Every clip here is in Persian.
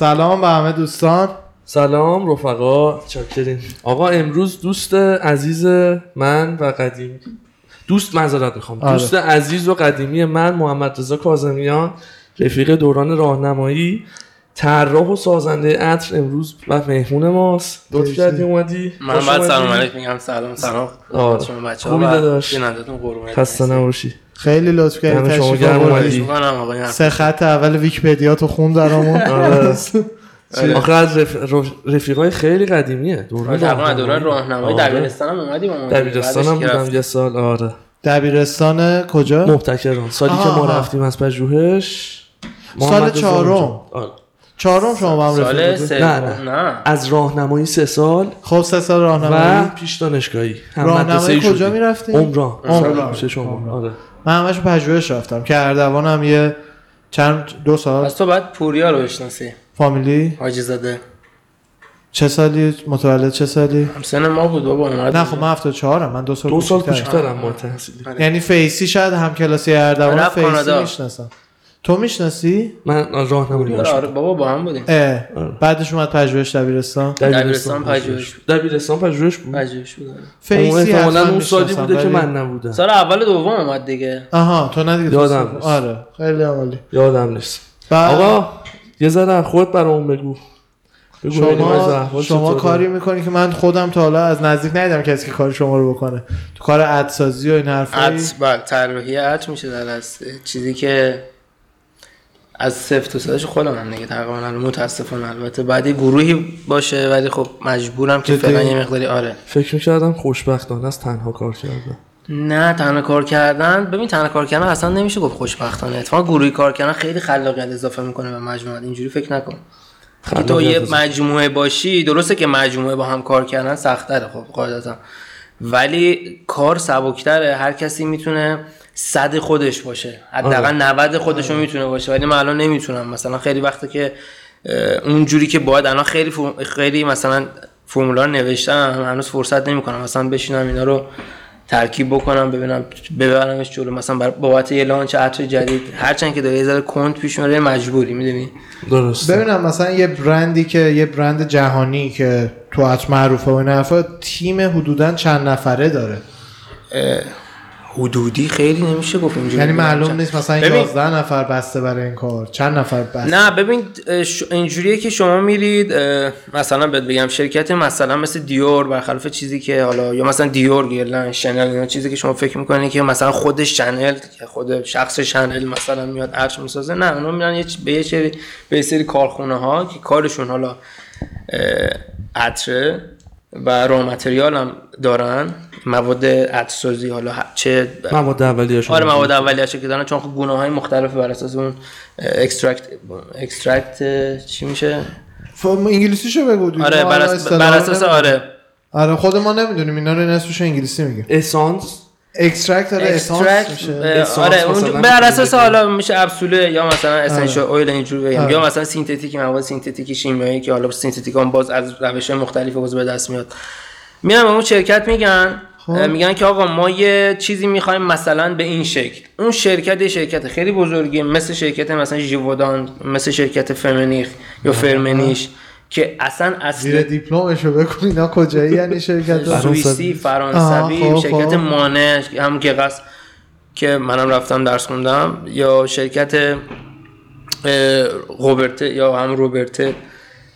سلام به همه دوستان سلام رفقا چاکرین آقا امروز دوست عزیز من و قدیمی دوست معذرت می‌خوام آره. دوست عزیز و قدیمی من محمد رضا کاظمیان رفیق دوران راهنمایی طراح و سازنده عطر امروز و مهمون ماست لطف. کردی اومدی من خوش بعد اومدی. سلام علیک میگم سلام سلام آره. شما بچه خوبی ها و داداش؟ خسته. نباشی خیلی لطف کردی تشریف آوردی. حرف. سه خط اول ویکیپدیا تو خون درامون آره. آخه از رف... رف- رفیقای خیلی قدیمیه دوران دوران راهنمایی. آره. دبیرستانم اومدی با ما دبیرستانم بودم. یه سال آره دبیرستان کجا محتکران سالی که ما. رفتیم از پژوهش سال چهارم. آره. چهارم شما با هم سال رفیق نه، نه. نه از راهنمایی سه سال خب سه سال و راهنمایی پیش دانشگاهی راهنمایی کجا شدیم. می‌رفتی؟ عمران عمران. شما آره من همش پژوهش رفتم که اردوانم یه چند دو سال. از تو بعد پوریا رو بشناسی. فامیلی؟ حاجی زاده چه سالی؟ متولد چه سالی؟ همسن ما بود بابا اومد نه خب من 74 م من دو سال دو سال کوچیک‌ترم. ما تحصیلی. یعنی فیسی شاید هم کلاسی اردوان فیسی. می‌شناسم. تو می‌شناسی؟ من راهنمایی داشتم آره بابا با هم بودیم. اه بعدش اومد پژوهش دبیرستان. دبیرستان پژوهش بود. دبیرستان پژوهش بود؟ پژوهش بود آره. فیسی احتمالاً حتما اون سالی بوده که من نبودم. سال اول دوم اومد دیگه. آها تو ندیگه یادم نیست. آره خیلی عالی. یادم نیست. آقا یه ذره از خودت برامون بگو. شما شما چطوره. کاری می‌کنی که من خودم تا حالا از نزدیک ندیدم کسی که کار شما رو بکنه. تو کار ادسازی و این حرفایی؟ عطر بله طراحی عطر میشه در چیزی که از صفر تا صداش خودم هم دیگه تقریبا متاسفانه البته. بعد یه گروهی باشه ولی خب مجبورم که؟ فعلا یه مقداری آره. فکر می‌کردم خوشبختانه از تنها کار کردم نه تنها کار کردن ببین تنها کار کردن اصلا نمیشه گفت خوشبختانه. اتفاقا گروهی کار کردن خیلی خلاقیت اضافه می‌کنه به مجموعه. اینجوری فکر نکن. که تو یه مجموعه باشی درسته که مجموعه با هم کار کردن سختره خب قاعدتا. ولی کار سبکتره. هر کسی می‌تونه صد خودش باشه. حداقل 90 خودش رو می‌تونه باشه. ولی من الان نمی‌تونم. مثلا خیلی وقته که اه، اونجوری که باید الان خیلی فرم- خیلی مثلا فرمولا رو نوشتم هنوز فرصت نمی‌کنم. مثلا بشینم اینا رو ترکیب بکنم ببینم ببرمش جلو. مثلا بر- بابت یه لانچ عطر جدید. هرچند که داره یه ذره کند پیش میره مجبوری می‌دونی؟ درسته. ببینم مثلا یه برندی که یه برند جهانی که تو ات معروفه و این حرفا تیم حدودا چند نفره داره؟ حدودی خیلی نمیشه گفت اینجوری یعنی. معلوم نیست مثلا ببین. 11 نفر بسته برای این کار چند نفر بسته نه ببین اینجوریه که شما میرید مثلا بهت بگم شرکت مثلا مثل دیور برخلاف چیزی که حالا یا مثلا دیور گیرلن شنل اینا چیزی که شما فکر می‌کنید که مثلا خود شنل که خود شخص شنل مثلا میاد ارچ می‌سازه نه اونا میرن یه چ- به یه سری به یه سری کارخونه ها که کارشون حالا عطره و را متریال هم دارن مواد عطرسازی حالا چه مواد اولیه شما آره مواد اولیه‌اش که دارن چون خب گونه های مختلف بر اساس اون extract extract چی میشه؟ ف... انگلیسیشو بگو. آره بر, اس... اصطلاحا بر اساس. آره. آره خود ما نمی‌دونیم اینا رو اسمش انگلیسی میگه. اسانس extract داره اسانس میشه. آره اون بر اساس حالا میشه absolute یا مثلا essential oil اینجوری بگم آره. یا مثلا synthetic مواد synthetic شیمیایی که حالا synthetic هم باز از روش مختلف باز به دست میاد. میرن به اون شرکت میگن. خب. میگن که آقا ما یه چیزی می‌خوایم مثلا به این شکل اون شرکت شرکت خیلی بزرگی مثل شرکت مثلا ژیودان مثل شرکت فمنیخ یا فرمنیش که اصلا زیر اصل دیپلمشو بگو اینا کجایی یعنی شرکت؟ سوئیسی فرانسوی خب، شرکت خب. مانه هم که قصد که منم رفتم درس خوندم یا شرکت روبرته یا هم روبرته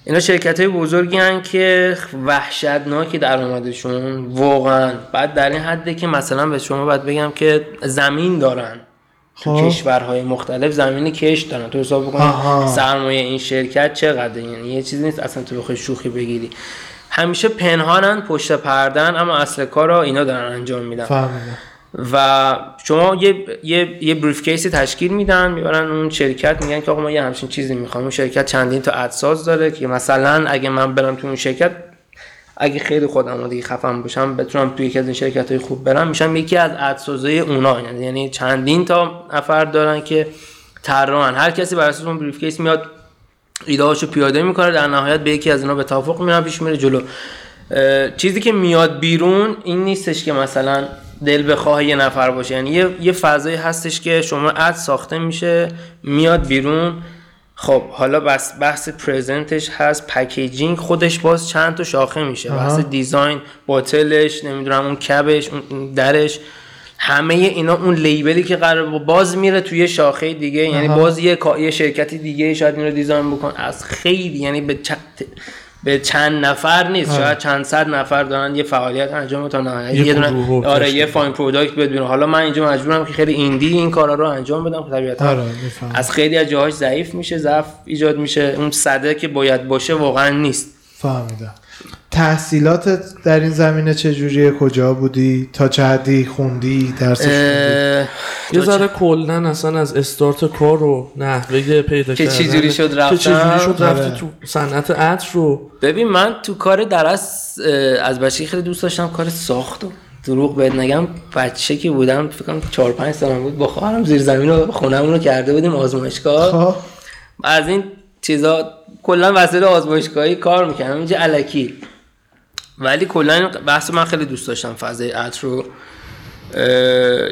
اینا شرکت های بزرگی هن که وحشتناکی درآمدشون واقعا. بعد در این حده که مثلا به شما باید بگم که زمین دارن. تو خب. کشورهای مختلف زمین کش دارن. تو حساب بکن آها. سرمایه این شرکت چقدر یعنی یه چیزی نیست. اصلا تو بخوای شوخی بگیری. همیشه پنهانن پشت پردن اما اصل کار رو اینا دارن انجام میدن. و شما یه یه یه بریف کیسی تشکیل میدن می‌برن اون شرکت میگن که آقا ما یه همچین چیزی می‌خوایم اون شرکت چندین تا ادساز داره که مثلا اگه من برم تو اون شرکت اگه خیلی خودم رو دیگه خفم باشم بتونم توی یکی از این شرکت های خوب برم. میشم یکی از ادساز های اونا. یعنی چندین تا نفر دارن که طراحن. هر کسی بر اساس اون brief کیس میاد ایدهاشو پیاده می‌کنه در نهایت به یکی از اینا به توافق میرن پیش میره جلو. چیزی که میاد بیرون این نیستش که مثلا دل بخواه یه نفر باشه. یعنی یه, یه فضایی هستش که شما اد ساخته میشه میاد بیرون. خب حالا بس بحث present ش هست. packaging خودش باز چند تا شاخه میشه. آها. بحث design bottle ش نمی‌دونم اون cap ش اون درش. همه اینا اون label ی که قرار باز میره توی شاخه دیگه. یعنی آها. باز یه یه شرکتی دیگه شاید این رو design بکن. از خیلی یعنی به به چند نفر نیست. آه. شاید چند صد نفر دارن یه فعالیت انجام تا نهایت یه یه دونه آره یه fine product بدون حالا من اینجا مجبورم که خیلی indie این کارا رو انجام بدم خب طبیعتا آره از خیلی از جاهاش ضعیف میشه ضعف ایجاد میشه. اون صده که باید باشه واقعا نیست. فهمیدم. تحصیلاتت در این زمینه چجوریه؟ کجا بودی؟ تا چه حدی خوندی؟ درسش خوندی؟ یه ذره کلا اصلا از استارت کار و نحوه پیدا که کردن. چجوری شد که رفتم؟ چجوری شد آره. رفتی تو صنعت عطر رو؟ ببین من تو کار درس از بچگی خیلی دوست داشتم کار ساخت و دروغ بهت نگم. بچه که بودم فکر کنم 4 5 سالم بود با خواهرم زیر زمین رو خونمون رو کرده بودیم آزمایشگاه. خب. از این چیزا کلا وسایل آزمایشگاهی کار می‌کنم اینجا علکی. ولی کلا بحث من خیلی دوست داشتم فضای عطر رو.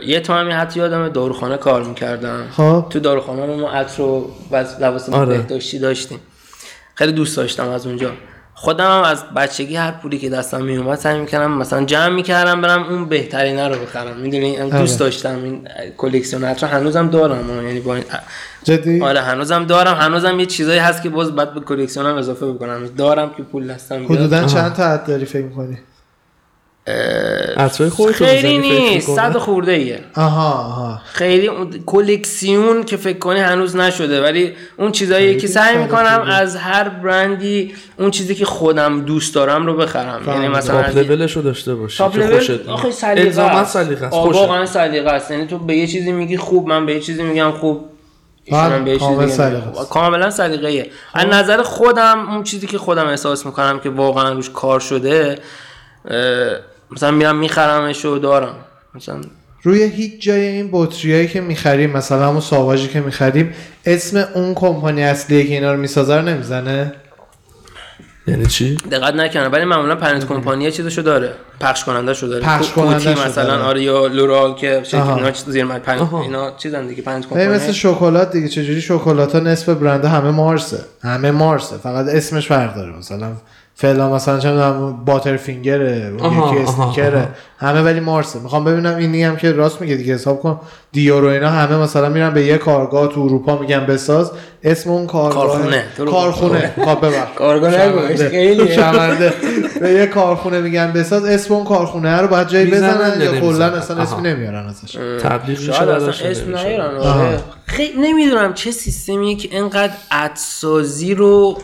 یه تایمی حتی یادم داروخانه کار می‌کردم. خب. تو داروخانه ما عطر و لباس آره. بهداشتی داشتیم. خیلی دوست داشتم از اونجا. خودم هم از بچگی هر پولی که دستم میومد سعی می‌کردم مثلا جمع می‌کردم برم اون بهترینه رو بخرم. می‌دونی؟ دوست آره. داشتم این کلکسیون عطر هنوزم دارم یعنی با این جدی؟ آره هنوزم دارم. هنوزم یه چیزایی هست که باز بعد به کلکسیونم اضافه بکنم. دارم که پول دستم حدودا. چند تا داری فکر می‌کنی؟ رو خیلی نیست؟ صد خورده ایه آها آها خیلی کلکسیون که فکر کنی هنوز نشده ولی اون چیزایی که سعی می‌کنم خورده. از هر برندی اون چیزی که خودم دوست دارم رو بخرم یعنی. مثلا top level ش رو داشته باشی top level. آخه سلیقه است. سلیقه واقعا سلیقه است یعنی تو به یه چیزی میگی خوب من به یه چیزی میگم خوب بله،. کاملا سلیقه ایه از نظر خودم اون چیزی که خودم احساس می‌کنم که واقعا روش کار شده مثلا میرم میخرمش و دارم. مثلا روی هیچ جای این بطریایی که می‌خریم مثلا همون ساواژی که می‌خریم اسم اون کمپانی اصلیه که اینا رو می‌سازه رو نمی‌زنه؟ یعنی چی؟ دقت نکنم ولی معمولا پرنت کمپانی چیزشو داره. پخش کننده شو داره پخش کوتی مثلا داره. آره یا لورال که. اینا چیز زیر پرنت آها. اینا چیزن دیگه پرنت کمپانی. مثل شکلات دیگه چجوری شکلات ها نصف برنده همه مارسه. همه مارسه. فقط اسمش فرق داره مثلا فعلا مثلا چه می‌دونم باتر فینگره آها، یکی آها، استیکره آها. همه ولی مارسه می‌خوام ببینم اینی هم که راست میگه دیگه حساب کن دیور و اینا همه مثلا میرن به یه کارگاه تو اروپا میگن بساز اسم اون کارگاه کارخونه. کارخونه خب کارگاه. خیلیه. شرمنده. به یه کارخونه میگن بساز اسم اون کارخونه رو باید جایی بزنن یا کلا؟ اصلا. اسمی نمیارن ازش تبلیغ میشه شاید اصلا اسم. آره خیلی نمی‌دونم چه سیستمیه که انقدر عدسازی رو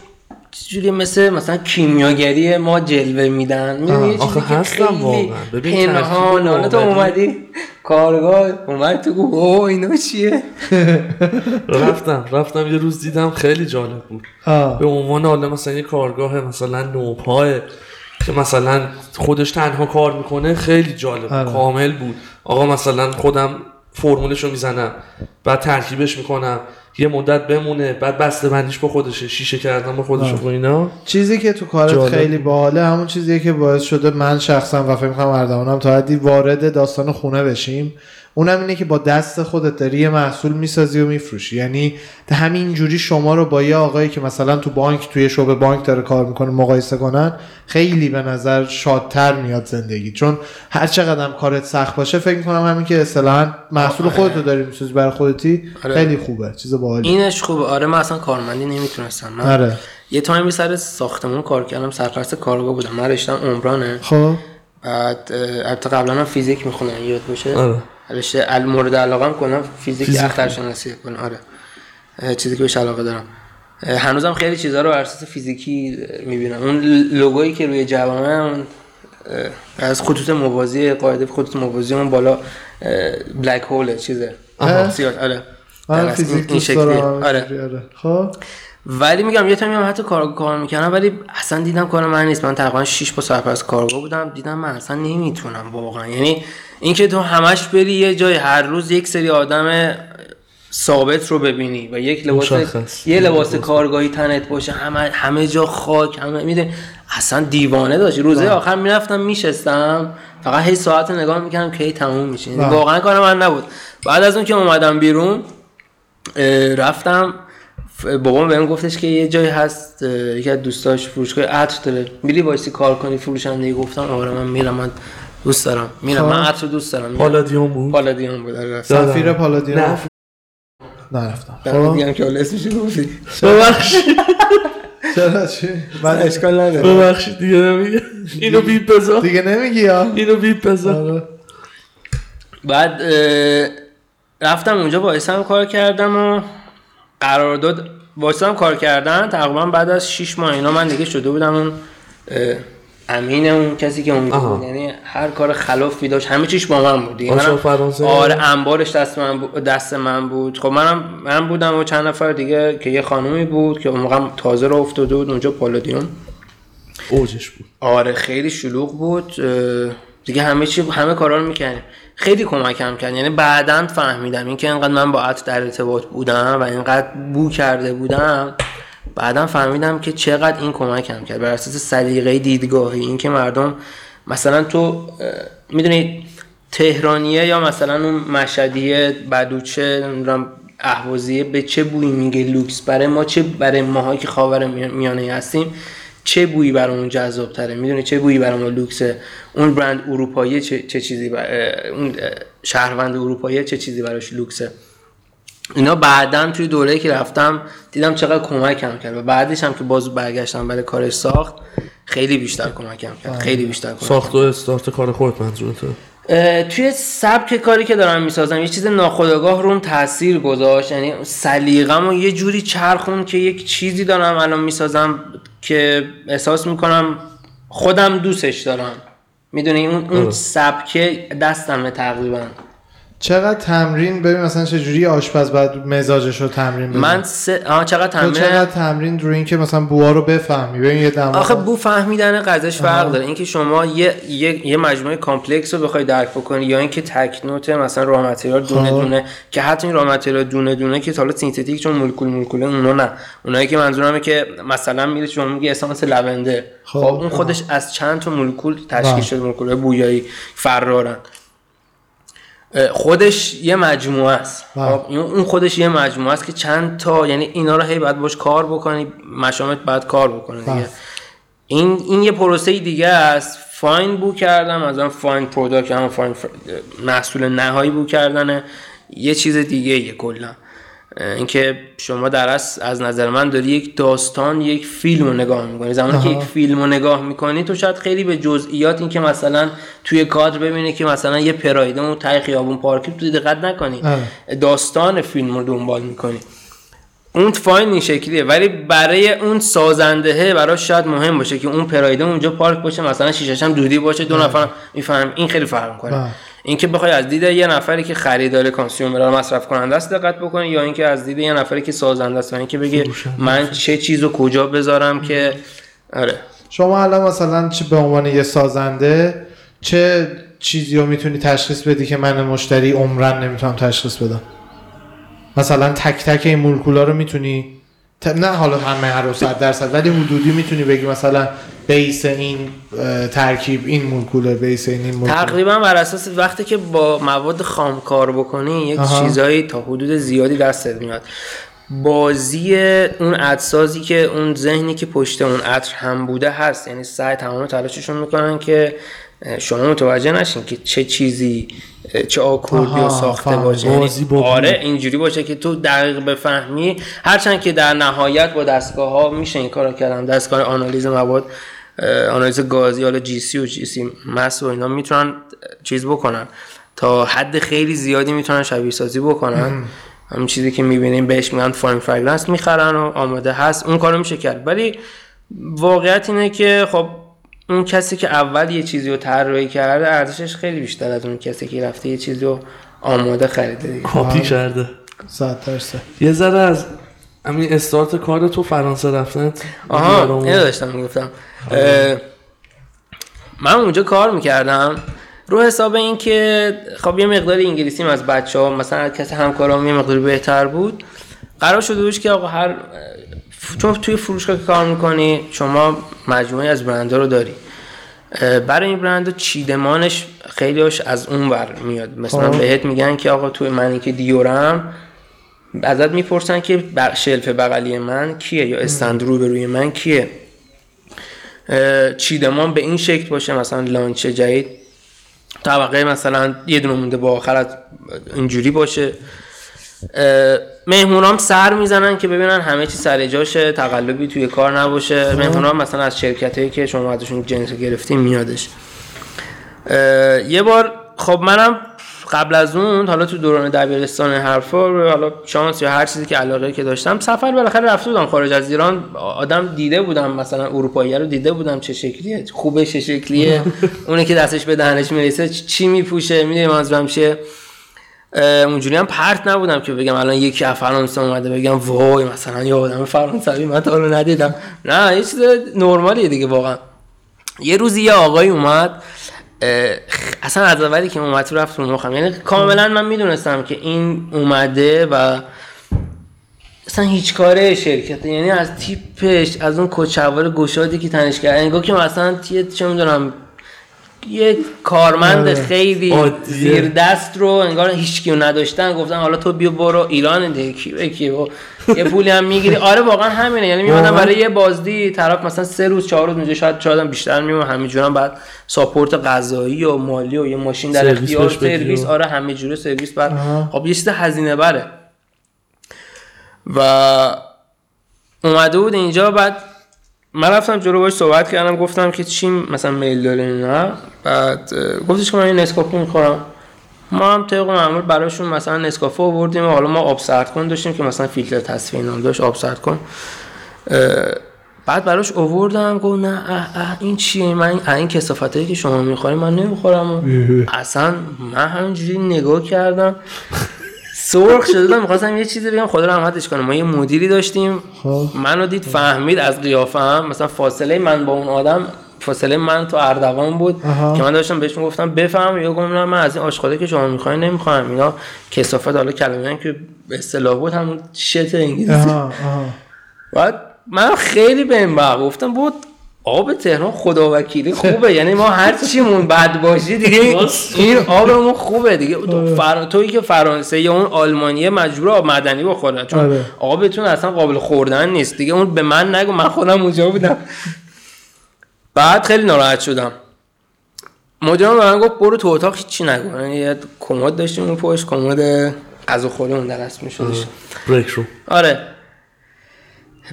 جوری مثل مثلا کیمیاگری ما جلوه میدن می‌دونی آخه خیلی واقعا. ببین پنهان حالا تو اومدی. کارگاه اومد تو گفت اوه اینا چیه رفتم رفتم یه روز دیدم خیلی جالب بود. به عنوان حالا مثلا یه کارگاه مثلا نوپای که مثلا خودش تنها کار می‌کنه خیلی جالب آره. کامل بود آقا مثلا خودم فرمولش رو می‌زنم. بعد ترکیبش می‌کنم. یه مدت بمونه بعد بسته بندیش با خودشه. شیشه کردم با خودش. و اینا. چیزی که تو کارت جالب. خیلی. باحاله همون چیزیه که باعث شده من شخصا و فکر کنم اردوانم تا حدی وارد داستان خونه بشیم. اونم اینه که با دست خودت داری یه محصول می‌سازی و میفروشی. یعنی همین جوری شما رو با یه آقایی که مثلا تو بانک توی شعبه بانک داره کار می‌کنه مقایسه کنن خیلی به نظر شادتر میاد زندگی. چون هر چقدر هم کارت سخت باشه فکر می‌کنم همین که اصطلاحا محصول آره. خودت رو داری می‌سازی برای خودتی آره. خیلی خوبه چیز باحالی اینش خوبه. آره من اصلا کارمندی نمی‌تونستم من آره. یه تایمی سر ساختمون کار کردم سرپرست کارگاه بودم. من رشتم عمرانه. خب. بعد البته قبلا هم فیزیک می‌خونم یاد باشه آره. رشته مورد علاقه کنم فیزیک فیزیک. اخترشناسی کنم. آره. چیزی که بهش علاقه دارم. هنوزم خیلی چیزها رو بر اساس فیزیکی می‌بینم. اون لوگویی که روی اه، از خطوط موازی قاعده خطوط موازی اون بالا بلک هول چیزه. سیاه آره. اصل این- فیزیک این آره. اینجوری، آره. خب؟ ولی میگم یه تایمی هم حتی کار کار می‌کنم ولی اصلا دیدم کار من نیست. من تقریبا 6 با سرپرست کارگاه بودم دیدم من اصلا نمی‌تونم واقعا. یعنی اینکه تو همش بری یه جای هر روز یک سری آدم ثابت رو ببینی و یک لباس مشخص. یه لباس کارگاهی تنت باشه همه همه جا خاک همه میده اصلا دیوانه داشت. روزه آخر می‌رفتم میشستم فقط هی ساعت نگاه می‌کردم که هی تموم میشه. یعنی بله. واقعا کار من نبود. بعد از اون که اومدم بیرون رفتم بابام بهم گفتش که یه جایی هست یکی از دوستاش فروشگاه عطر داره. میری وایسی کار کنی؟ فروشنده گفتم آره من میرم من دوست دارم. میرم. من عطر دوست دارم. پالادیوم بود؟ پالادیوم بود آره، رفتم. سفیر پالادیوم نه. نرفتم. خب. گرم که حالا اسمش گفتی. ببخشید. چرا چی؟ من اشکال نداره. ببخشید دیگه نمیگه. اینو بیپ بذار دیگه نمیگی یا؟ اینو بیپ بذار آره. بعد رفتم اونجا وایسم کار کردم و قرارداد وایسم کار کردن. تقریبا بعد از 6 ماه اینا من دیگه شده بودم اون امین اون کسی که اون یعنی هر کار خلافی داشت. همه چیش با من بود. فرانسه؟ آره انبارش دست من بود دست من بود. خب منم من بودم و چند نفر دیگه که یه خانومی بود که اون موقع تازه رو افتاده بود اونجا پالادیوم. اوجش بود. آره خیلی شلوغ بود. دیگه همه چی همه کارا رو می‌کنیم خیلی کمکم کرد. یعنی بعدا فهمیدم اینکه اینقدر من با عطر در ارتباط بودم و اینقدر بو کرده بودم بعدا فهمیدم که چقدر این کمکم کرد. بر اساس سلیقه دیدگاهی اینکه مردم مثلا تو می‌دونی تهرانیه یا مثلا اون مشهدیه بدوچه نمی‌دونم اهوازیه به چه بویی میگه لوکس؟ برای ما چه برای ماهایی که خاور میانه هستیم چه بویی برامون جذاب تره می‌دونی چه بویی برامون لوکسه اون برند اروپایی چه, چه چیزی بر... اون شهروند اروپایی چه چیزی براش لوکسه؟ اینا بعدا توی دوره که رفتم دیدم چقدر کمکم کرد و بعدش هم که باز برگشتم برای کارش ساخت خیلی بیشتر کمکم کرد خیلی بیشتر کمک ساخت و استارت کار خودت منظورته توی سبک کاری که دارم می‌سازم یه چیز ناخودآگاه روم تاثیر گذاشت یعنی سلیقه‌مو یه جوری چرخون که یک چیزی دارم الان می‌سازم که احساس می‌کنم خودم دوستش دارم. می‌دونی؟ اون اون آره. سبکه دستمه تقریبا. چقدر تمرین ببین مثلا چه جوری آشپز باید مزاجش رو تمرین بده؟ من سه آه چقدر تمرین؟ چقدر تمرین رو اینکه مثلا بوها رو بفهمی؟ ببین یه دم آخه بو فهمیدن غذاش فرق داره. اینکه شما یه یه, یه مجموعه complex رو بخوای درک بکنی یا اینکه تک note مثلا raw material دونه خب. دونه که حتی این raw material دونه دونه که حالا synthetic چون مولکول مولکوله اونا نه. اونایی که منظورمه که مثلا میره شما میگه اسانس لوند ه. خب. خب. اون خودش از چند تا مولکول تشکیل بله. شده مولکول بویایی فرارن. خودش یه مجموعه است. بله. خب اون خودش یه مجموعه است که چند تا یعنی اینا رو هی باید باش کار بکنی مشامت باید کار بکنه دیگه. بله. این این یه پروسه دیگه است. fine بو کردم از اون fine product هم fine محصول نهایی بو کردنه. یه چیز دیگه یه کلا. اینکه شما در اصل از نظر من داری یک داستان یک فیلم رو نگاه می‌کنی. زمانی که. یک فیلم رو نگاه می‌کنی تو شاید خیلی به جزئیات این که مثلا توی کادر ببینی که مثلا یه پرایده اون ته خیابون پارکی تو دقت نکنی. آره. داستان فیلم رو دنبال می‌کنی. اون fine این شکلیه. ولی برای اون سازندهه براش شاید مهم باشه که اون پرایده اونجا پارک باشه مثلا شیشش هم دودی باشه دو نفر میفهم این خیلی فرق می‌کنه. اینکه بخوای از دید یه نفری که خریدار consumer رو مصرف کننده است دقت بکنی یا اینکه از دید یه نفری که سازنده است و اینکه بگه من چه چیز رو کجا بذارم که آره. شما الان مثلا چه به عنوان یه سازنده چه چیزی رو می‌تونی تشخیص بدی که من مشتری عمرن نمی‌تونم تشخیص بدم؟ مثلا تک تک این مولکولا رو می‌تونی نه حالا همه هر رو صد درصد ولی حدودی می‌تونی بگی مثلا بیس این ترکیب این مولکوله بیس این این مولکوله تقریبا بر اساس وقتی که با مواد خام کار بکنی یک آها. چیزایی تا حدود زیادی دستت میاد بازی اون عدسازی که اون ذهنی که پشت اون عطر هم بوده هست یعنی سعی تمام تلاششون می‌کنن که شما متوجه نشین که چه چیزی چه آکوردی ساخته. باشه. یعنی بازی آره اینجوری باشه که تو دقیق بفهمی. هرچند که در نهایت با دستگاه ها میشه این کارو کردن. دستگاه آنالیز مواد آنالیز گازی حالا جی سی و جی سی مس و اینا می‌تونن چیز بکنن. تا حد خیلی زیادی می‌تونن شبیه سازی بکنن. همین چیزی که می‌بینیم بهش میگن فاین فرگرنس می‌خرن و آماده هست. اون کارو میشه کرد. ولی واقعیت اینه که خب اون کسی که اول یه چیزی رو طراحی کرده ارزشش خیلی بیشتر از اون کسی که رفته یه چیزی رو آماده خریده دیگه. کاپی کرده. صد درصد. یه ذره از همین استارت کار تو فرانسه رفتن. آها. اینو داشتم می‌گفتم. من اونجا کار می‌کردم. رو حساب این که خب یه مقدار انگلیسیم از بچه ها مثلا کسی همکارام یه مقداری بهتر بود. قرار شده بود که آقا هر چون توی فروشگاه که کار می‌کنی شما مجموعه از برندها رو داری. برای این برند چیدمانش خیلیش از اون ور میاد. مثلا خب. بهت میگن که آقا توی منی که دیورم ازت می‌پرسن که شلف بغلی من کیه یا استند روبروی من کیه. چیدمان به این شکل باشه. مثلا لانچ جدید طبقه مثلا یه دونه مونده با آخر از اینجوری باشه. مهمونام سر می‌زنن که ببینن همه چی سر جاشه تقلبی توی کار نباشه. مهمونام مثلا از شرکت هایی که شما ازشون جنس گرفتیم میادش. یه بار خب منم قبل از اون حالا تو دوران دبیرستان حرفا حالا شانس یا هر چیزی که علاقه که داشتم سفر بالاخره رفته بودم خارج از ایران. آدم دیده بودم مثلا اروپایی رو دیده بودم چه شکلیه خوبه چه شکلیه. اونه که دستش به دهنش می‌رسه چی میپوشه می‌دونی منظورم چیه؟ اونجوری هم پرت نبودم که بگم الان یکی از فرانسه اومده بگم وای مثلا یه آدم فرانسوی من تا حالا ندیدم. نه یه چیز نرمالیه دیگه واقعا. یه روزی یه آقای اومد اصلا از اولی که اومد تو رفت رو مخم. یعنی کاملا من می‌دونستم که این اومده و اصلا هیچ کاره شرکت یعنی از تیپش از اون کچوار گشادی که تنش کرد. انگار که مثلا چه می‌دونم یه کارمند آره. خیلی. زیر دست رو انگار هیچ کیو نداشتن گفتن حالا تو بیا برو ایران دیگه کی به کی و یه پولی هم می‌گیری آره واقعا همینه یعنی میمدن. برای یه بازدی طرف مثلا سه روز چهار روز اونجا شاید شاید بیشتر میمون همینجور هم بعد ساپورت غذایی و مالی و یه ماشین در اختیار سرویس آره همه جوره سرویس بعد. خب یه چیز هزینه بره و اومده بود اینجا بعد من رفتم جلو باش صحبت کردم گفتم که چی مثلا میل داره نه بعد گفتش که من این نسکافه می‌خورم. ما هم طبق معمول براشون مثلا نسکافه آوردیم و حالا ما آب سرد کن داشتیم که مثلا فیلتر تصفیه اینا رو داشت آب سرد کن. بعد براش آوردم گفت نه اه اه این چیه؟ من این, این کسافتایی که شما می‌خوریم من نمی‌خورم. اصلا من همینجوری نگاه کردم. سرخ شده بودم می‌خواستم یه چیزی بگم خدا رحمتش کنه. ما یه مدیری داشتیم. خب. منو دید فهمید از قیافم. مثلا فاصله من با اون آدم فاصله من تو اردوان بود آها. که من داشتم بهش می‌گفتم بفهم. یا گفتم نه من از این آشغاله که شما می‌خواین نمی‌خوام اینا کسافت حالا کلمه که به اصطلاح بود همون شت انگلیسی. بعد من خیلی به این گفتم بود آب تهران خدا وکیلی خوبه. یعنی ما هر چیمون بد باشی دیگه. این آبمون خوبه دیگه. تو فر... تویی که فرانسه یا اون آلمانیه مجبور آب معدنی بخوره چون آره. آبتون اصلا قابل خوردن نیست دیگه. اون به من نگو. من خودم اونجا بودم. بعد خیلی ناراحت شدم. مدیرم به من گفت برو تو اتاق هیچی نگو. یعنی یه کمد داشتیم اون پشت. کمد غذاخوری اون در اسم میشدش بریک رو آره.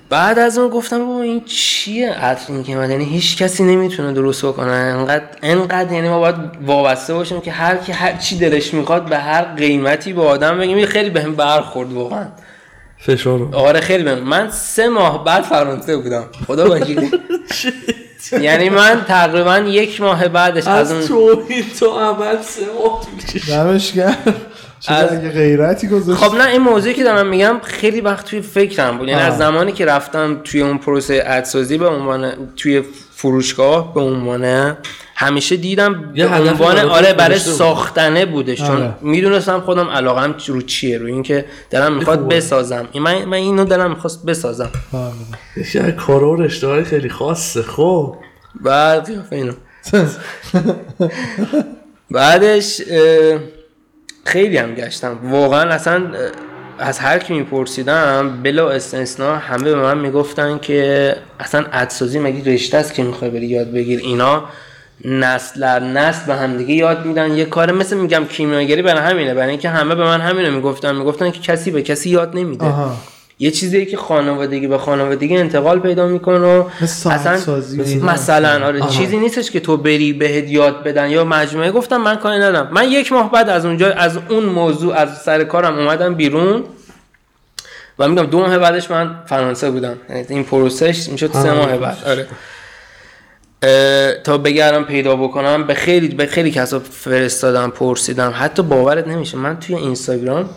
بعد از اون گفتم بابا این چیه عطر این که من؟ یعنی هیچ کسی نمی‌تونه درست بکنه. انقدر انقدر یعنی ما باید وابسته باشیم که هر کی هر چی دلش می‌خواد به هر قیمتی به آدم بگیم. خیلی بهم برخورد واقعا. فشار. آره خیلی بهم. من سه ماه بعد فرانسه بودم. خدا وکیلی. یعنی من تقریبا یک ماه بعدش از از اون تو عمل سه ماه از- غیرتی گذاشت خب نه این موضوعی که دارم میگم خیلی وقت توی فکرم بود یعنی. از زمانی که رفتم توی اون پروسه ادسازی به عنوان توی فروشگاه به عنوان همیشه دیدم به عنوان آره برای. ساختنه بودش چون آره. می‌دونستم خودم علاقم رو چیه رو اینکه دلم می‌خواد خوبه. بسازم این من, من اینو دلم می‌خواست بسازم. یکی از کارا و رشته خیلی خاصه خب بعد قیافه اینو بعدش خیلی هم گشتم. واقعا اصلا از هر کی میپرسیدم بلا استثنا همه به من می‌گفتن که اصلا ادسازی مگه رشته است که می‌خوای بری یاد بگیر اینا نسل در نسل به همدیگه یاد میدن. یه کار مثل میگم کیمیاگری برای همینه. برای اینکه همه به من همینو می‌گفتن. می‌گفتن که کسی به کسی یاد نمیده. آها. یه چیزیه که خانوادگی به خانوادگی انتقال پیدا می‌کنه و اصلا سازی مثل- مثلا آره آها. چیزی نیستش که تو بری بهت یاد بدن. یا مجموعه گفتم من کاری ندارم. من یک ماه بعد از اونجا از اون موضوع از سر کارم اومدم بیرون و میگم دو ماه بعدش من فرانسه بودم. این پروسش می‌شد سه آه. ماه بعد. آره. تا بگردم پیدا بکنم به خیلی به خیلی کسا فرستادم پرسیدم. حتی باورت نمیشه. من توی اینستاگرام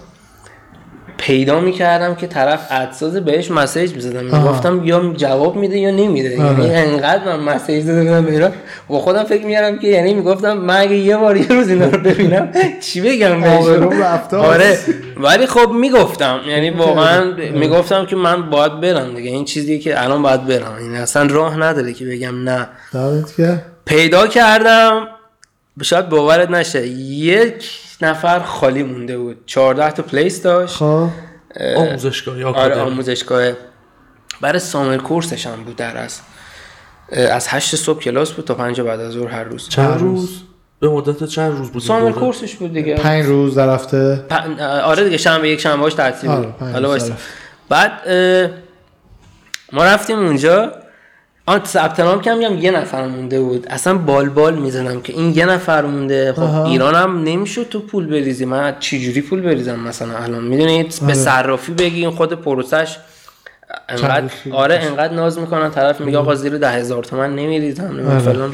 پیدا می‌کردم که طرف ادساز بهش مسیج می‌زدم. می‌گفتم یا جواب میده یا نمیده. آره. یعنی انقدر من مسیج داده بودم به با خودم فکر می‌کردم که یعنی می‌گفتم من اگه یه بار یه روز اینا رو ببینم چی بگم رفته آره. است. ولی خب می‌گفتم. یعنی واقعا آره. می‌گفتم که من باید برم دیگه. این چیزیه که الان باید برم. این اصلا راه نداره که بگم نه. پیدا کردم. شاید باورت نشه. یک نفر خالی مونده بود. 14 تا پلیس داشت. خب. آموزشگاه یا آره آموزشگاه. برای سامر کورسش هم بود در از. از هشت صبح کلاس بود تا پنج بعد از ظهر هر روز. چند روز. به مدت چند روز بود سامر؟ کورسش بود دیگه. پنج روز در هفته. پ- آره دیگه شنبه یک شنبه هاش تعطیل آره، بود پنج حالا. بعد اه، ما رفتیم اونجا. آن ثبت نام کردم میگم یه نفر مونده بود. اصلا بال بال می‌زنم که این یه نفر مونده. خب آها. ایران هم نمی‌شد تو پول بریزی. من چی جوری پول بریزم مثلا الان؟ می‌دونید به آره. صرافی بگین خود پروسش انقدر آره انقدر ناز می‌کنن. طرف میگه آقا زیر ده هزار تومن نمیریزم. آره. فلان.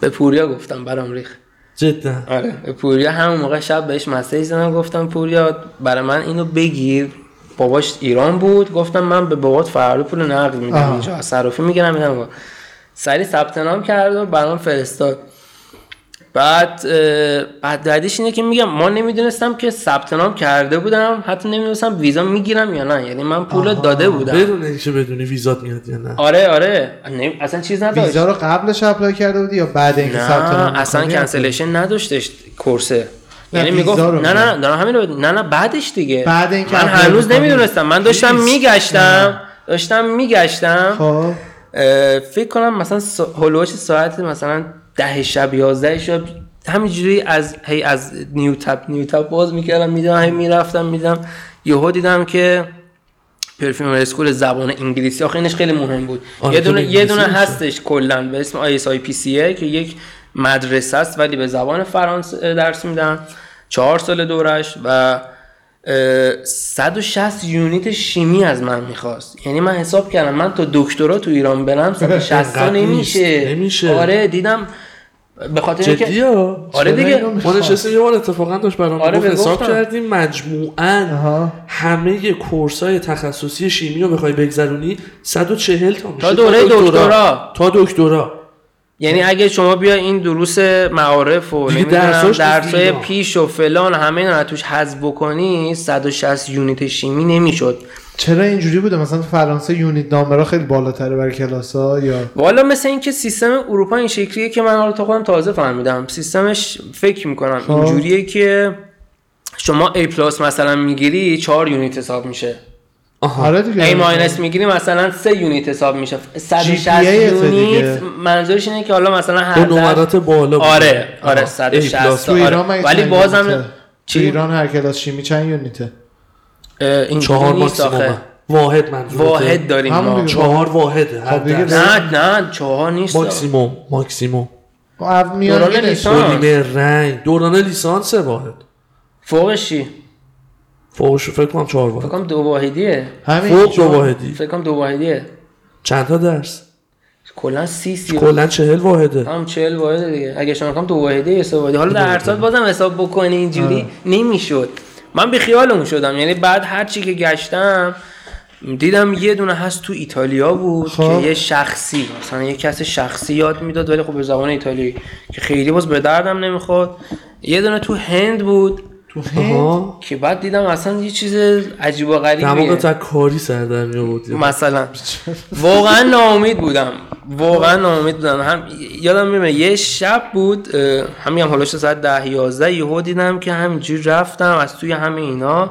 به پوریا گفتم برام ریخ. جدا. آره به پوریا همون موقع شب بهش مسیج زدم گفتم پوریا برای من اینو بگیر. باباش ایران بود. گفتم من به بابات فردا پول نقد میدم. اینجا. صرافی می‌گیرم میدم. سری ثبت نام کرد و برام فرستاد. بعد بعد بعدش اینه که میگم ما نمی‌دونستم که ثبت نام کرده بودم. حتی نمی‌دونستم ویزا می‌گیرم یا نه. یعنی من پول داده بودم. بدون اینکه بدونی ویزات میاد یا نه. آره آره. نمی- اصلا چیز نداشت. ویزا رو قبلش apply کرده بودی یا بعد اینکه ثبت نام اصلا می‌کنی؟ cancellation نداشتش course ه یعنی می‌گفت نه. نه دارم همین رو نه نه بعدش دیگه بعد اینکه من هنوز. نمی‌دونستم من داشتم. میگشتم داشتم میگشتم خب فکر کنم مثلا. هلوش ساعت مثلا ده شب یازده شب همینجوری از هی از new tab new tab باز می‌کردم میدم هی می‌رفتم میدم یهو دیدم که perfume school زبان انگلیسی آخه اینش خیلی مهم بود آره، یه دونه یه دونه. هستش کلا به اسم آی اس آی پی سی که یک مدرسه است ولی به زبان فرانسه درس میدن چهار سال دورش و اه، 160 unit شیمی از من می‌خواست یعنی من حساب کردم من تا دکترا تو ایران برم 160 تا نمیشه. نمیشه. آره دیدم به خاطر اینکه آره دیگه می‌خواد؟ نشستیم یه بار اتفاقا داشت برام آره، حساب. کردیم مجموعاً آها. همه کورس های تخصصی شیمی رو بخوای بگذرونی 140 تا میشه تا دوره دکترا. تا دکترا یعنی اگه شما بیا این دروس معارف و درسای پیش و فلان همه اینا توش حذف بکنی 160 یونیت شیمی نمی‌شد. چرا اینجوری بوده؟ مثلا فرانسه یونیت نامبرا خیلی بالاتره برای کلاس ها یا؟ والا مثل اینکه سیستم اروپا این شکلیه که من حالا تا خودم تازه فهمیدم. سیستمش فکر می‌کنم خب. اینجوریه که شما A plus مثلا می‌گیری 4 unit حساب میشه. آها. آره دیگه. A minus می‌گیری مثلا 3 unit حساب میشه. 160 GPA ته unit. منظورش اینه که حالا مثلا هر به نمرات بالا بود. آره آره آها. A 160 تو آره. ولی بازم چی؟ ایران هر کلاس شیمی چند unit ه؟ اینجوری چهار ماکسیموم واحد منظورته. واحد داریم ما. چهار واحده هر خب. نه نه چهار نیست. ماکسیموم ماکسیموم. خب، میانگینش. دوران لیسانس. رنگ. دوران لیسانس واحد. فوقش چی؟ فوقش فکر کنم چهار فکر واحد کنم دو واحدیه. همین فوق دو واحدی. فکر کنم دو واحدیه. چند تا درس؟ کلا سی سی کلا چهل واحده. هم 40 واحد دیگه. اگه شما کنم دو واحده یه سه واحده حالا در سال بازم حساب بکنی اینجوری نمی‌شد. من به خیال اون شدم. یعنی بعد هر چی که گشتم دیدم یه دونه هست تو ایتالیا بود خب. که یه شخصی مثلا یه کس شخصی یاد می‌داد ولی خب به زبان ایتالیایی که خیلی باز به دردم نمی‌خورد. یه دونه تو هند بود. تو هند آها که بعد دیدم اصلا یه چیز عجیب و غریبیه. دماغ تا کاری سر در می آوردی مثلا واقعا ناامید بودم. واقعا ناامید بودم. هم یادم میاد یه شب بود همین هم حالاش ساعت ده یازده یهو دیدم که همینجوری رفتم از توی همه اینا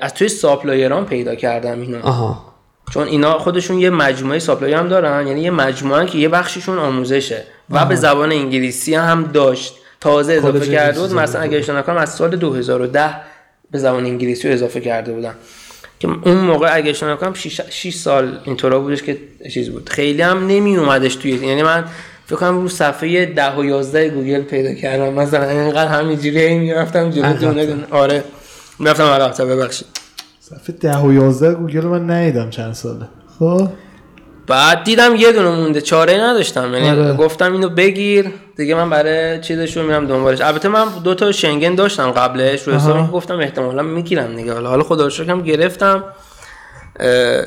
از توی ساپلایران پیدا کردم اینا. آها. چون اینا خودشون یه مجموعه ساپلای هم دارن یعنی یه مجموعه که یه بخششون آموزشه. و به زبان انگلیسی هم داشت. تازه اضافه کرده بود. مثلا اگه اشتباه نکنم از سال 2010 به زبان انگلیسی رو اضافه کرده بودن. که اون موقع اگه اشتباه نکنم 6 سال اینطورا بودش که چیز بود. خیلی هم نمی اومدش توی یعنی من فکر کنم رو صفحه 10 و 11 گوگل پیدا کردم. مثلا اینقدر همینجوری هی می‌رفتم جلو. دونه دونه آره. می‌رفتم عقب ببخشید. صفحه ده و یازده گوگل من ندیدم چند ساله. خب؟ بعد دیدم یه دونه مونده. چاره نداشتم. یعنی آره. گفتم اینو بگیر. دیگه من برای چیزش رو میرم دنبالش. البته من دو تا شنگن داشتم قبلش. رو حساب گفتم احتمالا می‌گیرم دیگه. حالا حالا خدا رو گرفتم.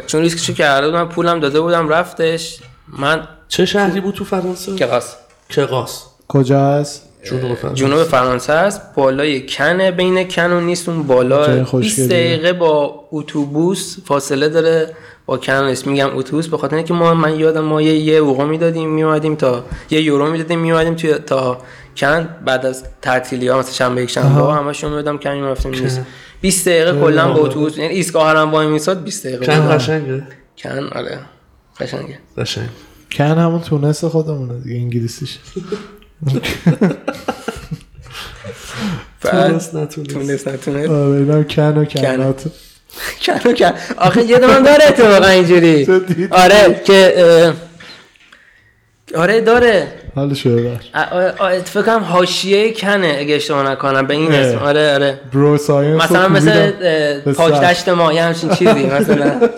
چون ریسکشو کرده بودم پولم داده بودم رفتش. من چه شهری بود تو فرانسه؟ کلاس. کقاس کجا هست جنوب فرانسه. جنوب فرانسه است. بالای کنه بین کن و نیست. اون بالا خوشگلیه. 20 دقیقه با اتوبوس فاصله داره با کن نیست. میگم اتوبوس به خاطر اینکه ما من یادم ما یه یه اوقا می‌دادیم میومدیم تا یه یورو می‌دادیم میومدیم توی تا کن. بعد از تعطیلی ها مثلا شنبه یک شنبه ها همشون می‌دادم کن می‌رفتیم نیست. 20 دقیقه کلا با اتوبوس یعنی ایستگاه هرم وای میساد 20 دقیقه کن. قشنگه. کن آره. قشنگه. قشنگ. کن همون تونس خودمونه دیگه انگلیسیش. تونست نتونست. تونست نتونست؟ آره اینم کن و کنات کن. کن آخه یه دونه داره اتفاقا اینجوری؟ آره که آره داره. حال شده فکر کنم حاشیه کنه اگه اشتباه نکنم به این. اسم. آره آره. برو ساینس مثلا مثل کوبیدم. اه، به پاک سر. دشت ما یه همچین چیزی مثلا.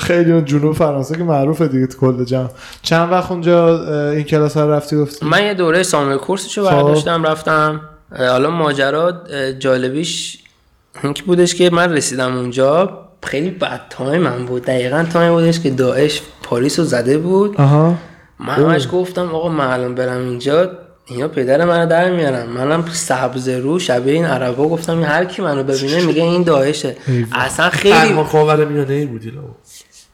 خیلی اون جنوب فرانسه که معروفه دیگه تو کل جمع چند وقت اونجا این کلاس ها رو رفتی گفتی؟ من یه دوره summer course شو خب. برداشتم رفتم حالا ماجرا جالبیش این که بودش که من رسیدم اونجا خیلی بد time من بود. دقیقا time بودش که داعش پاریس رو زده بود. آها. من همش گفتم آقا من الان برم اینجا اینا پدر منو در میارن. منم سبز رو شبیه این عربا گفتم این هر کی منو ببینه میگه این داعشه. اصلا خیلی خاور میانه ای بودی لو.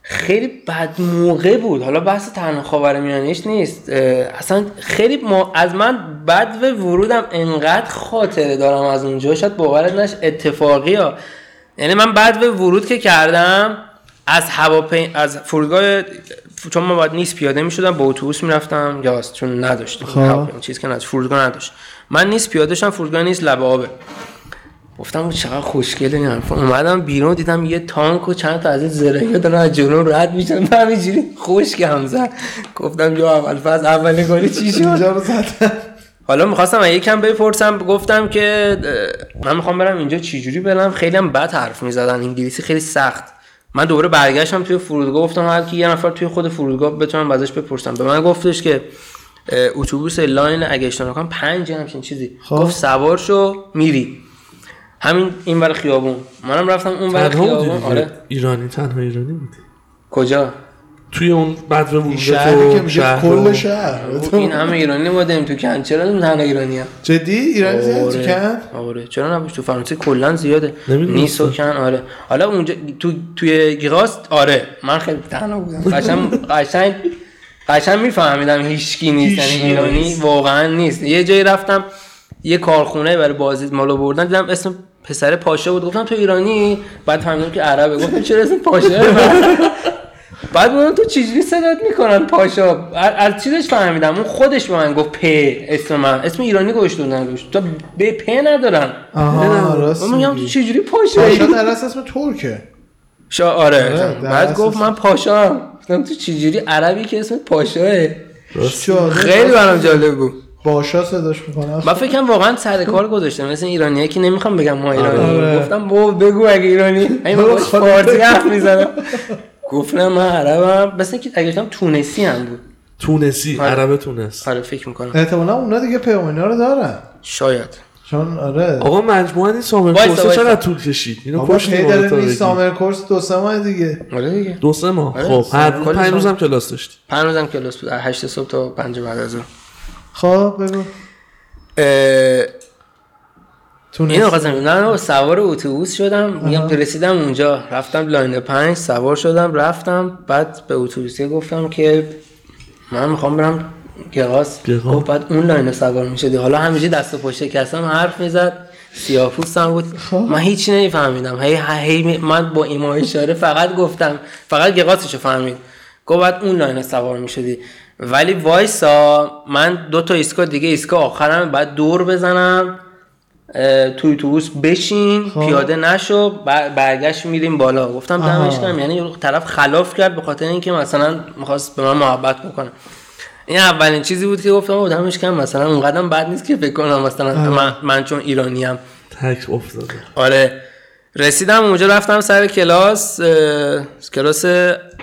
خیلی بد موقع بود. حالا بحث تنها خاور میانیش نیست. اصلا خیلی ما... از من بد و ورودم انقدر خاطره دارم از اونجا. شاید باورت نش اتفاقی ها. یعنی من بعد به ورود که کردم از هواپی از فرودگاه چون ما باید نیست پیاده می شدم با اتوبوس می‌رفتم. یا چون نداشتم. خب. چیز که نداشت. فرودگاه نداشت. من نیست پیاده شدم فرودگاه نیست لب آبه. گفتم چقدر خوشگله این حرفا. اومدم بیرون دیدم یه تانک و چند تا از این زرهی دارن از جلو رد میشن. همینجوری خوشگم زد گفتم یا اول فاز اول گلی چی شد؟ حالا می‌خواستم یکم بپرسم. گفتم که من می‌خوام برم اینجا چجوری برم خیلی هم بد حرف می‌زدن. انگلیسی خیلی سخت. من دوباره برگشتم توی فرودگاه گفتم هر کی یه نفر توی خود فرودگاه بتونم ازش بپرسم. به من گفتش که اتوبوس line اگه اشتباه نکنم پنج همچین چیزی. خب. گفت سوار شو میری. همین این ور خیابون. منم رفتم اون ور خیابون. آره. ایرانی تنها ایرانی بودی. کجا؟ توی اون بعد به ورود شهری که شهر کل و- شهر این همه ایرانی بودیم تو کن. چرا تنها ایرانی هم جدی؟ ایرانی زیاد تو کن؟ آره. چرا نباش تو فرانسه کلا زیاده. نیست و کن آره. حالا اونجا تو توی گیراست آره. من خیلی تنها بودم. قشنگ قشنگ قشنگ میفهمیدم هیچکی نیست. یعنی ایرانی واقعا نیست. یه جایی رفتم یه کارخونه برای بازدید مالو بردن دیدم اسم پسر پاشا بود گفتم تو ایرانی؟ بعد فهمیدم که عربه. گفتم چرا اسم پاشا؟ بعد بودم تو چجوری صدات می‌کنن پاشا؟ از از چیزش فهمیدم. اون خودش به من گفت پ اسم من. اسم ایرانی گوشت دادن روش تو به پ ندارن آها راست من میگم تو. چجوری پاشا پاشا در اصل اسم ترکه. شا آره. آره، بعد گفت من پاشا گفتم تو چجوری عربی که اسم پاشاه. خیلی برام جالب بود. باشا صداش می‌کنه. من فکرم واقعا سر کار گذاشتم. مثل ایرانیه که نمی‌خوام بگم ما ایرانی آره. گفتم بابا بگو اگه ایرانی. این خودت فارسی حرف می‌زنم گفتم من عربم. مثل اینکه اگه گفتم تونسی هم بود. تونسی. آره. عرب تونس. آره فکر می‌کنم. احتمالا اونا دیگه پیامونا رو دارن. شاید. چون آره. آقا مجموعه این summer وایسا. چقدر طول کشید؟ اینو پشت. نیست summer course دو سه ماه دیگه. آره دیگه. دو سه ماه. آره، خب هر پنج سال. روز هم کلاس داشتی. پنج روزم کلاس بود. از هشت صبح تا پنج بعد از ظهر. خب بگو. تونس این آقا زمین نه نه، سوار اتوبوس شدم. میگم که رسیدم اونجا. رفتم line پنج سوار شدم رفتم. بعد به اتوبوسی گفتم که من می‌خوام برم گراس گراس. گفت بعد اون line سوار می‌شدی. حالا همینجوری دست و پشت کسم حرف می‌زد. سیاپوستم بود. من هیچی نمیفهمیدم. هی هی من با ایما اشاره فقط گفتم. فقط گراسشو فهمید. گفت بعد اون line سوار می‌شدی. ولی وایسا من دو تا ایستگاه دیگه ایستگاه آخرم بعد دور بزنم توی اتوبوس بشین خب. پیاده نشو بر- برگشت میریم بالا. گفتم. دمش گرم یعنی طرف خلاف کرد به خاطر اینکه مثلا می‌خواست به من محبت بکنه. این اولین چیزی بود که گفتم دمش گرم مثلا اون قدم بد نیست که فکر کنم مثلا من, من چون ایرانیم. تک افتاده. آره. رسیدم اونجا رفتم سر کلاس کلاس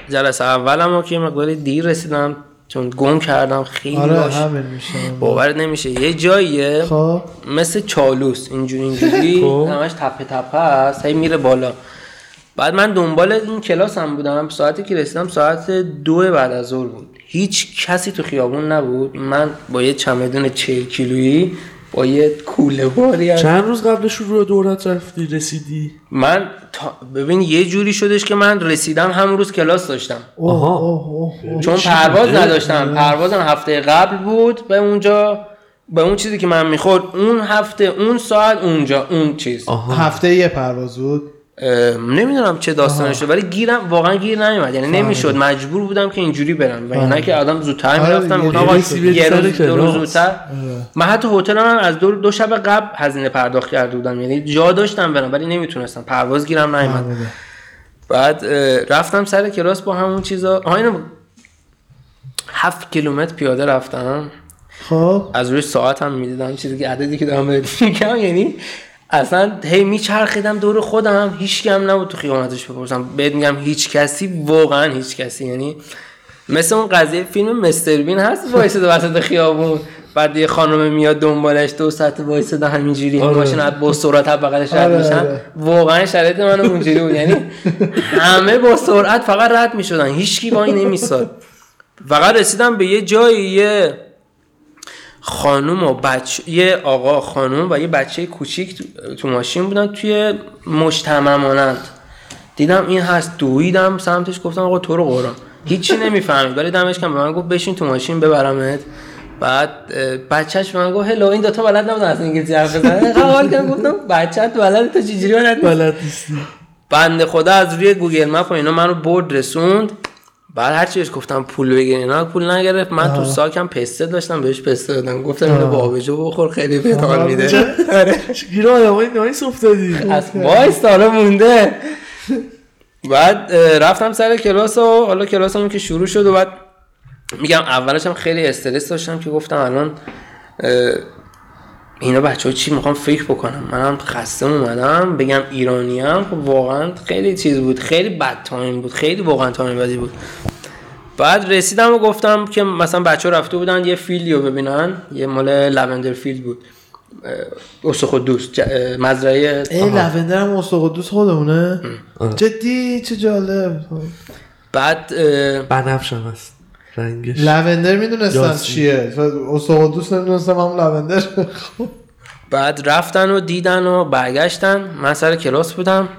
جلسه اولم که مقداری دیر رسیدم. چون گم کردم خیلی آره باش باور نمیشه. یه جاییه خب. مثل چالوس اینجوری اینجوری. خب. همش تپه تپه هست هی میره بالا. بعد من دنبال این کلاس هم بودم. ساعتی که رسیدم ساعت دو بعد از ظهر بود. هیچ کسی تو خیابون نبود. من با یه چمدون 40 کیلویی با یه کوله باری از- چند روز قبل شروع دورت رفتی رسیدی؟ من تا- ببین یه جوری شدش که من رسیدم همون روز کلاس داشتم. آها. اوه. چون پرواز؟ نداشتم. پروازم هفته قبل بود به اونجا به اون چیزی که من می‌خورد اون هفته اون ساعت اونجا اون چیز. آها. هفته یه پرواز بود؟ نمی‌دونم چه داستانش شد ولی گیرم واقعا گیر نیومد. یعنی نمی‌شد. مجبور بودم که اینجوری برم. و اینا که آدم زودتر آره می‌رفتم. گفتم آقا یه روز دو روز. زودتر. من حتی هتل هم از دو, دو شب قبل هزینه پرداخت کرده بودم. یعنی جا داشتم برم ولی نمی‌تونستم. پرواز گیرم نیومد. بعد رفتم سر کلاس با همون چیزا. آها اینو هفت کیلومتر پیاده رفتم. خب. از روی ساعت هم می‌دیدم چیزی که عددی که دارم میگم. یعنی اصلا هی میچرخیدم دور خودم هیچ کم نبود تو خیابوناتش بپرسم. بهت میگم هیچ کسی واقعا هیچ کسی. یعنی مثل اون قضیه فیلم مستر بین هست وایساده وسط خیابون. بعد یه خانم میاد دنبالش دو ساعت وایساده همینجوری. آره. ماشین از با سرعت از بغلش رد آره، میشن. آره. واقعا شرایط من اونجوری بود. یعنی همه با سرعت فقط رد می‌شدن. هیچکی وای نمیستاد فقط رسیدم به یه جایی یه خانوم و بچه یه آقا خانوم و یه بچه کوچیک تو- تو ماشین بودن توی مجتمع مانند دیدم این هست دویدم سمتش گفتم آقا تو رو قرآن. هیچی نمی‌فهمید ولی دمش کم به من گفت بشین تو ماشین ببرمت. بعد بچهش به من گفت هلو این دوتا بلد نبودن اصلا انگلیسی حرف بزنن. اینقدر حال کردم گفتم بچه‌ت بلد تو چجوری بلد؟ بلد نیستی. بنده خدا از روی گوگل مپ و اینا منو برد رسوند. بعد هرچی بهش گفتم پول بگیر اینا پول نگرفت. من تو ساکم پسته داشتم بهش پسته دادم. گفتم اینو با آبجو بخور خیلی بهت حال میده. آره. گیر آدمای nice افتادی. از وایس حالا مونده. بعد رفتم سر کلاس و حالا کلاسمون که شروع شد و بعد میگم اولش هم خیلی استرس داشتم که گفتم الان اینا بچه ها چی می‌خوام فکر بکنم منم خسته اومدم بگم ایرانی هم خب واقعا خیلی چیز بود خیلی بد time بود خیلی واقعا time بدی بود. بعد رسیدم و گفتم که مثلا بچه ها رفته بودن یه field ی رو ببینن یه مال lavender field بود. اوسو خودوس مزرعه ای لوندر هم قدوس خودمونه؟ جدی؟ چه جالب. بعد بنفش هم هست. رنگش. لوندر می‌دونستم. چیه؟ قدوس نمی‌دونستم هم لوندر. بعد رفتن و دیدن و برگشتن. من سر کلاس بودم.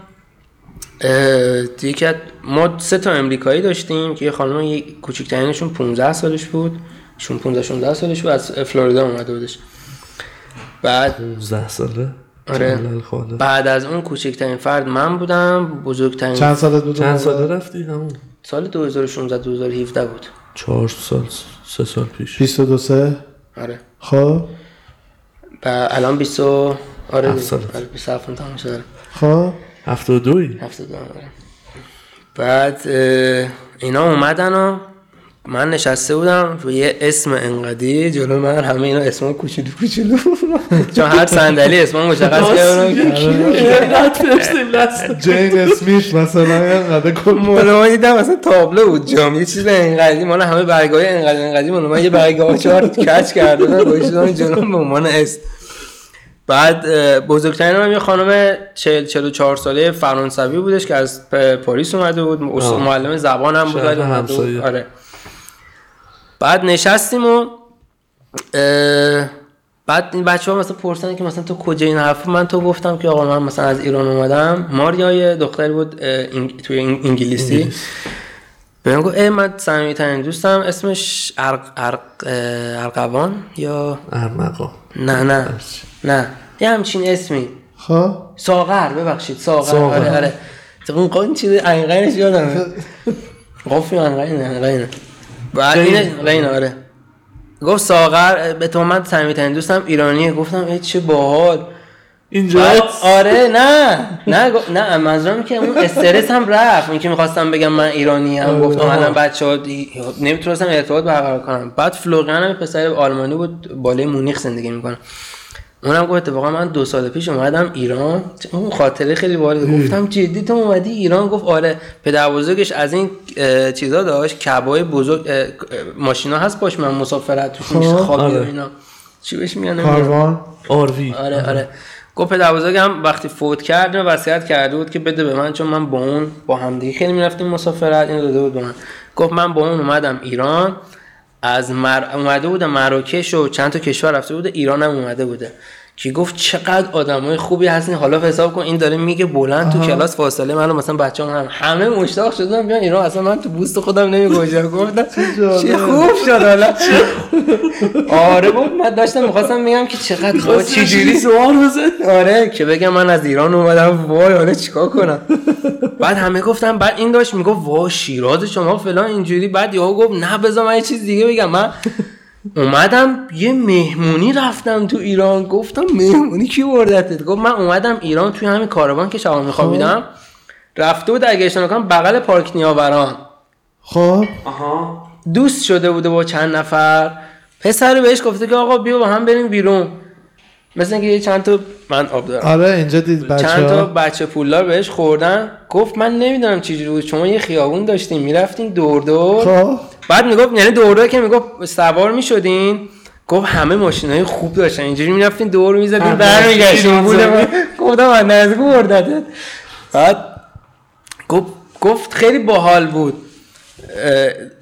که ما سه تا امریکایی داشتیم که یه خانم کوچیکترینشون 15 سالش بود. شون 15 16 سالش بود. از فلوریدا اومده بودش. بعد 15 ساله؟ آره. بعد از اون کوچکترین فرد من بودم. بزرگترین چند سالت بود؟ چند ساله؟ رفتی؟ همون. سال 2016 2017 بود. چهار سال سه سال پیش. 22 سه؟ آره. خب. و الان 20 و- آره. هفت دیگه. ساله. آره 27 تمام شده. خب. هفتاد و دوی؟ هفته دو آره. بعد اینا اومدن و من نشسته بودم یه اسم انقدی جلو من همه اینا اسم کوچولو کوچولو. چون هر صندلی اسم مشخص کردم. جین اسمیت مثلا اینقدر کل من دیدم مثلا تابلو بود جام. یه چیز انقدی مال همه برگاه انقدی انقدی مال من یه برگاه چهار کچ کرده بودن گوشیدم جلو به عنوان اسم. بعد بزرگترین هم یه خانم 40 44 ساله فرانسوی بودش که از پاریس اومده بود. معلم زبان هم بود. آره. بعد نشستیم و بعد این بچه ها مثلا پرسن که مثلا تو کجا این حرف من تو گفتم که آقا من مثلا از ایران اومدم. ماریا یه دختری بود این توی انگلیسی. به من گفت ای من صمیمی ترین دوستم اسمش ارق ارق ارقوان یا؟ ارمقا نه نه نه. یه همچین اسمی. خب. ساغر ببخشید ساغر, ساغر. آره آره. تو اون قاین چیز انقینش یادم قفی انقین انقین بعد این انقین آره. گفت ساغر به تو من ترین دوستم ایرانیه. گفتم ای چه باحال. اینجا؟ آره نه. نه نه منظورم که اون استرس هم رفت. اون که می‌خواستم بگم من ایرانی هم گفتم آها. الان بچه ها نمی‌تونستم ارتباط برقرار کنم. بعد فلوریان هم پسر آلمانی بود. بالای مونیخ زندگی می‌کنه. اونم گفت اتفاقا من دو سال پیش اومدم ایران. اون خاطره خیلی باحاله گفتم جدی تو اومدی ایران؟ گفت آره. پدر بزرگش از این چیزا داشت. کبای بزرگ ماشینا هست باش من مسافرت توش میشه خب. خوابی و آره. اینا. چی بهش میگن. کاروان آروی آره آره. گفت پدر بزرگم وقتی فوت کرد اینو وصیت کرده بود که بده به من چون من با اون با همدیگه خیلی می‌رفتیم مسافرت اینو داده بود به من. گفت من با اون اومدم ایران. از مر... اومده بوده مراکش و چند تا کشور رفته بوده ایران هم اومده بوده. که گفت چقدر آدمای خوبی هستین. حالا حساب کن این داره میگه بلند تو کلاس فاصله. منو مثلا بچه‌ها هم همه مشتاق شدن بیان ایران. اصلا من تو بوست خودم نمیگوجم گفتم چه خوب شد حالا. آره گفت من داشتم می‌خواستم بگم که چقدر خوب. چجوری؟ سوال بزن آره که بگم من از ایران اومدم. وای حالا چیکار کنم؟ بعد همه گفتم بعد این داشت می‌گفت وای شیراز شما فلان اینجوری. بعد یهو گفت نه بذار من یه چیز دیگه بگم. من اومدم یه مهمونی رفتم تو ایران گفتم مهمونی کی بردتت گفت من اومدم ایران توی همین کاروان که شما میخوابیدم رفته بود اگه اشتباه نکنم بغل پارک نیاوران. خب. آها. دوست شده بوده با چند نفر. پسر بهش گفته که آقا بیا با هم بریم بیرون. مثل اینکه یه چند تا من آب دارم. آره اینجا دید بچه چند تا بچه پولدار بهش خوردن. گفت من نمی‌دونم چجوری بود. شما یه خیابون داشتین می‌رفتین دور دور. خب. بعد می‌گفت یعنی دور دور که می‌گفت سوار می‌شدین؟ گفت همه ماشین های خوب داشتن. اینجوری می‌رفتین دور می‌زدین برمیگشتین. بوده. گفتم من نزدیک بردتت بعد گفت گفت خیلی باحال بود.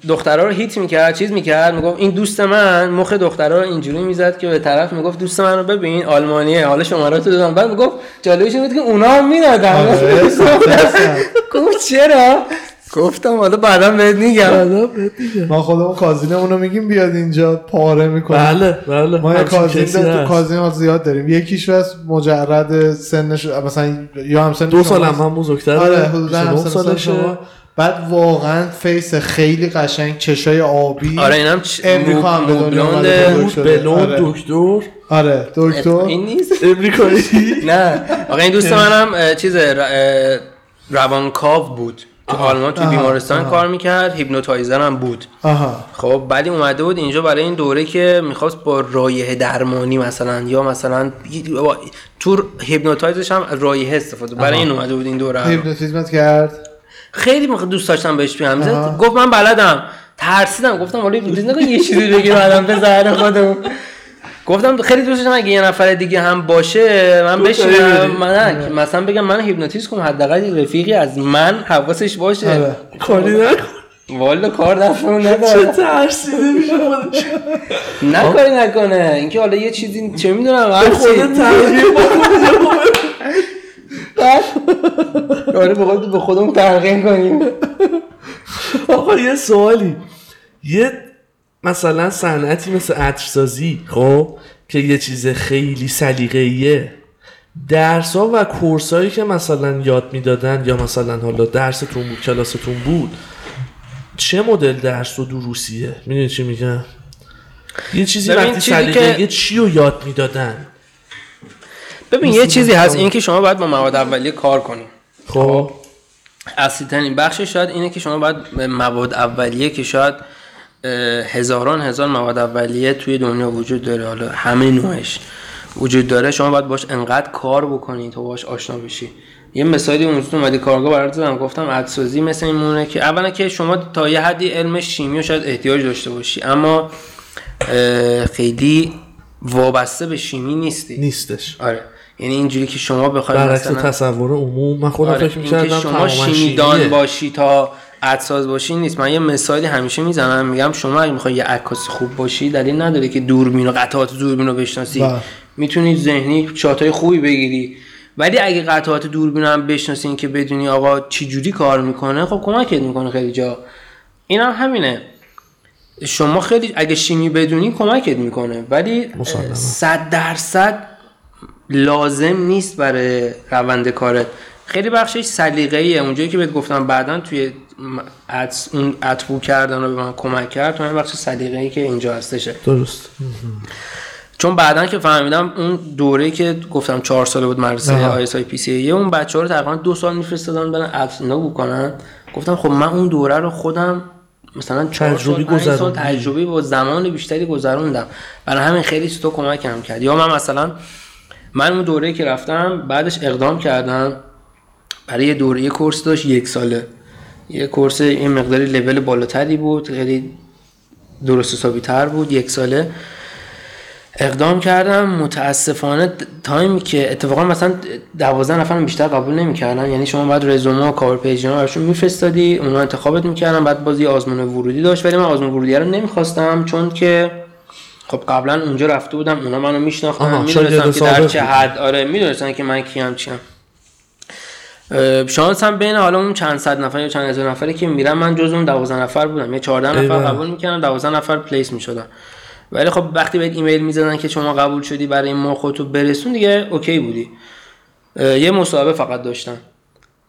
دخترها رو هیت می‌کرد چیز می‌کرد. می‌گفت این دوست من مخ دخترها رو اینجوری می‌زد که به طرف می‌گفت دوست من رو ببین آلمانیه. حالا شماراتو دادم. بعد می‌گفت جالبش بود که اونا هم می‌دادن. آره،. گفت چرا؟ گفتم حالا بعدا بهت میگم. حالا بهت میگم. ما خودمون cousin مون رو میگیم بیاد اینجا پاره می‌کنه بله بله. ما یه cousin. cousin ها زیاد داریم. یکیش بس مجرد سنش مثلا یا هم سن دو سال. هم هم بزرگتره. آره حدودا 29 هم سالشه. شما. بعد واقعا face خیلی قشنگ چشای آبی. آره اینم چ... امریکا هم به دنیا. بلوند آره. دکتر. آره دکتر. این نیست. امریکایی. نه. آقا این دوست منم چیز روانکاو بود. تو آلمان تو بیمارستان آها. کار می‌کرد hypnotizer هم بود. آها. خب بعدی اومده بود اینجا برای این دوره که می‌خواست با رایحه درمانی مثلا یا مثلا تو hypnotize ش هم رایحه استفاده برای این اومده بود این دوره هیپنوتیزمت کرد؟ خیلی دوست داشتم بهش. زد گفت من بلدم. ترسیدم. گفتم ولی یه چیزی بگی بعدم به ضرر خودم گفتم خیلی دوست داشتم اگه یه نفر دیگه هم باشه من بشینم. من مثلا بگم من هیپنوتیزم کنم حداقل رفیقی از من حواسش باشه. آره. کاری والا کار دستمون چه نداره ترسیده میشه خودش. نه کاری نکنه. اینکه حالا یه چیزی چه می‌دونم هر خودت چی. تغییر آره به خود به خودمون تلقین کنیم. آقا یه سوالی. یه مثلا صنعتی مثل عطرسازی خب که یه چیز خیلی سلیقه‌ایه. درس ها و کورس هایی که مثلا یاد می‌دادن یا مثلا حالا درستون بود کلاستون بود چه مدل درس و دروسیه؟ می‌دونی چی میگم؟ یه چیزی وقتی چیزی سلیقه که- یه چی رو یاد می‌دادن؟ ببین یه چیزی هست این که شما باید با مواد اولیه کار کنیم خب. اصلی ترین بخشش شاید اینه که شما باید مواد اولیه که شاید هزاران هزار مواد اولیه توی دنیا وجود داره. حالا همه نوعش وجود داره. شما باید باش انقدر کار بکنی تا باش آشنا بشی. یه مثالی اون اومدی کارگاه برات زدم. گفتم عدسازی مثل این مونه که اولا که شما تا یه حدی علم شیمی رو شاید احتیاج داشته باشی. اما خیلی وابسته به شیمی نیستی. نیستش. آره. یعنی اینجوری که شما بخوای برعکس مثلا تصور عموم. من خودم آره. فکر می‌کردم شما شیمیدان شیمیه. باشی تا عدساز باشی نیست. من یه مثالی همیشه می‌زنم میگم شما اگه می‌خوای یه عکاس خوب باشی دلیل نداره که دوربین و قطعات دوربین رو بشناسی. بله. می‌تونی ذهنی شاتای خوبی بگیری. ولی اگه قطعات دوربین هم بشناسی که بدونی آقا چی جوری کار می‌کنه خب کمکت می‌کنه خیلی جا. این هم همینه. شما خیلی اگه شیمی بدونی کمکت می‌کنه. ولی. صد درصد لازم نیست برای روند کارت. خیلی بخشش سلیقه ایه اونجایی که بهت گفتم بعدا توی اون اتبو کردن رو به من کمک کرد تو این بخش سلیقه ای که اینجا هستشه. درست. چون بعدا که فهمیدم اون دوره که گفتم چهار ساله بود مدرسه آها. آی اس آی پی سی اون بچه ها رو تقریبا دو سال میفرستادن برن ادس اینا بکنن گفتم خب من اون دوره رو خودم مثلا چهار سال پنج سال. تجربه با زمان بیشتری گذروندم. برای همین خیلی تو کمکم کرد. یا من مثلا من اون دوره که رفتم بعدش اقدام کردم. برای دوره یه course داشت یک ساله. یه course این مقداری لول بالاتری بود خیلی درست حسابی تر بود. یک ساله اقدام کردم. متاسفانه time ی که اتفاقا مثلا دوازده نفر بیشتر قبول نمی‌کردن. یعنی شما باید رزومه و cover page اینا براشون میفرستادی اونا انتخابت می‌کردن بعد باز یه آزمون ورودی داشت. ولی من آزمون ورودی رو نمی‌خواستم چون که خب قبلا اونجا رفته بودم اونا منو میشناختن می‌دونستن که در چه. حد. آره می‌دونستن که من کیم چیم. شانس هم بین حالا اون چند صد نفر یا چند هزار نفری که میرم من جز اون 12 نفر بودم. یا 14 نفر. قبول می‌کردم 12 نفر place می‌شدن. ولی خب وقتی بهت ایمیل می‌زدن که شما قبول شدی برای ما خودتو برسون دیگه اوکی بودی. یه مصاحبه فقط داشتم.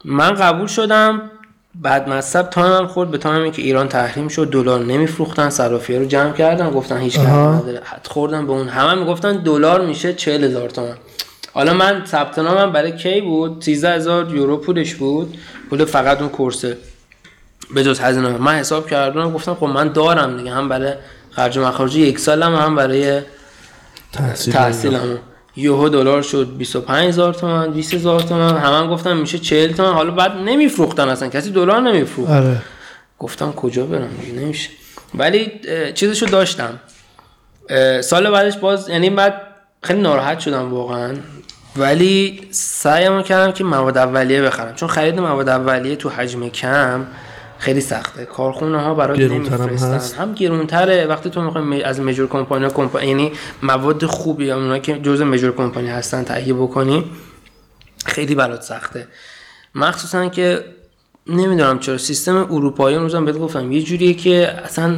من قبول شدم بعد مصب time م خورد به time ی که ایران تحریم شد دلار نمیفروختن صرافیه رو جمع کردن گفتن هیچ کاری. نداره. حد خوردن به اون. همه می‌گفتن دلار میشه 40 هزار تومن حالا من ثبت نامم برای کی بود؟ 13 هزار یورو پولش بود. پول فقط اون کورسه. به جز هزینه. من حساب کردم گفتم خب من دارم دیگه. هم برای خرج و مخارج یک سالم هم برای تحصیل. تحصیلمو یهو دلار شد 25000 تومن 20000 تومن همه گفتن میشه 40 تومن حالا بعد نمیفروختن اصلا. کسی دلار نمیفروخت. آره. گفتم کجا برم؟ نمیشه. ولی چیزشو داشتم. سال بعدش باز یعنی بعد خیلی ناراحت شدم واقعا. ولی سعیمو کردم که مواد اولیه بخرم. چون خرید مواد اولیه تو حجم کم خیلی سخته. کارخونه ها برای نمیفرستن. هست. هم گرونتره. وقتی تو می‌خوای از میجور کمپانی کمپانی یعنی مواد خوبی یا اونایی که جزء میجور کمپانی هستن تهیه بکنی خیلی برات سخته. مخصوصا که نمی‌دونم چرا سیستم اروپایی اون روزم بهت گفتم یه جوریه که اصلا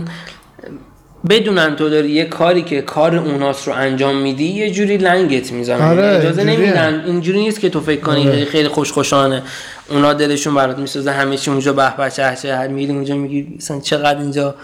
بدونن تو داری یه کاری که کار اوناست رو انجام میدی یه جوری لنگت می‌زنن آره، اجازه. نمیدن اینجوری نیست که تو فکر کنی آره. خیلی خوش خوشانه اونا دلشون برات می‌سازه همه چی اونجا به به چه چه هر میری اونجا میگی مثلا چقدر اینجا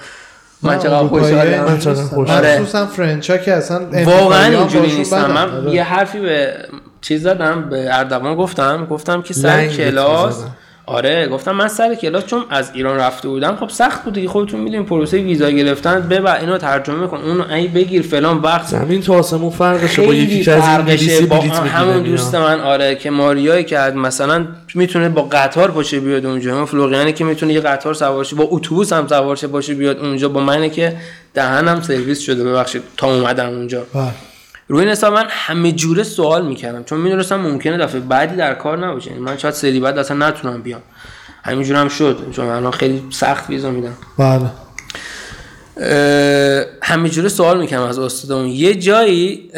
من چقدر اروپایی‌ها خوشحالم. مخصوصا فرنچا که اصلا واقعا اینجوری نیستم. من آره. یه حرفی به چیز زدم به اردوان گفتم گفتم که سر کلاس. آره گفتم من سر کلاس چون از ایران رفته بودم خب سخت بود دیگه خودتون می‌دونین پروسه ویزا گرفتن ببر اینو ترجمه کن اون ای بگیر فلان وقت. زمین تو آسمون فرقشه با یکی که از فرقشه با همون دوست من آره که ماریایی که مثلا می‌تونه با قطار باشه بیاد اونجا اون فلوریانی که می‌تونه یه قطار سوار با اتوبوس هم سوار شه باشه بیاد اونجا با منه که دهنم سرویس شده ببخشید تا اومدم اونجا. بله. روی این حساب من همه جوره سوال می‌کردم. چون می‌دونستم ممکنه دفعه بعدی در کار نباشه. یعنی من شاید سری بعد اصلا نتونم بیام. همینجور هم شد. چون الان خیلی سخت ویزا میدم. بله. همه جوره سوال می‌کنم از استادمون. یه جایی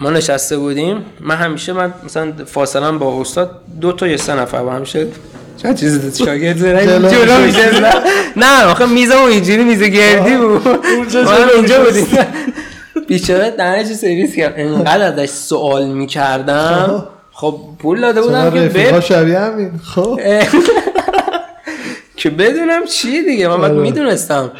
ما نشسته بودیم. من همیشه من مثلا فاصله با استاد دو تا یا سه نفر با همیشه چه چیزی شاگرد زرنگ جلو میشه. نه آخه میزم اینجوری میز گردی بود. اونجا. بودیم. بیچاره دهنش سرویس کرد. انقدر ازش سوال می‌کردم. خب. پول داده بودم که بر شبیه همین. خب. که بدونم چی دیگه. من باید آره. می‌دونستم.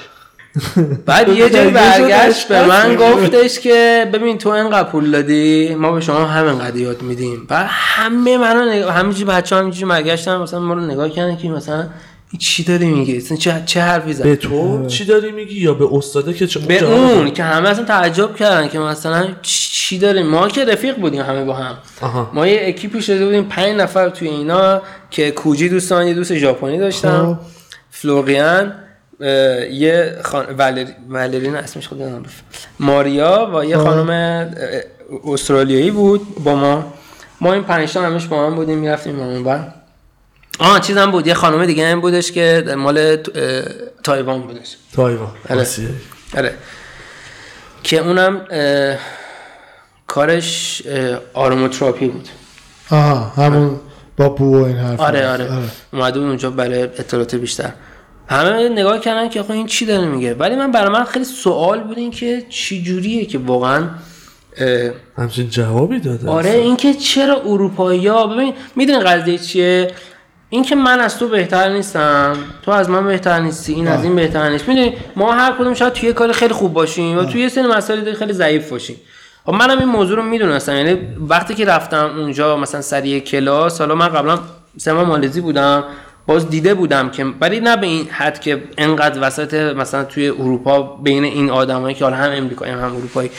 بعد یه جایی برگشت به من. گفتش که ببین تو انقدر پول دادی ما به شما همینقدر یاد میدیم. بعد همه منو نگاه همینجوری بچه هم اینجوری برگشتن مثلا ما رو نگاه کردن که مثلا این چی داری میگی؟ اصلا چه چه حرفی زد به تو چی داری میگی؟ یا به استاده که چه به اون که همه اصلا تعجب کردن که مثلا چی داریم؟ ما که رفیق بودیم همه با هم. آها. ما یه اکیپی شده بودیم پنج نفر توی اینا که کوجی دوستان یه دوست ژاپنی داشتم. فلوریان یه خان... والری... والرین اسمش خود نمی‌دونم. ماریا و یه. خانم استرالیایی بود با ما. ما این پنج تا همش با هم بودیم می‌رفتیم اون بر آه چیز هم بود. یه خانم دیگه هم بودش که مال تایوان بودش. تایوان. آره. آسیایی. آره. که اونم اه، کارش آروموتراپی بود. آها همون با بو این حرف آره آره. اومده بود اونجا برای اطلاعات بیشتر. همه نگاه کردن که آخه این چی داره میگه. ولی من برای من خیلی سوال بود این که چی جوریه که واقعا همچین جوابی داده آره اینکه چرا اروپایی ها ببین می‌دونی قضیه چیه؟ اینکه من از تو بهتر نیستم تو از من بهتر نیستی این از این بهتر نیست. می‌دونی ما هر کدوم شاید توی یه کار خیلی خوب باشیم و توی یه سری مسائل خیلی ضعیف باشیم. خب منم این موضوع رو می‌دونستم. یعنی وقتی که رفتم اونجا مثلا سر یه کلاس حالا من قبلا سه ماه مالزی بودم باز دیده بودم که ولی نه به این حد که انقدر وسط مثلا توی اروپا بین این آدمایی که حالا هم امریکایی هم, هم اروپایی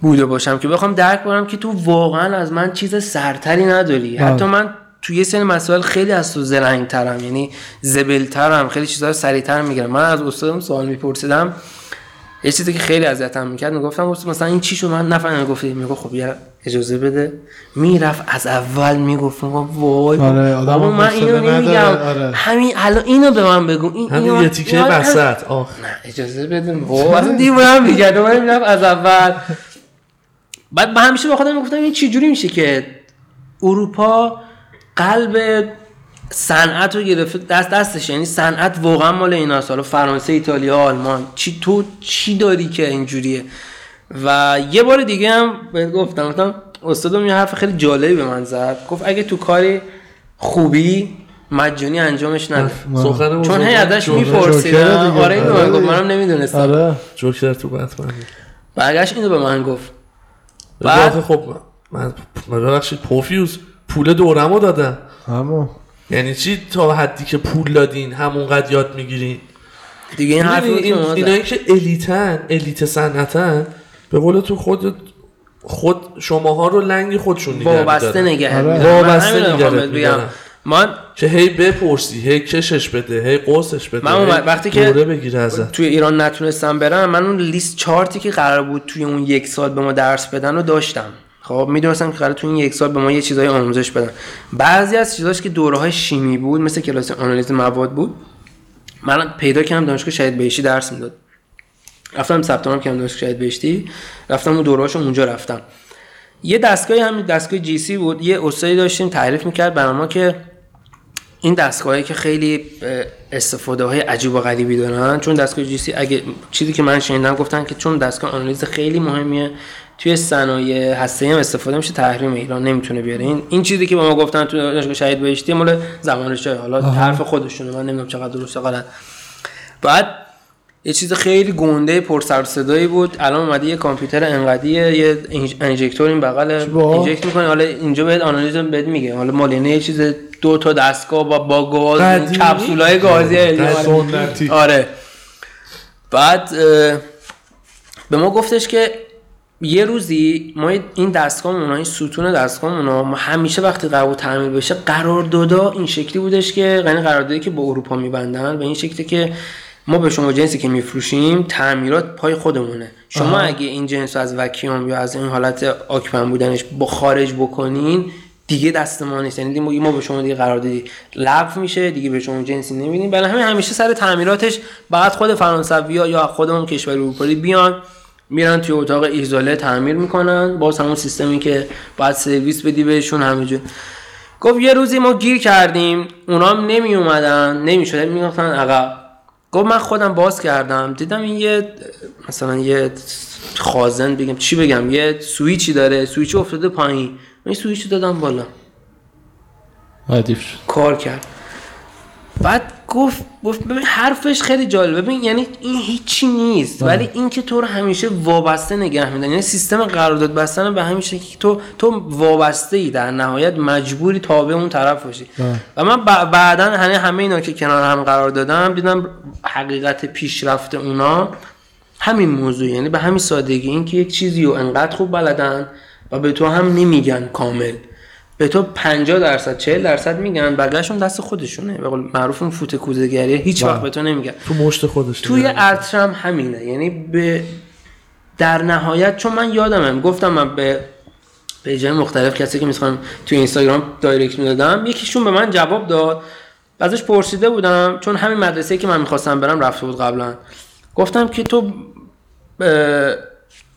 بوده باشم که بخوام درک کنم که تو واقعا از من چیز سرتری نداری. بله. حتی من تو یه سری مسائل خیلی از تو زرنگ ترم یعنی زبل ترم خیلی چیزا رو سریعتر می‌گیرم. من از استادم سوال میپرسیدم یه چیزی که خیلی اذیتم می‌کرد می‌گفتم گفت مثلا این چی شو من نفهمیدم. گفتی میگه خب یه اجازه بده. می‌رفت از اول می‌گفت میگم وای آره، آدم من اینو نمیگم. آره. همین الان اینو به من بگو. این همین اینو یه تیکه من- وسط. آخ. نه اجازه بده. بابا اصلا دیوونم میگه دوباره می‌رفت از اول. بعد من همیشه با خودم می‌گفتم این چه جوری میشه که اروپا قلب صنعت رو گرفته دست دستش. یعنی صنعت واقعا مال ایناست حالا فرانسه ایتالیا آلمان. چی تو چی داری که اینجوریه؟ و یه بار دیگه هم بهت گفتم گفتم استادم یه حرف خیلی جالبی به من زد. گفت اگه تو کاری خوبی مجانی انجامش نده. چون هی ازش میپرسیدم. آره اینو آره من گفت دیگه. منم نمی‌دونستم. آره. جوکر تو بتمن. برگشت اینو به من گفت. بعد خب من من ببخشید پوفیوز پول دورمو دادم. همون. یعنی چی؟ تا حدی که پول دادین همونقدر یاد می‌گیرین. دیگه این حرف این رو که من اینایی که الیتن الیت صنعتن به قول تو خود خود شماها رو لنگ خودشون نگه وابسته. نگه آره. وابسته رو نگه. من که هی بپرسی هی کشش بده هی قوسش بده من اومد- وقتی که دوره بگیره ازت. توی ایران نتونستم برم من اون لیست چارتی که قرار بود توی اون یک سال به ما درس بدن رو داشتم. خب می‌دونستم که قرار توی این یک سال به ما یه چیزای آموزش بدن. بعضی از چیزاش که دوره های شیمی بود مثل کلاس آنالیز مواد بود من پیدا کردم دانشگاه شهید بهشتی درس می‌داد. رفتم ثبت نام کردم دانشگاه شهید بهشتی رفتم اون دورهاشو اونجا رفتم. یه دستگاهی همین دستگاه جی سی بود یه استادی داشتیم تعریف می‌کرد برای که این دستگاهی که خیلی استفاده های عجیب و غریبی دارن چون دستگاه جی سی اگه چیزی که من شنیدم گفتن که چون دستگاه آنالیز خیلی مهمیه توی صنایع هسته هم استفاده میشه تحریم ایران نمی‌تونه بیاره. این این چیزی که به ما گفتن تو دانشگاه شهید بهشتی مال زمان شاه. حالا حرف خودشونه من نمی‌دونم چقدر درسته غلط بعد یه چیز خیلی گنده پر سر صدایی بود. الان اومده یه کامپیوتر انقدیه یه انژکتور این بغل؟ اینجکت می‌کنه. حالا اینجا بهت آنالیز بهت میگه. حالا مالینه یه چیز دو تا دستگاه با با گاز؟ کپسولای گازی. آره. بعد به ما گفتش که یه روزی ما این دستگاه اونا این ستون دستگاه اونا ما همیشه وقتی قرار بود تعمیر بشه قراردادا این شکلی بودش که یعنی قراردادی که با اروپا میبندن به این شکلی که ما به شما جنسی که میفروشیم تعمیرات پای خودمونه. شما اگه این جنس رو از وکیوم یا از این حالت آکپن بودنش با خارج بکنین دیگه دست ما نیست. یعنی ما به شما دیگه قراردادی لغو میشه دیگه به شما جنسی نمیدیم. برای همین همیشه سر تعمیراتش بعد خود فرانسوی یا خود اون کشور اروپایی بیان. میرن توی اتاق ایزوله تعمیر می‌کنن. باز همون سیستمی که باید سرویس بدی بهشون همینجور. گفت یه روزی ما گیر کردیم. اونا هم نمی اومدن نمی شده می‌گفتن عقب گفت من خودم باز کردم. دیدم این یه مثلا یه خازن بگم. چی بگم؟ یه سویچی داره. سویچ افتاده پایین. من این سویچ دادم بالا. ردیف شد. کار کرد. بعد گفت گفت ببین حرفش خیلی جالب ببین یعنی این هیچی نیست. ولی این که تو رو همیشه وابسته نگه میدن یعنی سیستم قرارداد بستن به همین شکلی که تو تو وابسته ای در نهایت مجبوری تابع اون طرف باشی. و من بعدا همه همه اینا که کنار هم قرار دادم دیدم حقیقت پیشرفت اونا همین موضوع یعنی به همین سادگی این که یک چیزی رو انقدر خوب بلدن و به تو هم نمیگن کامل. به تو 50 درصد 40 درصد میگن بقیه‌شون دست خودشونه. به قول معروف اون فوت کوزه‌گریه هیچ وقت به تو نمیگن. تو مشت خودش توی ارترم همینه. یعنی به در نهایت چون من یادمه گفتم من به به جای مختلف کسی که می‌خوام توی اینستاگرام دایرکت می‌دادم یکیشون به من جواب داد. ازش پرسیده بودم چون همین مدرسه که من می‌خواستم برم رفته بود قبلا. گفتم که تو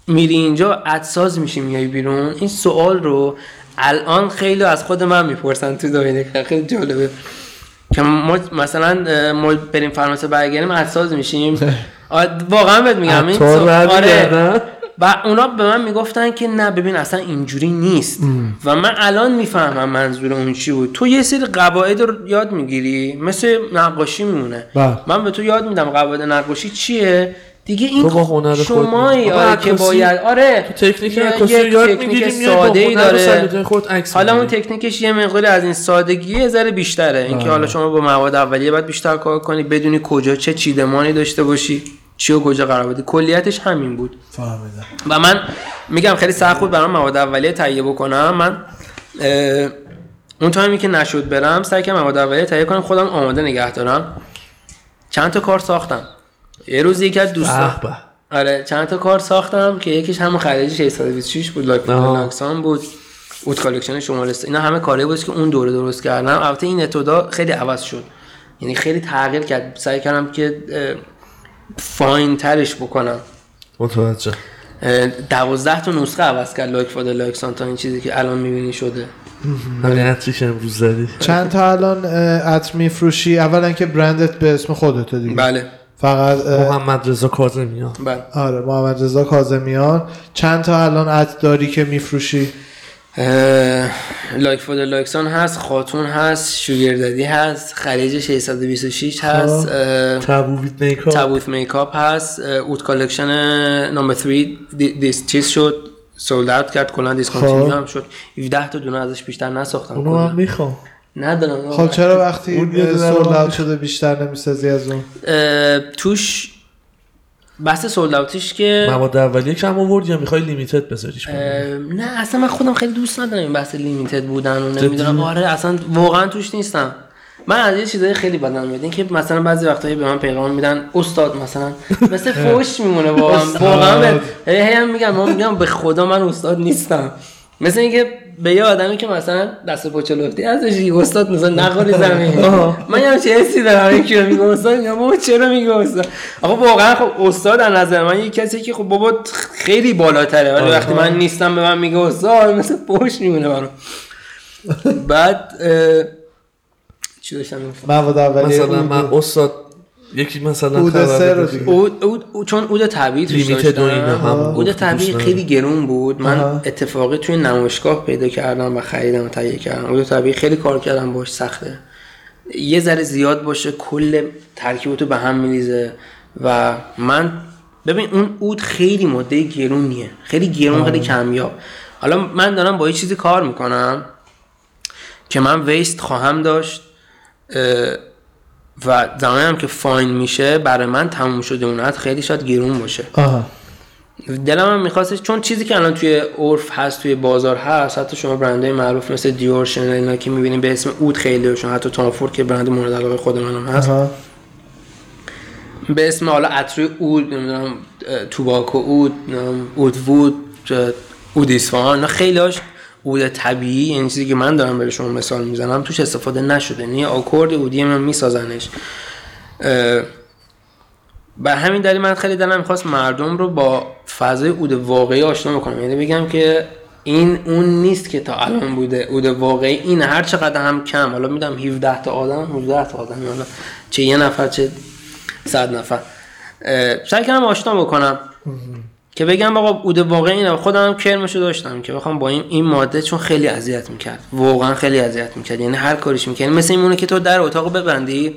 میری اینجا ادساز میشی میای بیرون. این سوال رو الان خیلی از خود من می‌پرسن تو دایره خیلی جالبه. که ما مثلا ما بریم فرانسه برگردیم ادساز میشیم. واقعا بهت میگم این آره؟ و اونا به من می‌گفتن که نه ببین اصلا اینجوری نیست. و من الان می‌فهمم منظور اون چی بود. تو یه سری قواعد رو یاد می‌گیری مثل نقاشی میمونه. بله. من به تو یاد میدم قواعد نقاشی چیه؟ دیگه این تو با. آره آقا که باید آره. تو تکنیک عکاسی یه رو یاد تکنیک می‌گیری، میای با ساده ای داره. حالا اون. تکنیکش یه مقداری از این سادگی یه ذره بیشتره. اینکه حالا شما با مواد اولیه باید بیشتر کار کنی بدونی کجا چه چیدمانی داشته باشی چی و کجا قرار بدی. کلیتش همین بود. فهمیدم. و من میگم خیلی سخت بود برام مواد اولیه تهیه بکنم. من اون تایمی که نشد برم سعی کردم مواد اولیه تهیه کنم خودم آماده نگه دارم. چند تا کار ساختم. یه روز یکی از دوستان آره چند تا کار ساختم که یکیش همون خلیج 626 بود لاک بود Oud Collection شمال است اینا همه کاری بود که اون دوره درست کردم. البته این اتودا خیلی عوض شد. یعنی خیلی تغییر کرد. سعی کردم که فاین ترش بکنم. متوجه. دوازده تا نسخه عوض کرد لاک فادر لاکسان تا این چیزی که الان می‌بینی شده. امروز زدی. چند تا الان عطر میفروشی؟ اولا که برندت به اسم خودته دیگه. بله. فقط محمد رضا کاظمیان. بله. آره محمد رضا کاظمیان. چند تا الان عطر داری که میفروشی؟ لایک فودر لایکسان هست خاتون هست شوگردادی هست خلیج 626 هست اه، تبویت میکاپ. تابوت میکاپ هست اوت کالکشن نمبر 3 دی- دیس چیز شد سولد اوت کرد کلا دیسکانتینیو خب. هم شد. 17 تا دونه ازش بیشتر نساختم اونو. می‌خوام. ندارم. خب چرا وقتی سولد شده بیشتر نمی‌سازی از اون؟ توش بحث سولد اوتیش که مواد اولیه کم آورد یا می‌خوای لیمیتد بذاریش نه اصلا من خودم خیلی دوست ندارم این بحث لیمیتد بودن و نمی‌دونم. آره اصلا واقعا توش نیستم. من از یه چیزای خیلی بدم میاد که مثلا بعضی وقتایی به من پیغام میدن استاد مثلا مثل فوش میمونه واقعا. واقعا هی هم میگم من میگم به خدا من استاد نیستم. مثل اینکه به یه آدمی که مثلا دست پاچه لفتی ازش یه استاد مثلا نخوری زمین. من هم چه حسی دارم یکی رو میگه استاد. میگم بابا چرا میگه استاد؟ آقا واقعا خب استاد از نظر من یه کسی که خب بابا خیلی بالاتره ولی وقتی من نیستم به من میگه استاد مثل فوش میمونه برام. بعد چی داشتم می‌گفتم؟ مواد اولیه مثلا من. استاد یکی مثلا اود. اود اود اود- چون اود طبیعی توش داشتم هم اود گفت طبیعی خیلی گرون بود. من آها. اتفاقی توی نمایشگاه پیدا کردم و خریدم و تهیه کردم. اود طبیعی خیلی کار کردم باش سخته. یه ذره زیاد باشه کل ترکیباتو به هم میریزه و من ببین اون اود خیلی ماده گرونیه. خیلی گرون خیلی کمیاب. حالا من دارم با یه چیزی کار می‌کنم که من ویست خواهم داشت. اه، و زمانی هم که فاین میشه برای من تموم شده اون عطر خیلی شاید گرون باشه. آها. دلم هم میخواستش چون چیزی که الان توی عرف هست توی بازار هست حتی شما برندهای معروف مثل دیور شنل اینا که می‌بینیم به اسم اود خیلی هاشون حتی تام فورد که برند مورد علاقه خود منم هست. آها. به اسم حالا عطر اود نمی‌دونم توباکو اود اود وود اود اینا خیلی هاش اود طبیعی یعنی چیزی که من دارم به شما مثال می‌زنم توش استفاده نشده. یعنی آکورد اودی من میسازنش. به همین دلیل من خیلی دلم می‌خواست مردم رو با فضای اود واقعی آشنا بکنم. یعنی بگم که این اون نیست که تا الان بوده. اود واقعی این هر چقدر هم کم. حالا میدم 17 تا آدم 17 تا آدم حالا چه یه نفر چه صد نفر. سعی کردم آشنا بکنم. که بگم آقا اود واقعی اینه. خودم هم کرمشو داشتم که بخوام با این این ماده چون خیلی اذیت می‌کرد. واقعا خیلی اذیت می‌کرد. یعنی هر کاریش می‌کرد مثل این که تو در اتاق ببندی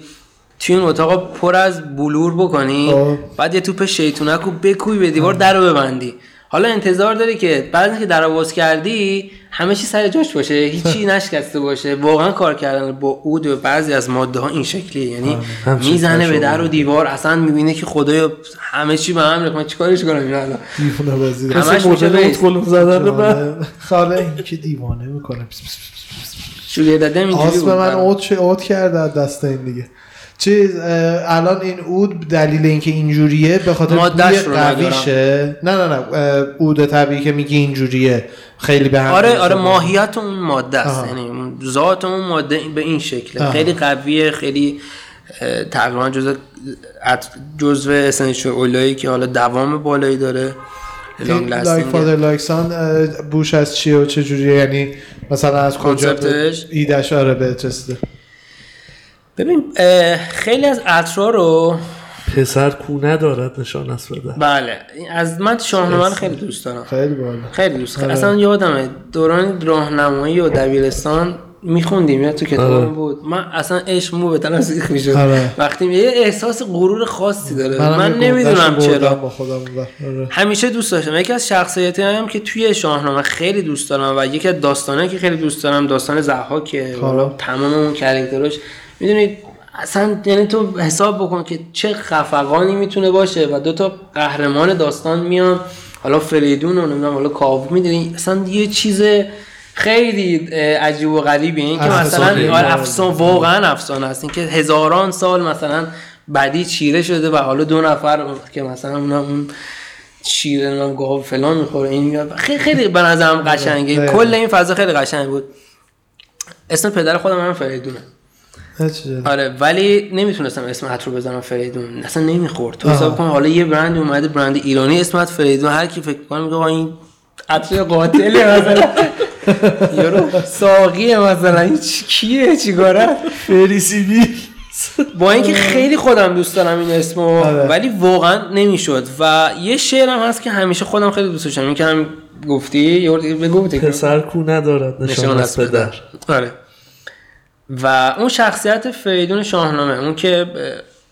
توی اون اتاق پر از بلور بکنی خب. بعد یه توپ شیطونک رو بکوی به دیوار در رو ببندی. حالا انتظار داری که بعد اینکه در رو باز کردی همه چی سر جاش باشه هیچی نشکسته باشه واقعا کار کردن با اود و بعضی از ماده ها این شکلیه یعنی همچین می‌زنه به. در و دیوار اصلا می‌بینه که خدایا همه چی به هم ریخت من چیکارش کنم اینا الان همش مدل. اتکلون زدن. خاله این که دیوانه می‌کنه شوگر داده من. اوت اوت کرده از دست این دیگه چیز الان این اود دلیل اینکه اینجوریه به خاطر بوی. قویشه نه نه نه اود طبیعی که میگی اینجوریه خیلی به هم آره. آره ماهیت اون ماده است. یعنی ذات اون ماده به این شکله آها. خیلی قویه خیلی تقریبا جزء جزء اسنشیال اولایی که حالا دوام بالایی داره لایک فادر لایکسان بوش از چیه و چه جوریه یعنی مثلا از کجا؟ ایدش آره به ببین خیلی از عطرا رو پسر کو ندارد نشان است بده بله از من شاهنامه رو خیلی دوست دارم خیلی بالا خیلی دوست دارم. اصلا یادمه دوران راهنمایی و دبیرستان میخوندیم یا تو کتاب آره. بود من اصلا عشق مو به تنم سیخ می‌شد آره. وقتی یه احساس غرور خاصی داره من یه نمی‌دونم چرا با خودم. آره. همیشه دوست داشتم یکی از شخصیتی هم که توی شاهنامه خیلی دوست دارم و یکی از داستانه که خیلی دوست دارم داستان زحاکه. حالا تمام اون کرکتراش می‌دونید اصلا یعنی تو حساب بکن که چه خفقانی می‌تونه باشه و دو تا قهرمان داستان میان حالا فریدون و نمی‌دونم حالا کاوه می‌دونی اصلا یه چیز خیلی عجیب و غریبیه این که. مثلا آره، افسان واقعا افسانه است این که هزاران سال مثلا بعدی چیره شده و حالا دو نفر که مثلا اونا اون شیر نام گاو فلان می‌خوره این میاد خیلی خیلی به نظرم قشنگه. کل این فضا خیلی قشنگ بود اسم پدر خودم هم فریدونه. آره ولی نمی‌تونستم اسم عطر رو بزنم فریدون. اصلا نمی‌خورد. تو. حساب کن حالا یه برند اومده برند ایرانی اسمت فریدون. هر کی فکر کنه میگه این عطر قاتله مثلا. یارو ساقیه مثلا. این کیه؟ چیکاره فریسی بی با اینکه خیلی خودم دوست دارم این اسمو آره. ولی واقعا نمی‌شد. و یه شعرم هست که همیشه خودم خیلی دوست داشتم. این که هم گفتی یه بگو. پسر کو ندارد نشان از پدر. آره. و اون شخصیت فریدون شاهنامه اون که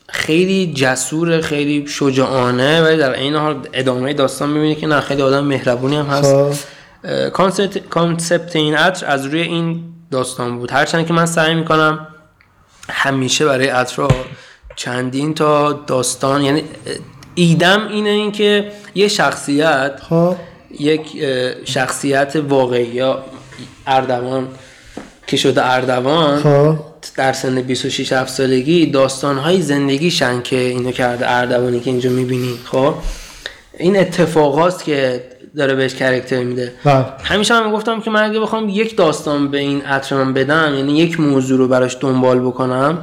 خیلی جسور خیلی شجاعانه ولی در این حال ادامه داستان می‌بینی که نه خیلی آدم مهربونی هم هست. خب. اه، concept concept این عطر از روی این داستان بود. هرچند که من سعی می‌کنم همیشه برای عطر چندین تا داستان یعنی ایدم اینه این که یه شخصیت خب. یک شخصیت واقعی یا اردوان که شده اردوان خب. در سن 26 7 سالگی داستانهای زندگیشن که اینو کرده اردوانی که اینجا می‌بینی خب؟ این اتفاقاست که داره بهش character میده. بله. همیشه هم گفتم که من اگه بخوام یک داستان به این من بدم یعنی یک موضوع رو براش دنبال بکنم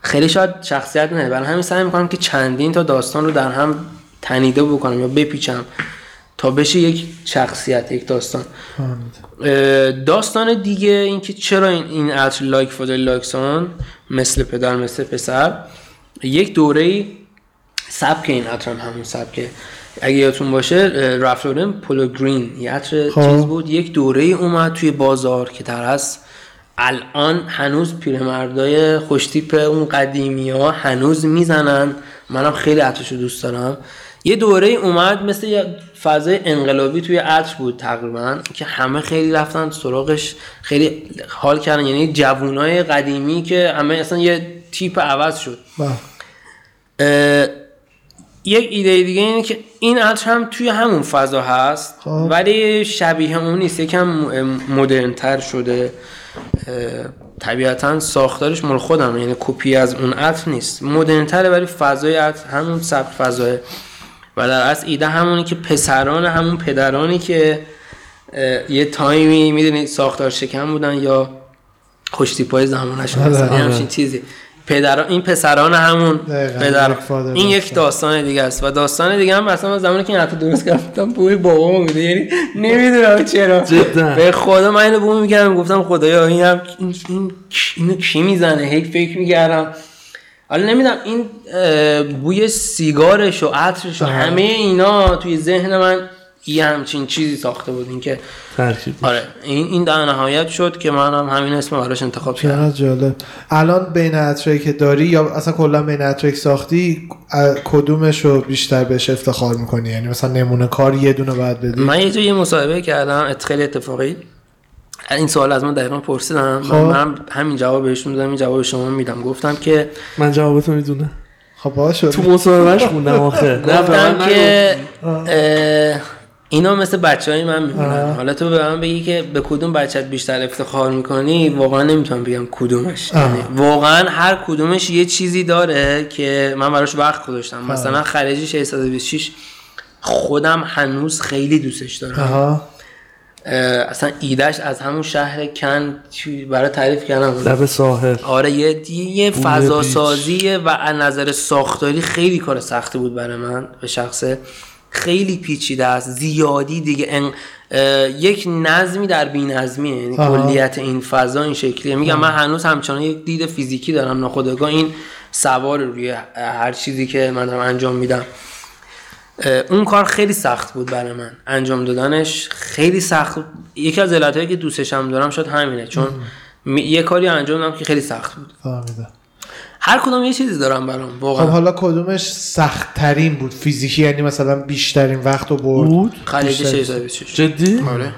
خیلی شاید شخصیت نه برای همین سعی می‌کنم که چندین تا داستان رو در هم تنیده بکنم یا بپیچم. تا بشه یک شخصیت یک داستان. داستان دیگه اینکه چرا این این عطر Like Father Like Son مثل پدر مثل پسر یک دوره سبک این عطر هم همون سبکه اگه یادتون باشه رفلورن پولو گرین یه عطر خب. چیز بود. یک دوره اومد توی بازار که در از الان هنوز پیرمردای خوشتیپ اون قدیمی ها هنوز می‌زنن. منم خیلی عطرش رو دوست دارم. یه دوره اومد مثل فضای انقلابی توی عطر بود تقریبا که همه خیلی رفتن سراغش خیلی حال کردن. یعنی جوونای قدیمی که همه اصلا یه تیپ عوض شد. بله. یک ایده دیگه اینه که این عطر هم توی همون فضا هست خب. ولی شبیه اون نیست. یکم مدرنتر شده. طبیعتا ساختارش مال خودم یعنی کپی از اون عطر نیست. مدرنتره ولی فضای عطر همون سبک فضاه. و در اصل ایده همونی که پسران همون پدرانی که یه تایمی می‌دونید ساختار شکن بودن یا خوشتیپای زمانشون آره، آره. همچین چیزی پدر این پسران همون پدر این یک. داستان دیگه است و داستان دیگه هم مثلا من زمانی که این حرف درست کردم بوی بابا بوده یعنی نمی‌دونم چرا جدا. به خدا من اینو بوم می‌کردم گفتم خدایا این هم این, این اینو کی می‌زنه هی فکر می‌کردم حالا نمی‌دونم این بوی سیگارش و عطرش و. همه اینا توی ذهن من یه همچین چیزی ساخته بود این که آره این این در نهایت شد که من هم همین اسم براش انتخاب کردم. جالب. الان بین عطرایی که داری یا اصلا کلا بین که ساختی کدومش رو بیشتر بهش افتخار می‌کنی؟ یعنی مثلا نمونه کار یه دونه باید بدی؟ من یه جا یه مصاحبه کردم خیلی اتفاقی این سوال از من دقیقا پرسیدم خب. من من همین جواب بهشون دادم این جواب شما میدم. گفتم که من جوابتو می‌دونم. خب باشه تو مصاحبهش خوندم آخه. نه به گفتم من که اینا مثل بچه های من میمونن. حالا تو به من بگی که به کدوم بچت بیشتر افتخار می‌کنی واقعا نمی‌تونم بگم کدومش. یعنی واقعا هر کدومش یه چیزی داره که من براش وقت گذاشتم. مثلا خلیجی 626 خودم هنوز خیلی دوستش دارم. اصلا ایدهش از همون شهر کن برای تعریف کردم. لب ساحل. آره یه یه فضا بیچ. سازیه و از نظر ساختاری خیلی کار سختی بود برای من به شخصه خیلی پیچیده است زیادی دیگه ان... یک نظمی در بی نظمیه یعنی. کلیت این فضا این شکلیه. میگم من هنوز همچنان یک دید فیزیکی دارم ناخودآگاه این سوار روی هر چیزی که من دارم انجام میدم. اون کار خیلی سخت بود برای من. انجام دادنش خیلی سخت. بود. یکی از علتهایی که دوستش هم دارم شد همینه چون می- یه کاری انجام دادم که خیلی سخت بود. فهمیدم. هر کدوم یه چیزی دارم برام خب واقعا حالا کدومش سخت ترین بود؟ فیزیکی یعنی مثلا بیشترین وقت رو برد؟ بود. خلیج بیشتر. 626 جدی؟ آره.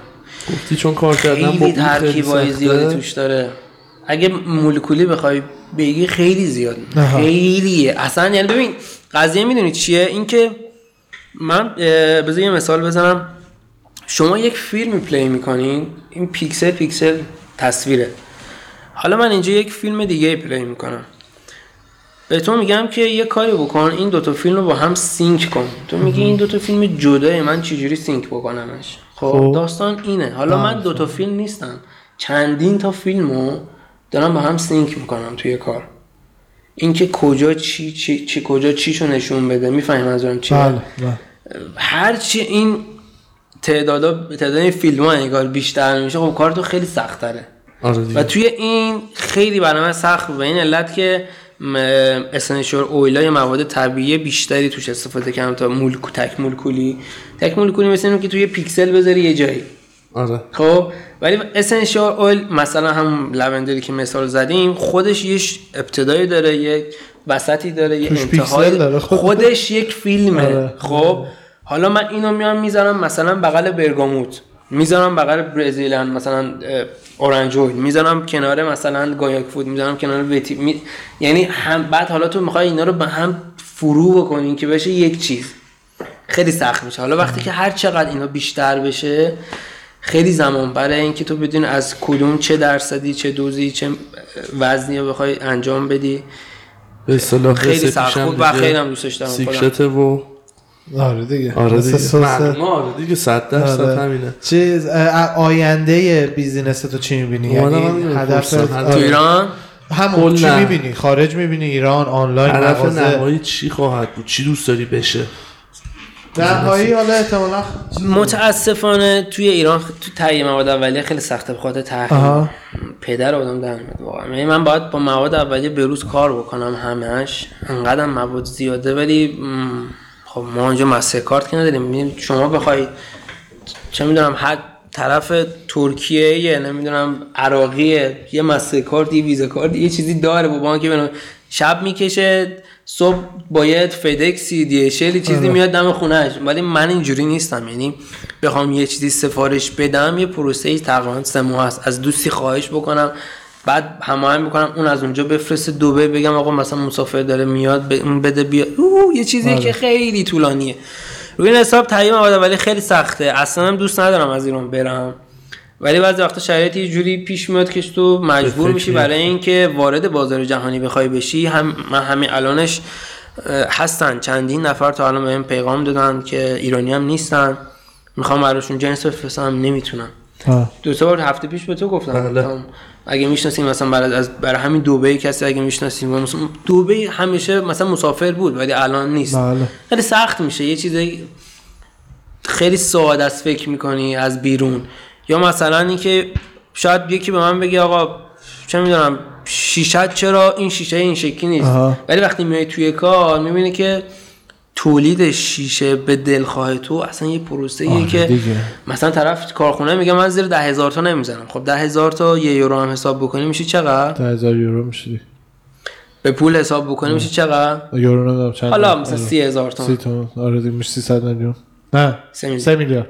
گفتی چون کار کردن با ترکیبای. زیادی توش داره. اگه مولکولی بخوای بگی خیلی زیاد. خیلیه اصلا یعنی ببین قضیه می‌دونی چیه؟ اینکه من بذار یه مثال بزنم. شما یک فیلم play می‌کنین این پیکسل پیکسل تصویره. حالا من اینجا یک فیلم دیگه play می‌کنم. به تو میگم که یه کاری بکن این دوتا فیلم رو با هم sync کن. تو میگی این دوتا فیلم جدای من چجوری sync بکنمش؟ خب خب. داستان اینه. حالا من دوتا فیلم نیستم. چندین تا فیلم رو دارم با هم sync می‌کنم توی کار. اینکه کجا چی چی, چی کجا چیشو نشون بده می‌فهمی منظورم چیه؟ بله بله. هرچی این تعداد تعداد این فیلم ها انگار بیشتر میشه خب کار تو خیلی سخت تره آره و توی این خیلی برای من سخت به این علت که essential oil ا یا مواد طبیعی بیشتری توش استفاده کردم تا مولکو تک مولکولی. تک مولکولی مثل که توی پیکسل بذاری یه جایی. آره خب ولی essential oil مثلا هم lavender ی که مثال زدیم خودش یه ابتدایی داره یه وسطی داره یه توش انتهای پیکسل داره. خب. خودش یک فیلمه آره. خب حالا من اینو میام می‌ذارم مثلا بغل برگاموت می‌ذارم بغل برزیلن مثلا اه، اورنج اویل می‌ذارم کنار مثلا گایاک فود می‌ذارم کنار ویتی می... یعنی هم بعد حالا تو می‌خوای اینا رو به هم فرو بکنین که بشه یک چیز خیلی سخت میشه حالا وقتی که هر چقدر اینا بیشتر بشه خیلی زمان برای اینکه تو بدون از کدوم چه درصدی چه دوزی چه وزنی رو بخوای انجام بدی. به اصطلاح خیلی بود و خیلی هم دوستش دارم خودم. سیکرته و آره دیگه. آره دیگه. آره دیگه صد درصد آره. همینه. چیز اه، آینده بیزینس تو چی می‌بینی؟ یعنی همین هدف. آره. تو ایران؟ همون چی. می‌بینی؟ خارج می‌بینی؟ ایران آنلاین هدف مغازه؟ نهایی چی خواهد بود؟ چی دوست داری بشه؟ نهایی حالا احتمالا متاسفانه توی ایران تو تهیه مواد اولیه خیلی سخته به خاطر تحریم. پدر آدم در میاد واقعا. یعنی من باید با مواد اولیه به روز کار بکنم همش انقدر مواد زیاده ولی خب ما اونجا مسه کارت که نداریم. می‌بینیم شما بخوای چه می‌دونم هر طرف ترکیه یه نمی‌دونم عراقیه یه مسه کارت یه ویزا کارت یه چیزی داره. با بانک بنو شب می‌کشه صبح باید فدکسی دیشلی چیزی آره. میاد دم خونهش ولی من اینجوری نیستم. یعنی بخوام یه چیزی سفارش بدم یه پروسه ای تقریبا سه ماه هست از دوستی خواهش بکنم. بعد هماهنگ می‌کنم. اون از اونجا بفرسته دبی بگم آقا مثلا مسافر داره میاد اون بده بیا. اوه، یه چیزیه آره. که خیلی طولانیه. روی این حساب تهیه ولی خیلی سخته. اصلا دوست ندارم از ایران برم. ولی بعضی وقتا شرایط یه جوری پیش میاد که تو مجبور میشی. برای اینکه وارد بازار جهانی بخوای بشی. هم من همین الانش هستن. چندین نفر تا الان بهم پیغام دادن که ایرانی هم نیستن. می‌خوام براشون جنس بفرستم نمی‌تونم. آه. دو سه بار هفته پیش به تو گفتم. بله. اگه می‌شناسیم مثلا برای از برای همین دبی کسی اگه می‌شناسیم مثلا دبی همیشه مثلا مسافر بود ولی الان نیست. بله. خیلی سخت میشه. یه چیزی خیلی ساده است فکر می‌کنی از بیرون. یا مثلا اینکه شاید یکی به من بگه آقا چه می‌دونم شیشت چرا؟ این شیشه این شکلی نیست. آها. ولی وقتی میای توی کار می‌بینی که تولید شیشه به دلخواه تو اصلا یه پروسه آره که دیگه. مثلا طرف کارخونه میگه من زیر ده هزار تا نمی‌زنم خب ده هزار تا یه یورو هم حساب بکنی میشه چقدر؟ ده هزار یورو میشه به پول حساب بکنی میشه چقدر؟ یورو نمی‌دونم چند حالا. مثلا سی هزار تا. سی تومن آره دیگه میشه 300 میلیون. نه سه میلیون.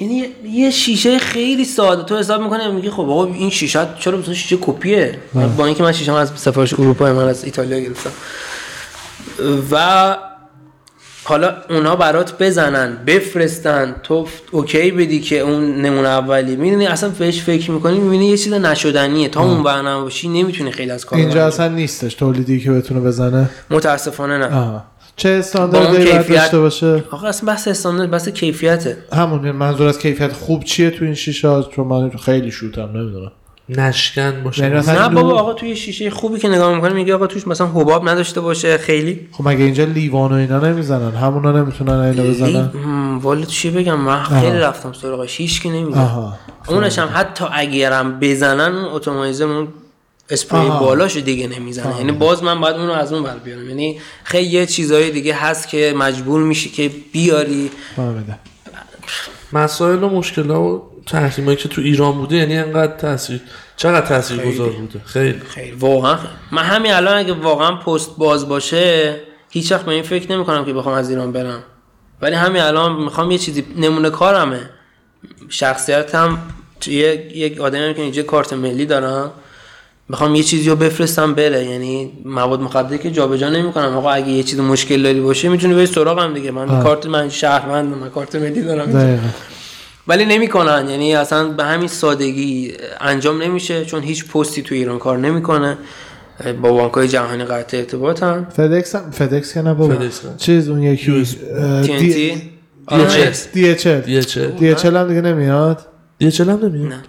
یعنی یه- شیشه خیلی ساده. تو حساب می‌کنه میگه خب آقا این شیشه چرا مثلا شیشه کپیه؟ با اینکه من شیشه از سفارش اروپا من از ایتالیا گرفتم. و حالا اونا برات بزنن بفرستن. تو اوکی بدی که اون نمونه اولی می‌دونی اصلا بهش فکر می‌کنی می‌بینی یه چیز نشدنیه. تا اون برنامه باشی نمی‌تونی خیلی از کار اینجا اصلا نیستش تولیدی که بتونه بزنه. متاسفانه نه. چه استانداردی باید داشته باشه؟ آقا اصلا بحث استاندارد بحث کیفیته. همون منظور از کیفیت خوب چیه تو این شیشه ها؟ چون من خیلی شوتم نمی‌دونم. نشکن باشه. یعنی نه بابا آقا توی شیشه خوبی که نگاه می‌کنی میگه آقا توش مثلا حباب نداشته باشه خیلی. خب مگه اینجا لیوان و اینا نمی‌زنن؟ همونا نمی‌تونن اینو بزنن؟ هم، والا چی بگم؟ من خیلی رفتم سراغش هیچ کی نمیزن آها. اونش هم حتی اگرم بزنن اون اسپری آها. بالاش دیگه نمی‌زنه. یعنی باز من باید اونو از اون بر بیارم. یعنی خیلی یه چیزای دیگه هست که مجبور میشی که بیاری. مسائل و مشکلات و تحریمایی که تو ایران بوده یعنی انقدر تاثیر چقدر تاثیر گذار بوده؟ خیلی. خیلی. واقعا. من همین الان اگه واقعا پست باز باشه هیچ وقت به این فکر نمی کنم که بخوام از ایران برم. ولی همین الان می‌خوام یه چیزی نمونه کارمه. شخصیتم یه یک آدمی که اینجا کارت ملی دارم. می‌خوام یه چیزی رو بفرستم بره. یعنی مواد مخدری که جابجا نمی‌کنم. آقا اگه یه چیز مشکل داری باشه می‌تونی بری سراغم دیگه. من آه. کارت من شهروندم من کارت ملی دارم. ولی نمی‌کنن. یعنی اصلا به همین سادگی انجام نمیشه چون هیچ پستی تو ایران کار نمی‌کنه. با بانک های جهانی قطع ارتباطن. فدکس هم فدکس که نه بابا. چیز اون یکی. TNT DHL. دی اچ هم دیگه نمیاد؟ چه هم نمیاد؟ نه.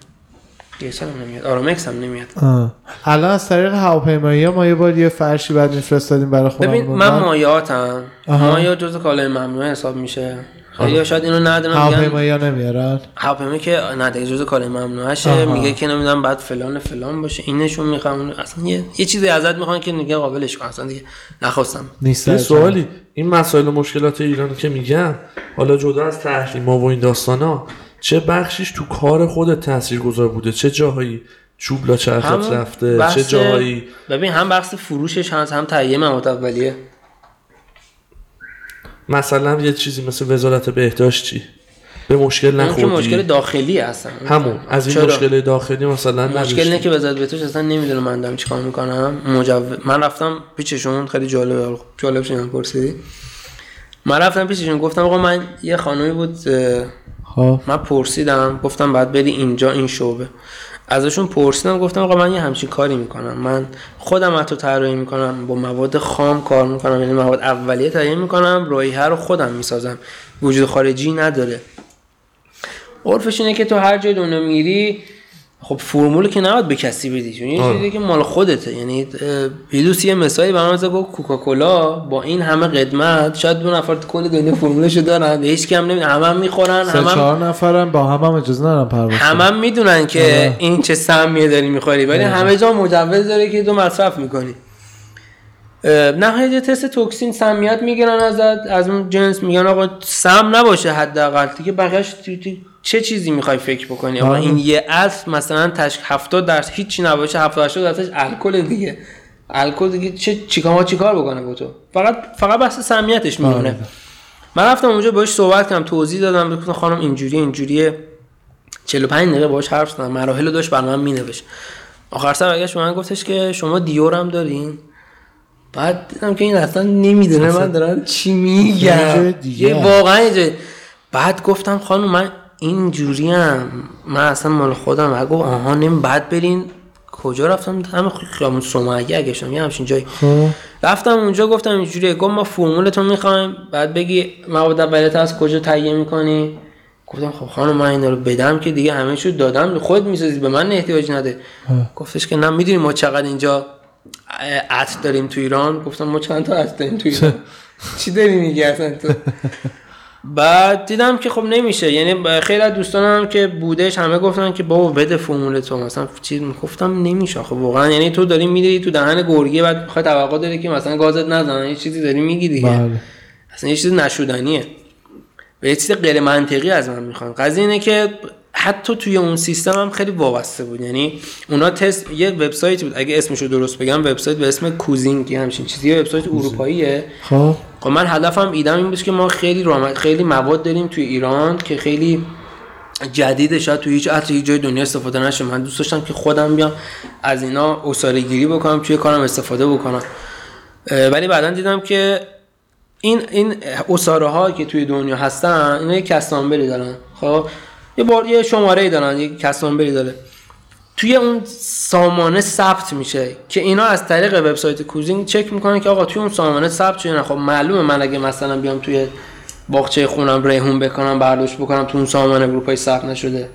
دیگه هم نمیاد. آرامکس هم نمیاد. آه. الان از طریق هواپیمایی ها ما یه بار یه فرشی بعد میفرستادیم برای خودمون. ببین من مایاتم. مایا جز کالای ممنوع حساب میشه. خیلی شاید اینو ندونم میگن هواپیمایی ها نمیارن؟ هواپیما که نه دیگه جز کالای ممنوعشه. میگه که نمی‌دونم بعد فلان فلان باشه. اینشون می‌خوام. اصلا یه, یه چیزی ازت می‌خوان که دیگه قابلش کن. اصلا دیگه نخواستم. نیست. یه سوالی. این مسائل و مشکلات ایران که میگم حالا جدا از تحریم و این داستانا چه بخشیش تو کار خودت تاثیرگذار بوده؟ چه جاهایی چوب لا چرخت همون رفته؟ بحث- چه جاهایی؟ ببین هم بحث فروشش هست هم تهیه مواد اولیه. مثلا یه چیزی مثل وزارت بهداشت چی؟ به مشکل نخوردی؟ مشکل داخلی هستن. همون. از این چرا؟ مشکل داخلی مثلا مشکل؟ اینه که وزارت بهداشت اصلا نمی‌دونه من دارم چیکار می‌کنم. مجوز من رفتم پیششون خیلی جالبه. جالب شدم پرسیدی. من رفتم پیششون گفتم آقا من یه خانومی بود خب من پرسیدم گفتم بعد بری اینجا این شعبه. ازشون پرسیدم گفتم آقا من یه همچین کاری می‌کنم. من خودم حتی طراحی می‌کنم با مواد خام کار می‌کنم یعنی مواد اولیه تهیه می‌کنم رایحه رو خودم می‌سازم. وجود خارجی نداره. عرفش اینه که تو هر جای دنیا میری خب فرمول که نباید به کسی بدی چون یه آره. چیزی که مال خودته یعنی اه، پیدوس یه مثالی برام زد گفت کوکاکولا با این همه قدمت شاید دو نفر تو کل دنیا فرمولشو دارن هیچ کی هم نمی‌دونن همه هم می‌خورن همه هم چهار نفرم با هم هم اجازه ندارن پرواز کنن. همه هم می‌دونن که آره. این چه سمیه داری می‌خوری ولی همه جا مجوز داره که تو مصرف می‌کنی نهایت تست توکسین سمیت می‌گیرن ازت از اون جنس میگن آقا سم نباشه حداقل دیگه بقیه‌اش چه چیزی می‌خوای فکر بکنی؟ آقا. این یه اصل مثلا تشک 70 درصد هیچی نباشه 70 80 درصدش الکل دیگه. الکل دیگه چه چیکار چیکار بکنه با تو؟ فقط فقط بحث سمیتش میمونه. آره. من رفتم اونجا باش صحبت کردم توضیح دادم گفتم خانم اینجوری اینجوریه. 45 دقیقه باش حرف زدم مراحل رو داشت بر من مینوشت. آخر سر برگشت به من گفتش که شما دیور هم دارین. بعد دیدم که این اصلا نمی‌دونه من دارم چی میگم. یه واقعا بعد گفتم خانم من اینجوری هم من اصلا مال خودم گفت آها نمی بعد برین. کجا رفتم؟ همه خیابون سومگه اگه شدم یه همچین جایی خب. رفتم اونجا گفتم اینجوریه. گفت ما فرمولتون می‌خوایم. بعد بگی مواد اولیت از کجا تهیه می‌کنی؟ گفتم خب خانم من اینا رو بدم که دیگه همه شو دادم. خود می‌سازی به من احتیاج نده. گفتش که نه می‌دونی ما چقدر اینجا عطر داریم تو ایران؟ گفتم ما چند تا عطر داریم تو ایران؟ چی داری میگی اصلا تو؟ بعد دیدم که خب نمیشه. یعنی خیلی از دوستانم که بودش همه گفتن که بابا بده فرمول تو. مثلا چیز گفتم نمیشه خب واقعا یعنی تو داری میری تو دهن گرگه بعد می‌خوای توقع داری که مثلا گازت نزنن یه چیزی داری میگی دیگه. بله. اصلا یه چیز نشدنیه و یه چیز غیر منطقی از من می‌خوان. قضیه اینه که حتی توی اون سیستم هم خیلی وابسته بود. یعنی اونا تست یه وبسایت بود. اگه اسمش رو درست بگم وبسایت به اسم کوزینگ یه همچین چیزی. یه وبسایت اروپاییه. خب. خب من هدفم ایدم این بود که ما خیلی رام... خیلی مواد داریم توی ایران که خیلی جدیده. شاید توی هیچ عطر هیچ جای دنیا استفاده نشه. من دوست داشتم که خودم بیام از اینا اصاره گیری بکنم توی کارم استفاده بکنم. ولی بعدا دیدم که این این اصاره ها که توی دنیا هستن اینا یک کستانبری دارن. خب؟ یه بار یه شماره ای دارن یک کستانبری داره. توی اون سامانه ثبت میشه که اینا از طریق وبسایت کوزینگ چک می‌کنن که آقا توی اون سامانه ثبت شده نه. خب معلومه من اگه مثلا بیام توی باغچه خونم ریحون بکنم برداشت بکنم تو اون سامانه گروپای ثبت نشده.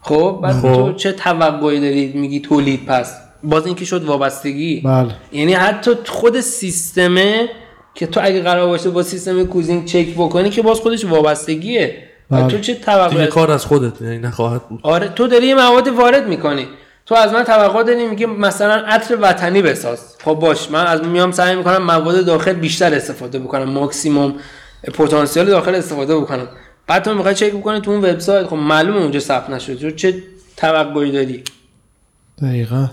خب بعد خب. تو چه توقعی داری؟ میگی تولید پس. باز اینکه شد وابستگی. بله. یعنی حتی خود سیستمه که تو اگه قرار باشه با سیستم کوزینگ چک بکنی که باز خودش وابستگیه. و. تو چه دیگه توقعی کار از خودت یعنی نخواهد بود. آره تو داری یه مواد وارد می‌کنی. تو از من توقع داری میگه مثلا عطر وطنی بساز. خب باش من از میام سعی می‌کنم مواد داخل بیشتر استفاده بکنم ماکسیموم پتانسیل داخل استفاده بکنم. بعد تو می‌خوای چک بکنی تو اون وبسایت خب معلومه اونجا ثبت نشده. تو چه توقعی داری؟ دقیقا.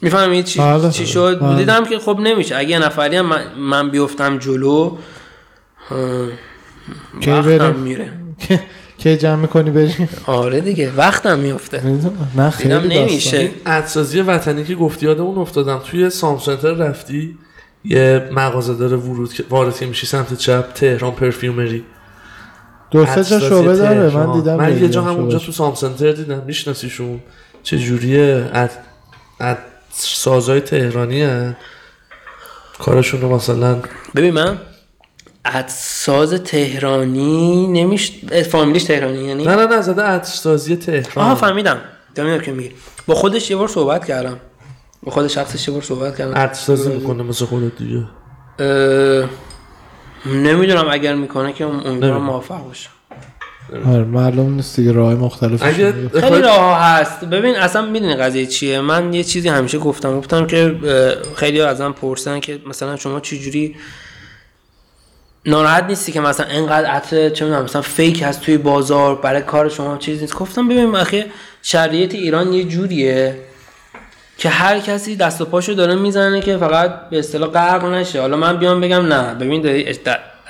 می‌فهمی چی, بله. چی شد؟ بله. دیدم که خب نمیشه. اگه یه نفری هم من, من بیفتم جلو وقتم؟ میره. که- جمع می‌کنی بریم آره دیگه وقتم میفته نه خیلی. نمیشه این عدسازی وطنی که گفتی یادمون افتادم توی سام سنتر رفتی یه مغازه داره ورود که وارد که میشی سمت چپ تهران پرفیومری دو سه جا شعبه داره من. دیدم من یه جا هم شعبه. اونجا تو سام سنتر دیدم میشناسیشون چه جوریه اد اد سازهای تهرانی هن. کارشون رو مثلا ببین من ساز تهرانی نمیش فامیلیش تهرانی یعنی؟ نه نه نه زده عطرسازی تهران. آها فهمیدم. فهمیدم که میگی با خودش یه بار صحبت کردم. با خود شخصش یه بار صحبت کردم. عطرسازی می‌کنه مثل خودت دیگه. اه، نمی‌دونم اگر می‌کنه که امیدوارم نمی‌دونم. موفق باشه. آره معلوم نیست دیگه راه مختلف اگه خیلی راه هست. ببین اصلا می‌دونی قضیه چیه. من یه چیزی همیشه گفتم. گفتم که خیلی ازم پرسن که مثلا شما چجوری ناراحت نیستی که مثلا اینقدر عطر چه می‌دونم مثلا فیک هست توی بازار برای کار شما چیز نیست. گفتم ببین اخی شرایط ایران یه جوریه که هر کسی دست و پاشو داره می‌زنه که فقط به اصطلاح غرق نشه. حالا من بیام بگم نه. ببین داری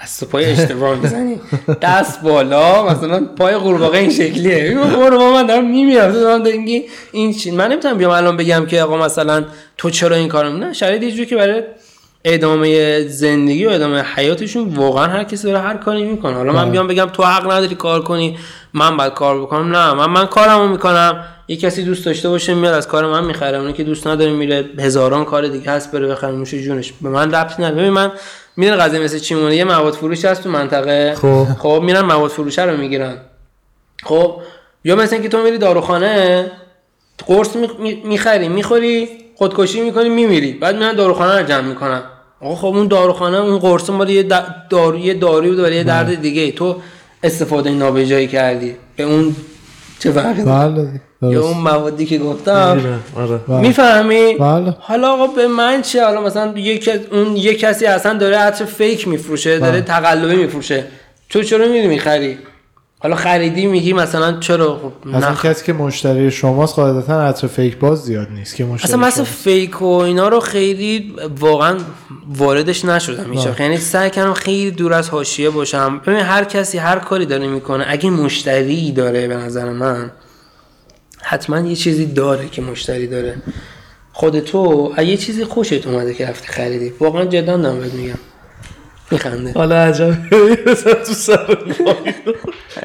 دست و پای اشتباه می‌زنی. دست بالا مثلا پای قورباغه این شکلیه. ببین قورباغه من دارم میمیرم. تو دارم این چی من نمی‌تونم بیام الان بگم که آقا مثلا تو چرا این کارو نه شرایط یه جوری که برای ادامه زندگی و ادامه حیاتشون واقعا هر کسی داره هر کاری می‌کنه. حالا من بیام بگم تو حق نداری کار کنی من باید کار بکنم. نه من من کارمو می‌کنم. یه کسی دوست داشته باشه میاد از کار من می‌خره. اونی که دوست نداره میره. هزاران کار دیگه هست بره بخره. نوش جونش. به من ربطی نداره. ببین من می‌دونی قضیه مثل چی مونه یه مواد فروش هست تو منطقه. خب. خب میرن مواد فروشه رو می‌گیرن. خب یا مثلا اینکه تو میری داروخانه قرص می- می- می‌خری. می‌خوری خودکشی می‌کنی میمیری. بعد میرن داروخانه رو جمع می‌کنن. آقا خب اون داروخانه اون قرص مال یه دارو یه دارویی بود برای یه درد دیگه تو استفاده نابجایی کردی به اون چه فرقی؟ بله یا. اون موادی که گفتم می‌دونم، آره بله. می‌فهمی بله. حالا آقا به من چه حالا مثلا یک اون یه کسی اصلا داره عطر فیک میفروشه داره بله. تقلبی میفروشه تو چرا میری می‌خری حالا خریدی میگی مثلا چرا؟ خب اصلا نخ- کسی که مشتری شماست قاعدتا عطر فیک باز زیاد نیست که مشتری اصلا مثل شماست. فیک و اینا رو خیلی واقعا واردش نشدم هیچ وقت. یعنی سعی کردم خیلی دور از حاشیه باشم. ببین هر کسی هر کاری داره می‌کنه. اگه مشتری داره به نظر من حتما یه چیزی داره که مشتری داره. خود تو یه چیزی خوشت اومده که رفتی خریدی. واقعا جدا دارم میگم. میخنده. حالا عجب. تو سر.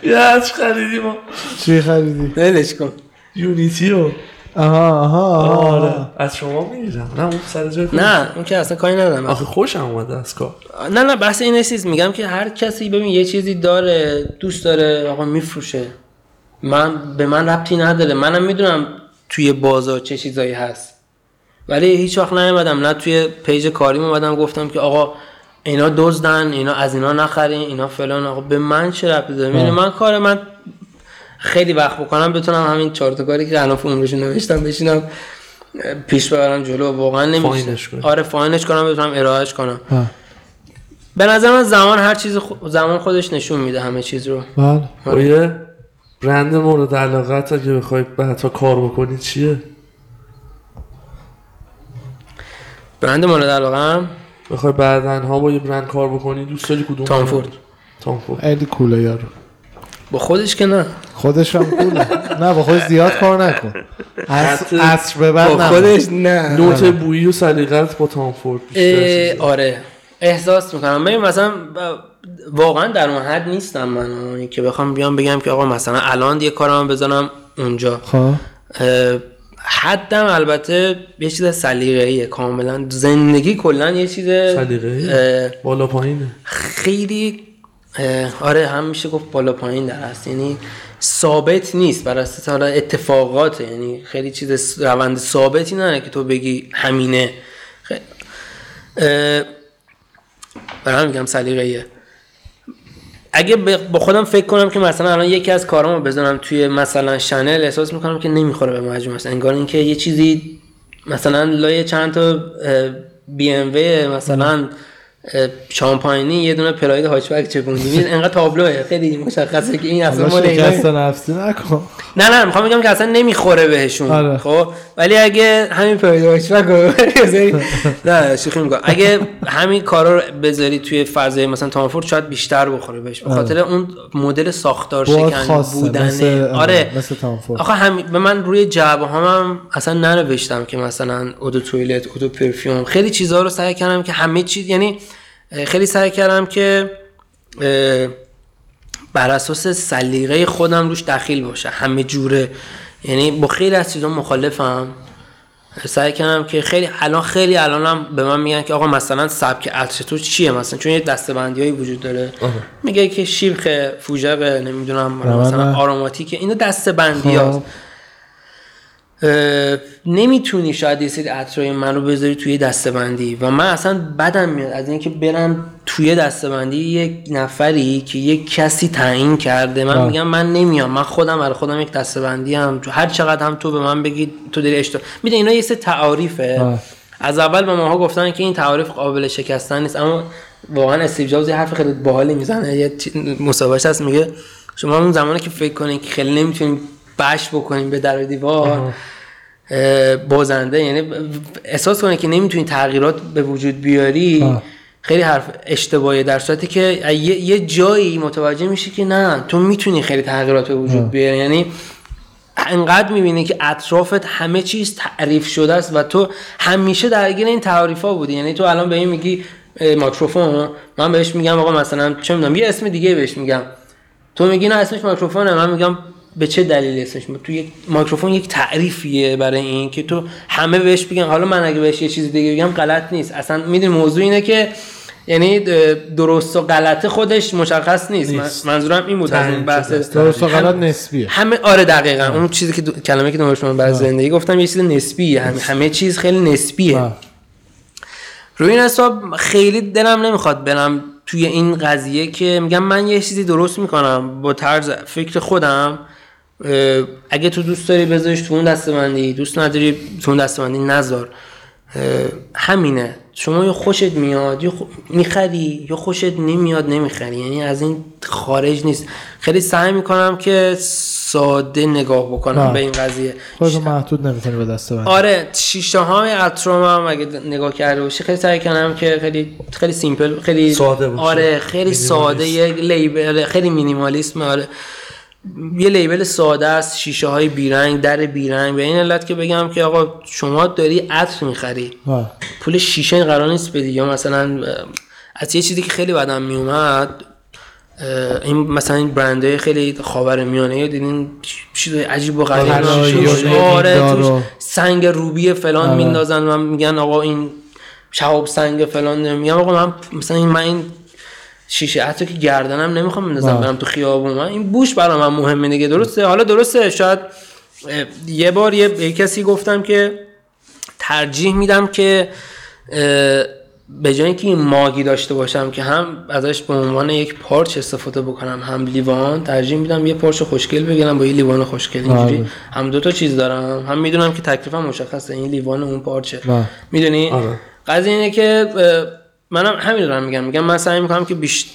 یه عطر خریدیم ما. چی خریدی؟ ولش کن. یونیتی رو. آها آها آها. آره. از شما می‌گیرم. نه اون سر جای. نه اون که اصلا کاری ندارم. آخه خوشم اومده از کار. نه نه بحث این نیست میگم که هر کسی ببین یه چیزی داره دوست داره آقا میفروشه. من به من ربطی نداره. منم می‌دونم توی بازار چه چیزایی هست. ولی هیچ وقت نیومدم نه توی پیج کاریم اومدم گفتم که آقا اینا دزدن اینا از اینا نخرین اینا فلان. آقا به من چه ربطی داره؟ من کار من خیلی وقت بکنم بتونم همین چهار تا کاری که الان فرمولشون نوشتم بشینم پیش ببرم جلو. واقعا نمیشه. فاینش. آره فاینش کنم بتونم ارائهش کنم. ها. به نظر من زمان هر چیز خو- زمان خودش نشون میده همه چیز رو. بله. یه برند مورد علاقت اگه بخوای بعدها کار بکنی چیه؟ برند مورد علاقم بخوای بعدنها با یه برند کار بکنی دوست داری کدوم تام؟ فورد. تام فورد. خیلی کوله یارو. با خودش که نه. خودش هم کوله. نه با خودش زیاد کار نکن. عصر به بعد با نه خودش نه. نوت بویی و سلیقت با تام فورد. آره. احساس می‌کنم. ببین مثلا واقعا در اون حد نیستم من. که بخوام بیام بگم که آقا مثلا الان یه کارم بزنم اونجا. خب. حدم البته یه چیز سلیقه‌ایه. کاملا زندگی کلا یه چیز سلیقه‌ای؟ بالا پایینه. خیلی آره هم میشه گفت بالا پایین در هست یعنی ثابت نیست. بر اساس حالا اتفاقاته یعنی خیلی چیز روند ثابتی نه که تو بگی همینه. خ... اه، برای میگم سلیقه‌ایه. اگه با خودم فکر کنم که مثلا الان یکی از کارامو بزنم توی مثلا شنل احساس می‌کنم که نمی‌خوره به مجموع است انگار اینکه یه چیزی مثلا لای چند تا بی ام و مثلا شامپاینی یه دونه پراید هاچبک چپوندی می‌بینی انقدر تابلوه. خیلی مشخصه که این اصلا مال. شکست نفسی نکن. نه نه می‌خوام بگم که اصلا نمی‌خوره بهشون. آره. خب؟ ولی اگه همین پرایدوشبک رو بذاری نه شوخی می‌کنم. اگه همین کارا رو بذاری توی فضای مثلا تامفورد شاید بیشتر بخوره بهش. به خاطر اون مدل ساختار شکن بودنه مثل آره مثل تامفورد آخه همین به من روی جعبه هم اصلا ننوشتم که مثلا اودو تویلت اودو پرفیوم. خیلی چیزها رو سعی کردم که همه چیز یعنی خیلی سعی کردم که بر اساس سلیقه خودم روش دخیل باشه همه جوره. یعنی با خیلی از چیزا مخالفم. سعی کردم که خیلی الان خیلی الانم به من میگن که آقا مثلا سبک عطر تو چیه؟ مثلا چون یه دستبندی وجود داره. میگه که شیبخ فوژق نمی‌دونم مثلا. آروماتیک اینو دستبندی هست خب. نمی‌تونی شاید یه سری عطرهای من رو بذاری توی دستبندی. و من اصلا بدم میاد. از اینکه برم توی دستبندی یک نفری که یک کسی تعیین کرده من آه. میگم من نمیام. من خودم برای خودم یک دستبندی هم هر چقدر هم تو به من بگی تو داری اشتباه. می‌دونی اینا یه سری تعاریفه. آه. از اول به ماها گفتن که این تعاریف قابل شکستن نیست. اما واقعا استیو جابز یه حرف خیلی باحالی می‌زنه. یه مصاحبهش هست میگه شما اون زمانی که فکر کنین که خیلی نمی‌تونین بش بکنین به در و دیوار بازنده یعنی احساس کنه که نمی‌تونی تغییرات به وجود بیاری آه. خیلی حرف اشتباهی در صورتی که یه, جایی متوجه میشی که نه تو می‌تونی خیلی تغییرات به وجود بیاری. یعنی انقدر می‌بینی که اطرافت همه چیز تعریف شده است و تو همیشه درگیر این تعریف ها بودی. یعنی تو الان به این میگی اه، مایکروفون من بهش میگم آقا مثلا چه می‌دونم یه اسم دیگه بهش میگم. تو میگی نه اسمش میکروفونه من میگم به چه دلیل اسمش؟ تو یک میکروفون یک تعریفیه برای این که تو همه بهش بگن. حالا من اگه بهش یه چیز دیگه بگم غلط نیست. اصلا می‌دونی موضوع اینه که یعنی درست و غلط خودش مشخص نیست, نیست. من منظورم این بود از این بحث. درست و غلط نسبیه. همه آره دقیقا. اون چیزی که دو... کلمه که دومش من برای زندگی گفتم یه چیز نسبیه. همه, همه چیز خیلی نسبیه. آه. روی این حساب خیلی دلم نمی‌خواد برم توی این قضیه که میگم من یه چیزی درست می‌کنم. با طرز فکر خودم. اگه تو دوست داری بذاریش تو اون دستبندی دوست نداری تو اون دستبندی نذار. همینه. شما یا خوشت میاد یا خو... می‌خری یا خوشت نمیاد نمی‌خری. یعنی از این خارج نیست. خیلی سعی می‌کنم که ساده نگاه بکنم آه. به این قضیه. خودتو محدود نمی‌تونی به دست بندی آره شیشه های اطرام هم اگه نگاه کرده باشی خیلی سعی کردم که خیلی خیلی سیمپل خیلی ساده باشه. آره خیلی ساده یه لیبل خیلی مینیمالیسم آره. یه لیبل ساده است شیشه های بیرنگ در بیرنگ. به این علت که بگم که آقا شما داری عطر می‌خری. آه. پول شیشه این قرار نیست بدی. یا مثلا از یه چیزی که خیلی بدم میومد این مثلا این برندهای خیلی خاور میانه. یا دیدین چیزای عجیب و غریب. آره نگیندار توش و- سنگ روبی فلان آره. میندازن. و میگن آقا این شهاب سنگ فلان. میگم آقا من مثلا این من این شیشه. حتی که گردنم نمی‌خوام بندازم آه. برم تو خیابون. من این بوش برای من مهمه دیگه. درسته؟ حالا درسته. شاید یه بار یه به کسی گفتم که ترجیح میدم که به جای اینکه این ماگی داشته باشم که هم ازش به عنوان یک پارچ استفاده بکنم هم لیوان ترجیح میدم یه پارچ خوشگل بگیرم با یه لیوان خوشگل. اینجوری بله. هم دو تا چیز دارم. هم می‌دونم که تکلیفم مشخصه. این لیوان و اون پارچه. بله. می‌دونی؟ آره. قضیه اینه که منم همین دارم میگم. میگم من سعی می‌کنم که بیش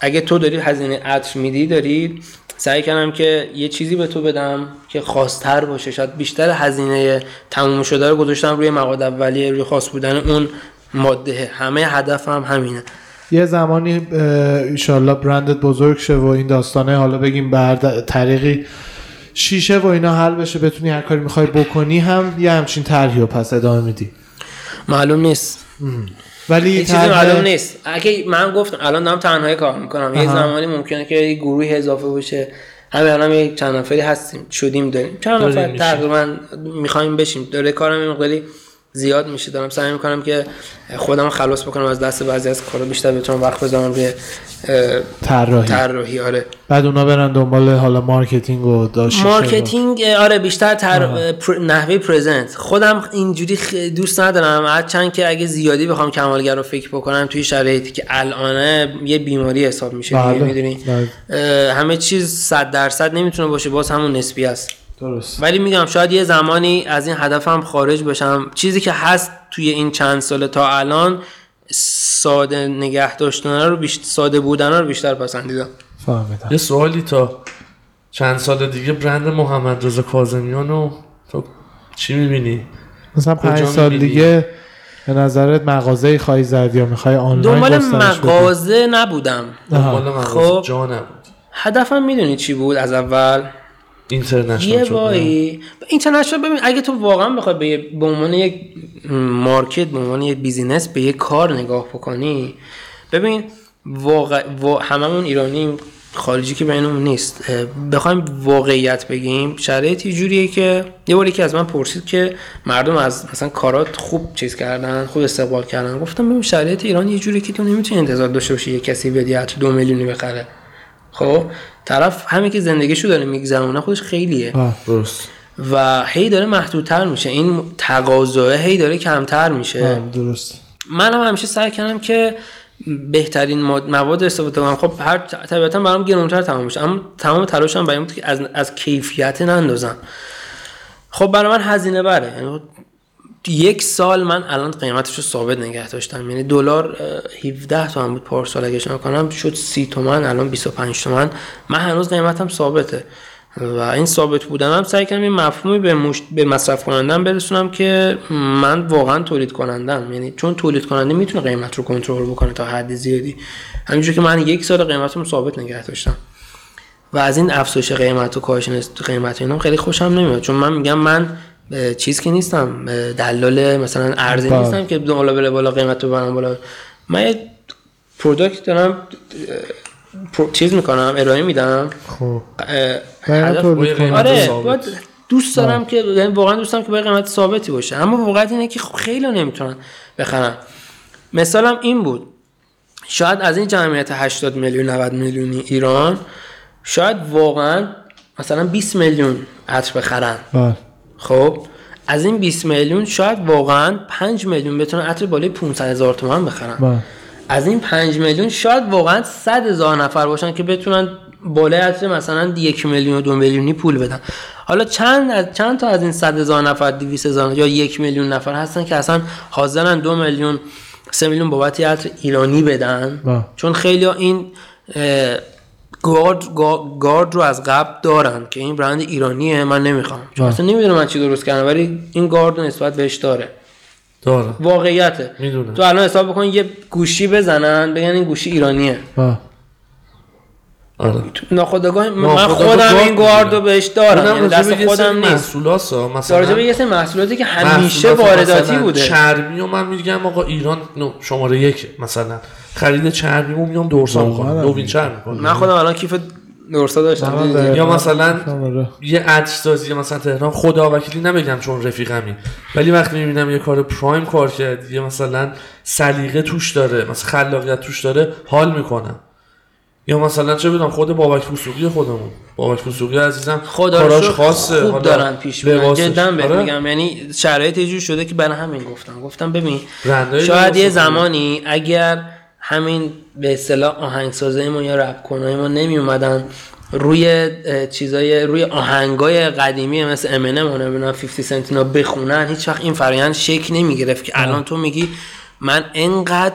اگه تو داری هزینه عطر میدی داری سعی کردم که یه چیزی به تو بدم که خاصتر باشه. شاید بیشتر هزینه تموم شده رو گذاشتم روی مواد اولیه روی خاص بودن اون ماده. همه هدفم همینه. یه زمانی ایشالله برندت بزرگ شه و این داستانه حالا بگیم بر طریقی شیشه و اینا حل بشه بتونی هر کاری می‌خوای بکنی هم یه همچین طرحی رو پس ادامه میدی. معلوم نیست. ولی یه چیزی معلوم نیست. اگه من گفتم الان دارم تنهایی کار می‌کنم. یه. زمانی ممکنه که یه گروهی اضافه بشه همه الان یه چند نفری هستیم. شدیم داریم. چند نفر. تقریبا می‌خوایم بشیم. داره کارم یه مقداری زیاد میشه. دارم سعی می‌کنم که خودم خلاص بکنم از دست بعضی از کارا بیشتر بتونم وقت بذارم روی طراحی. طراحی آره. بعد اونا برن دنبال حالا marketing و داشت marketing آره بیشتر تر... پر... نحوه پرزنت خودم اینجوری خ... دوست ندارم. هرچند که اگه زیادی بخوام کمالگر رو فکر بکنم توی شرایطی که الانه یه بیماری حساب میشه. بله. می‌دونی؟ بله. همه چیز صد درصد نمی‌تونه باشه. باز همون نسبی است. درست ولی میگم شاید یه زمانی از این هدفم خارج بشم چیزی که هست توی این چند ساله تا الان ساده نگه داشتن رو بیشتر ساده بودن رو بیشتر پسندیدم فهمیدم یه سوالی تا چند سال دیگه برند محمد رضا کاظمیان رو تو چی می‌بینی؟ مثلا پنج کجا سال می‌بینی؟ دیگه به نظرت مغازه خواهی زد یا می‌خوای آنلاین دنبال؟ مغازه نبودم دنبال مغازه خب. جا نبود هدفم می‌دونی چی بود از اول یه شد، وایی international ببین اگه تو واقعا بخوای به, به عنوان یک market به عنوان یک business به یک کار نگاه بکنی ببین واقع وا... هممون ایرانیم خارجی که بینمون نیست. بخوایم واقعیت بگیم شرایط یه جوریه که یه باری که از من پرسید که مردم از مثلا کارات خوب چیز کردن خوب استقبال کردن. گفتم ببین شرایط ایران یه جوریه که تو نمی‌تونی انتظار داشته باشی یه کسی بدی حتی دو میلیونی بخره. خب طرف همین که زندگیشو داره میگذرونه خودش خیلیه. درست. و هی داره محدودتر میشه. این تقاضا هی داره کمتر میشه. درست. من هم همیشه سعی کردم که بهترین مواد استفاده کنم. خب هر طبیعتا برام گرونتر تمام میشه. اما تمام تلاشم برای بود که از, از کیفیت نندازم. خب برای من هزینه بره. یعنی یک سال من الان قیمتش رو ثابت نگه داشتم. یعنی دلار اه، 17 تومن بود پارسال اگه اشتباه کنم. شد 30 تومن الان 25 تومن. من هنوز قیمتم ثابته. و این ثابت بودنم سعی کردم این مفهومی به, مشت... به مصرف کنندم برسونم که من واقعا تولید کنندم. یعنی چون تولید کننده می‌تونه قیمت رو کنترل بکنه تا حد زیادی. همینجور که من یک سال قیمتم ثابت نگه داشتم. و از این افزایش قیمت و کاهش قیمت اینا خیلی خوشم نمیاد. چون من میگم من چیز که نیستم دلال مثلا ارزی بله. نیستم که بالا بره بالا قیمت رو ببرم بالا. من یه پروداکت دارم چیز می‌کنم ارائه میدم. خب. آره ثابت. باید دوست دارم که یعنی واقعا دوست دارم که باید قیمت ثابتی باشه. اما واقعیت اینه که خب خیلی نمی‌تونن بخرن. مثالم این بود. شاید از این جمعیت 80 میلیون 90 میلیونی ایران شاید واقعا مثلا 20 میلیون عطر بخرن. بله. خب از این 20 میلیون شاید واقعا 5 میلیون بتونن عطر بالای 500 هزار تومان بخرن بله. از این 5 میلیون شاید واقعا 100 هزار نفر باشن که بتونن بالای عطر مثلا یک میلیون و دو میلیونی پول بدن حالا چند از چند تا از این 100 هزار نفر 200 هزار یا یک میلیون نفر هستن که اصلا حاضرن دو میلیون سه میلیون بابت عطر ایرانی بدن بله. چون خیلی این گارد, گا- گارد رو از قبل دارن که این برند ایرانیه من نمی‌خوام چون. اصلا نمی‌دونم من چی درست کردم ولی این گارد رو نسبت بهش داره داره واقعیته می‌دونم. تو الان حساب بکن یه گوشی بزنن بگن این گوشی ایرانیه. آره. ناخودآگاه من ناخودآگاه خودم این می‌گیرن. بهش دارم. یعنی دست خودم نیست. محصولاسا مثلا راجع به یه سری محصولاتی که همیشه وارداتی بوده. چرمی و من میگم آقا ایران نو شماره یک مثلا خرید چرمی رو میام دورسا می‌کنم نوین چرم می‌کنم من خودم الان کیف دورسا داشتم. یا مثلا. یه عدسازی مثلا تهران. خدا وکیلی نمیگم چون رفیقمی ولی وقتی می‌بینم یه کار پرایم کار کرد یه مثلا سلیقه توش داره مثلا خلاقیت توش داره حال می‌کنم. یا مثلا چه بدونم خود بابک وسوقی خودمون بابک وسوقی عزیزم خدا کاراش خاصه خوب حالا دارن پیش میرن. جدا بهت آره. میگم یعنی شرایط یه جور شده که برای همین گفتم گفتم ببین شاید یه. زمانی اگر همین به اصطلاح آهنگسازای ما یا رپ کنای ما نمی اومدن روی چیزای روی آهنگای قدیمی مثل امنم و نمی‌دونم 50 سنت اینا بخونن هیچ وقت این فرایند شکل نمی گرفت که الان تو میگی من انقدر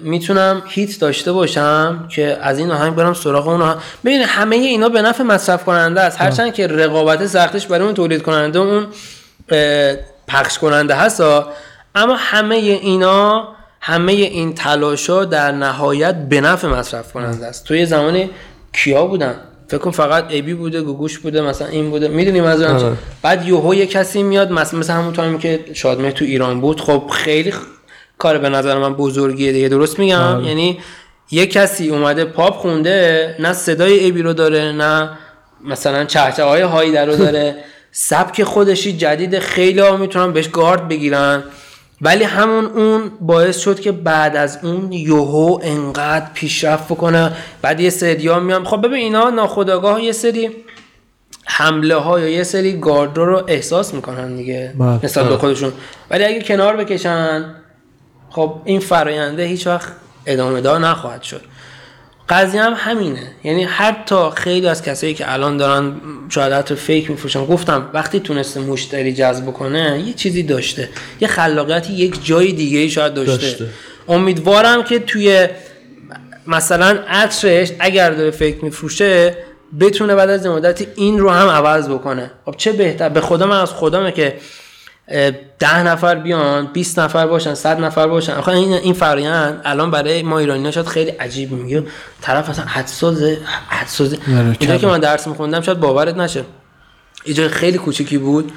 می‌تونم هیت داشته باشم که از این آهنگ برم سراغ اون آهنگ ببین همه اینا به نفع مصرف کننده است هرچند که رقابت سختش برای اون تولید کننده اون پخش کننده هست. اما همه اینا همه این تلاشا در نهایت به نفع مصرف کننده است توی زمان کیا بودن فکر کن فقط ابی بوده گوگوش بوده مثلا این بوده می‌دونی منظورم چیه؟ آره. بعد یهو یه کسی میاد مثلا مثل همون تایمی که شادمه تو ایران بود خب خیلی کار به نظر من بزرگیه دیگه. درست میگم؟ یعنی یه کسی اومده پاپ خونده نه صدای ابی رو داره نه مثلا چهچه های هایی در رو داره. سبک خودشی جدید خیلی ها می‌تونن بهش گارد بگیرن. ولی همون اون باعث شد که بعد از اون یوهو انقدر پیشرفت بکنه. بعد یه سری ها میان. خب ببین اینا ناخداگاه یه سری حمله ها یا یه سری گارد رو احساس می‌کنن دیگه. بله. نسبت به خودشون. ولی اگه کنار بکشن خب این فراینده هیچ وقت ادامه دار نخواهد شد. قضیه هم همینه. یعنی حتی خیلی از کسایی که الان دارن شاید حتی فیک میفروشن گفتم وقتی تونسته مشتری جذب کنه یه چیزی داشته. یه خلاقیتی یک جای دیگه ای شاید داشته, داشته. امیدوارم که توی مثلا عطرش اگر داره فیک میفروشه بتونه بعد از مدتی این رو هم عوض بکنه. خب چه بهتر؟ به خدا من از خدامه که ده نفر بیان 20 نفر باشن 100 نفر باشن. آخه این این فرآیند الان برای ما ایرانی شاید خیلی عجیب میگه. طرف اصلا حدسازه حدسازه آره،. که من درس میخوندم شاید باورت نشه. یه جای خیلی کوچیکی بود.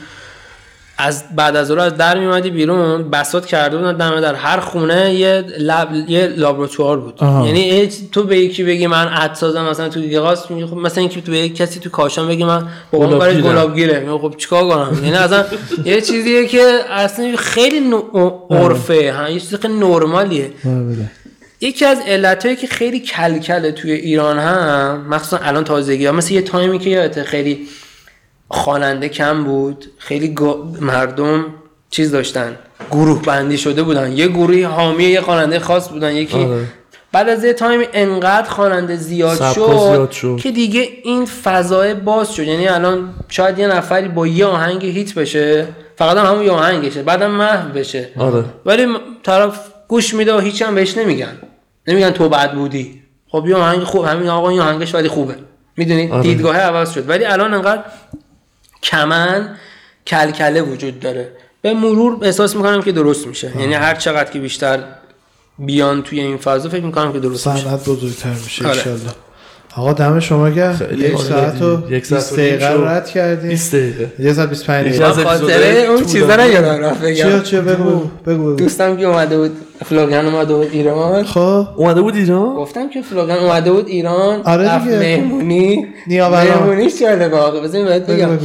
از بعد از از در میومدی بیرون بساط کرده بودن دم در هر خونه یه لب یه لابراتوار بود آها. یعنی تو به یکی بگی من عد سازم مثلا تو گیغاس میگه خب مثلا اینکه تو به یک کسی تو کاشان بگی من بابام گلابگیرم. گلابگیره میگه خب چیکار کنم یعنی اصلا یه چیزیه که اصلا خیلی عرفه ها یه چیز خیلی نرمالیه بله. یکی از علتهایی که خیلی کلکله توی ایران هم مخصوصا الان تازگی ها مثل یه تایمی که یادته خیلی خواننده کم بود. خیلی مردم چیز داشتن. گروه بندی شده بودن. یه گروهی حامی یه خواننده خاص بودن. یکی آره. بعد از یه تایمی انقدر خواننده زیاد زیاد شد. که دیگه این فضای باز شد. یعنی الان شاید یه نفری با یه آهنگ هیت بشه. فقط هم همون یه آهنگشه. بعدم محو بشه. آره. ولی طرف گوش میده و هیچ هم بهش نمیگن. نمیگن تو بد بودی. خب یه آهنگ خوب همین آقا این آهنگش ولی خوبه. می‌دونی؟ آره. دیدگاه عوض شد. ولی الان انقدر کمن کلکله وجود داره. به مرور احساس می‌کنم که درست میشه. یعنی هر چقدر که بیشتر بیان توی این فضا فکر می‌کنم که درست میشه. صنعت بزرگتر میشه آره. انشالله آقا دم شما گرم. یک. ساعت و یک ساعت 20 و نیم دقیقه رد کردیم. 20 دقیقه. یه ساعت 25 یکی دقیقه. از به خاطر اپیزودهای اون چیزا. رو یادم رفت چیا بگم چیا بگو بگو بگو. دوستم که اومده بود فلوگن اومده بود ایران. خب. اومده بود ایران؟ گفتم که فلوگن اومده بود ایران. آره دیگه. مهمونی. نیاوران. مهمونی آقا بذار بهت بگو بگم.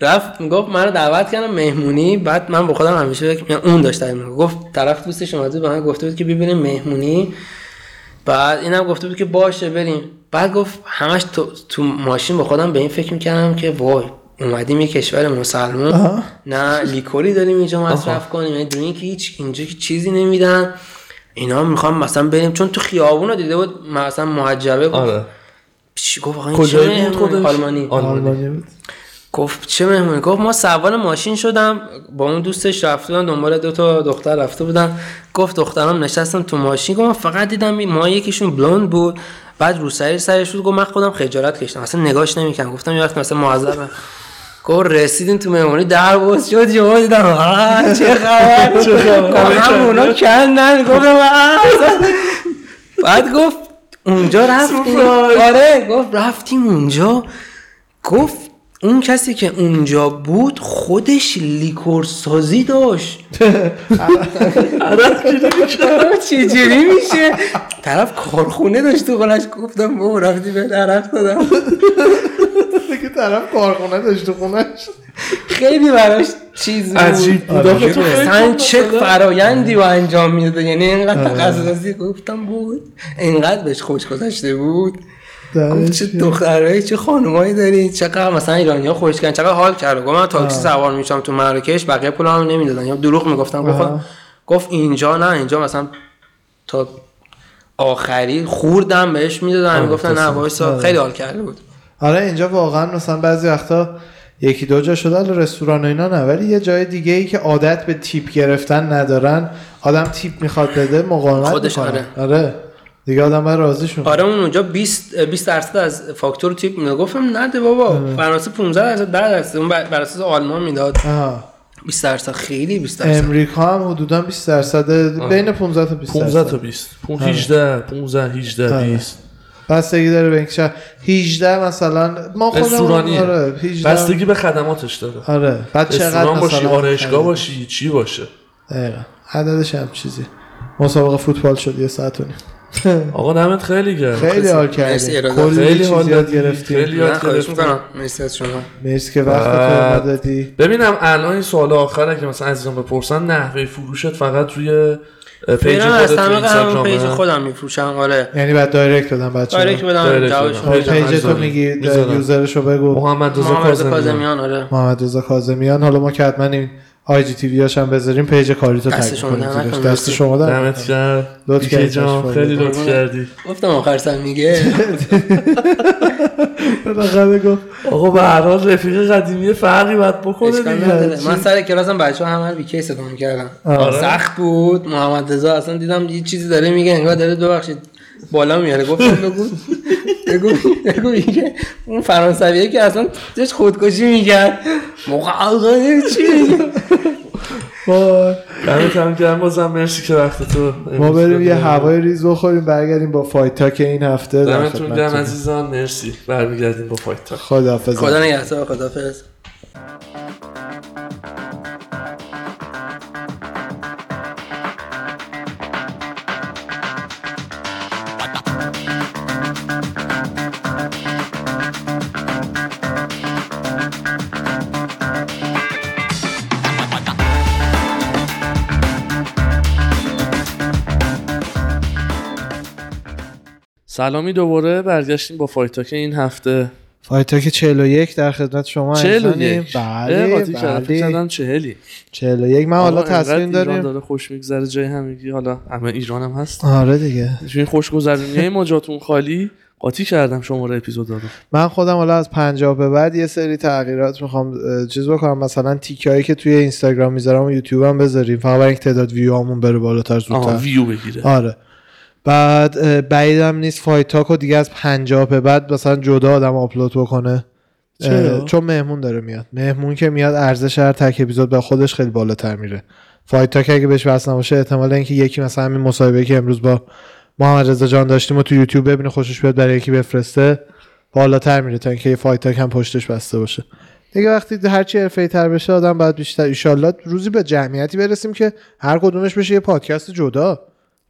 رفت گفت منو دعوت کردم مهمونی بعد من با خودم همیشه فکر می‌کردم اون داشت تعریف می‌کرد. گفت طرف دوستش اومده به من گفته بود که ببینیم مهمونی. بعد اینم گفته بود که باشه بریم. بعد گفت همش تو, تو ماشین با خودم به این فکر می‌کردم که وای اومدیم یه کشور مسلمان. آها. نه لیکوری داریم اینجا مصرف کنیم. یعنی درینک هیچ اینجا که چیزی نمیدن. اینا می‌خوام مثلا بریم چون تو خیابون رو دیده بود مثلا محجبه گفت آره. چی گفت بود آلمانی. آلمانی بود. گفت چه مهمونی؟ گفت ما سوار ماشین شدم با اون دوستش رفته بودن دنبال دو تا دختر رفته بودن. گفت دخترام نشستم تو ماشین. گفت من فقط دیدم ما یکیشون بلوند بود. بعد روسری سرش بود. گفت من خودم خجالت کشیدم. اصلا نگاش نمی‌کنم گفتم یه وقت مثلا معذبم گفت رسیدیم تو مهمونی؟ در باز شد. یهو دیدم آه، چه خبر؟ چه خبر؟ همونا کندن. گفتم. بعد گفت اونجا رفتیم. آره گفت رفتیم اونجا. گفت اون کسی که اونجا بود خودش لیکور سازی داشت. چجوری میشه؟ طرف کارخونه داشت تو خونش. گفتم بابا رفتی به درخت دادم. دیگه طرف کارخونه داشت تو خونش. خیلی براش چیز بود. بود. آره. چه فرایندی رو انجام می‌داده یعنی اینقدر تخصصی گفتم بود. اینقدر بهش خوش گذشته بود. گفت چه دخترایی چه خانمایی داری؟ چقدر مثلا ایرانی ها خوش کردن. چقدر حال کرد گفت من تاکسی سوار میشم تو مراکش بقیه پولامو نمی‌دادن. یا دروغ می‌گفتم گفت. گفت اینجا نه اینجا مثلا تا آخری خوردم بهش می‌دادن. می‌گفتن نه وایسا. خیلی حال کرده بود. آره اینجا واقعا مثلا بعضی وقتا یکی دو جا شده رستوران و اینا نه ولی یه جای دیگه ای که عادت به تیپ گرفتن ندارن. آدم تیپ می‌خواد بده مقاومت خودش می‌کنه. آره. دیگه آدم باید راضیشون آره اون اونجا 20 20 درصد از فاکتور تیپ می‌داد گفتم نده بابا. فرانسه 15 درصد 10 درصد. اون بر بر اساس آلمان می‌داد. آها. 20 درصد. خیلی 20 درصد. امریکا هم حدودا 20 درصد. بین 15 تا 20 15 درصد تا 20 18 15 18 آره. 20 بستگی داره به اینکه چه- 18 مثلا ما خودمون آره 18 بستگی به خدماتش داره. آره. بعد چقدر رستوران باشی مثلا آرایشگاه باشی چی باشه. دقیقا. عددش هم چیزی. مسابقه فوتبال شد یه ساعت و نیم. آقا دمت خیلی گرم. خیلی حال. کلی خیلی حال یاد دادی. گرفتیم. خیلی یاد. می‌کنم. مرسی از شما. مرسی که وقت تو دادی. ببینم الان این سوال آخره که مثلا عزیزان بپرسن نحوه فروشت فقط روی page از طریق همون؟ page خودم میفروشم. آره. یعنی بعد direct بدم بچه direct بدم. page page تو. میگی. user شو بگو. محمد رضا کاظمیان. آره. محمد رضا کاظمیان. حالا ما که حتما این IGTV هم بذاریم page کاری تو دست tag. نکنه. دست. شما در دمت کرد لطف کردی، خیلی. لطف کردی گفتم آخر سر میگه گفت آقا به هر حال رفیق قدیمی فرقی باید بکنه دیگه. من سر کلاسم بچه ها همه رو بیکی صدا می‌کردم آره. سخت بود محمد رضا اصلا دیدم یه چیزی داره میگه انگار داره ببخشید بالا میاره گفتم بگو بگو بگو میگه اون فرانسویه که اصلا داشت خودکشی می‌کرد مقعقه چی میگه وای. دمت هم گرم بازم مرسی که وقت تو ما بریم یه هوای ریز بخوریم برگردیم با فایت تاک این هفته در دمتون گرم. عزیزان. مرسی. برمیگردیم با فایت تاک خداحافظ. خدا نگهدار خدافظ سلامی دوباره برگشتیم با Fight Talk این هفته. Fight Talk 41 در خدمت شما چهل و انسانیم. یک. بله بله. کردم چهلی. 41 من حالا تصمیم ایران داریم. داره خوش میگذره جای همگی. حالا همه ایران هم هست. آره دیگه. این خوشگذرونی ما جاتون خالی. قاطی کردم شماره اپیزود رو. من خودم حالا از 50 به بعد یه سری تغییرات می‌خوام چیز بکنم. مثلا تیکایی که توی اینستاگرام می‌ذارم و یوتیوب هم بذاریم. فقط برای اینکه تعداد ویو همون بره بالاتر زودتر. ویو بگیره. آره. بعد بعیدم نیست Fight Talk و دیگه از 50 به بعد مثلا جدا آدم آپلود بکنه؟ چون مهمون داره میاد. مهمون که میاد ارزش هر تک اپیزود به خودش خیلی بالاتر میره. Fight Talk اگه بهش وصل نباشه احتمال اینکه یکی مثلا همین مصاحبه که امروز با محمد رضا جان داشتیم و تو یوتیوب ببینه خوشش بیاد برای یکی بفرسته بالاتر میره تا اینکه یه Fight Talk هم پشتش بسته باشه. دیگه وقتی هرچی حرفه‌ای تر بشه آدم باید بیشتر ایشالله روزی به جمعیتی برسیم که هر کدومش بشه یه پادکست جدا.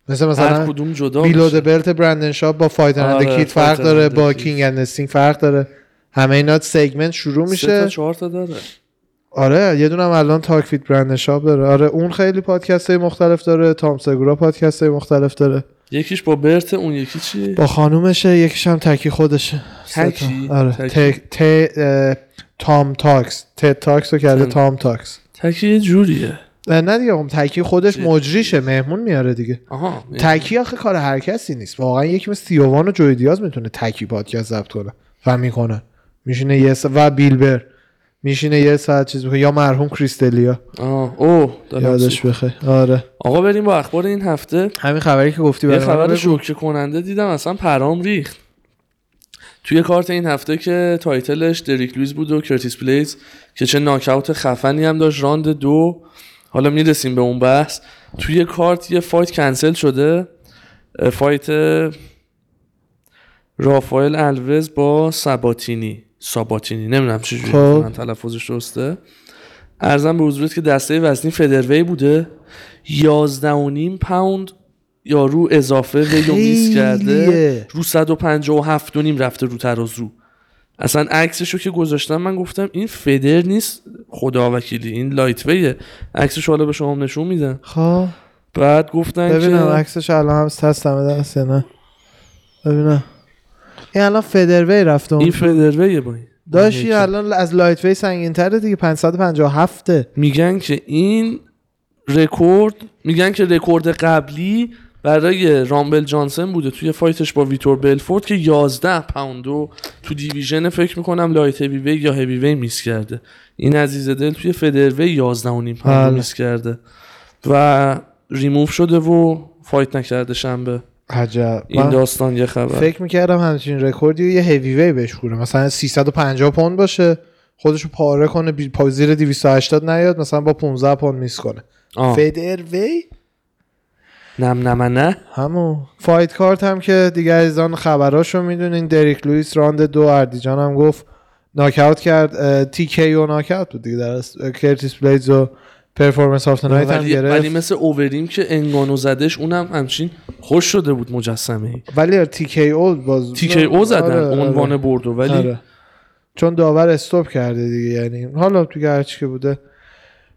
مثل مثلا کدوم جدا بیلو میشه. بلت برندن شاپ با فایتر آره، کیت فرق داره با. کینگ اند استینگ فرق داره همه اینا سگمنت شروع سه تا میشه چهار تا داره آره یه دونم الان تاک فیت برندن شاپ داره آره اون خیلی پادکست های مختلف داره تام سگورا پادکست های مختلف داره یکیش با برت اون یکی چی با خانومشه یکیش هم تکی خودشه. تکی؟ آره تکی. ت ت اه، تام تاکس تد تاکس رو کرده. تام تاکس تکی یه جوریه نه دیگه اون تکی خودش؟ مجریشه مهمون میاره دیگه. آها تکی آخه کار هر کسی نیست. واقعا یکی مثل تئو وان و جوی دیاز می‌تونه تکی پادکست ضبط کنه و می‌کنه. میشینه یه ساعت و بیل بر. میشینه یه ساعت چیز می‌کنه. یا مرحوم کریس دلیا. آه اوه یادش بخیر. آره. آقا بریم با اخبار این هفته. همین خبری که گفتی یه خبر. شوکه کننده دیدم اصلا پرام ریخت. توی کارت این هفته که title ش دریک لویز بود و کرتیس بلیدز که چه ناکاوت خفنی هم داشت. راند دو حالا می‌رسیم به اون بحث. توی کارت یه fight کنسل شده. fight رافائل الوز با ساباتینی ساباتینی نمی‌دونم چجوری خب. من تلفظش درسته. عرضم به حضورت که دسته وزنی featherweight بوده. یازده و نیم پوند یارو اضافه weight و miss کرده. رو 157 و نیم رفته رو ترازو. اصلا عکسشو که گذاشتم من گفتم این feather نیست خدا وکیلی این lightweight ه عکسش حالا به شما نشون میدم. خب. بعد گفتن ببینم که عکسش الان هم هستم دست یا نه. ببینم. این الان featherweight رفته این اون featherweight ه با این داشتی یکی. الان از lightweight سنگین تره دیگه 157 میگن که این رکورد میگن که رکورد قبلی برای رامبل جانسن بوده توی fight ش با ویتور بلفورد که 11 پوندو تو division فکر می‌کنم light heavyweight یا heavyweight miss کرده. این عزیز دل توی featherweight 11 و نیم پوندو بله. miss کرده و ریموف شده و fight نکرده شنبه. عجب. این داستان یه خبر. فکر می‌کردم همچین رکوردی یه هیوی وی بهش خوره مثلا 350 پوند باشه خودشو پاره کنه بی- پا زیر 280 نیاد مثلا با 15 پوند miss کنه. آه. وی نم نمنه. همون fight card هم که دیگه عزیزان خبراشو می‌دونین. دریک لوئیس راند دو. اردیجان هم گفت ناکاوت کرد. TKO knockout بود دیگه در. کرتیس بلیدز و performance of night هم ولی, ولی گرفت مثل اووریم که انگانو زدش اونم همچین خوش شده بود مجسمه ای ولی تی کی او باز تی کی او زدن آره، آره. عنوان بردو ولی آره. چون داور stop کرده دیگه یعنی حالا تو هرچی که بوده.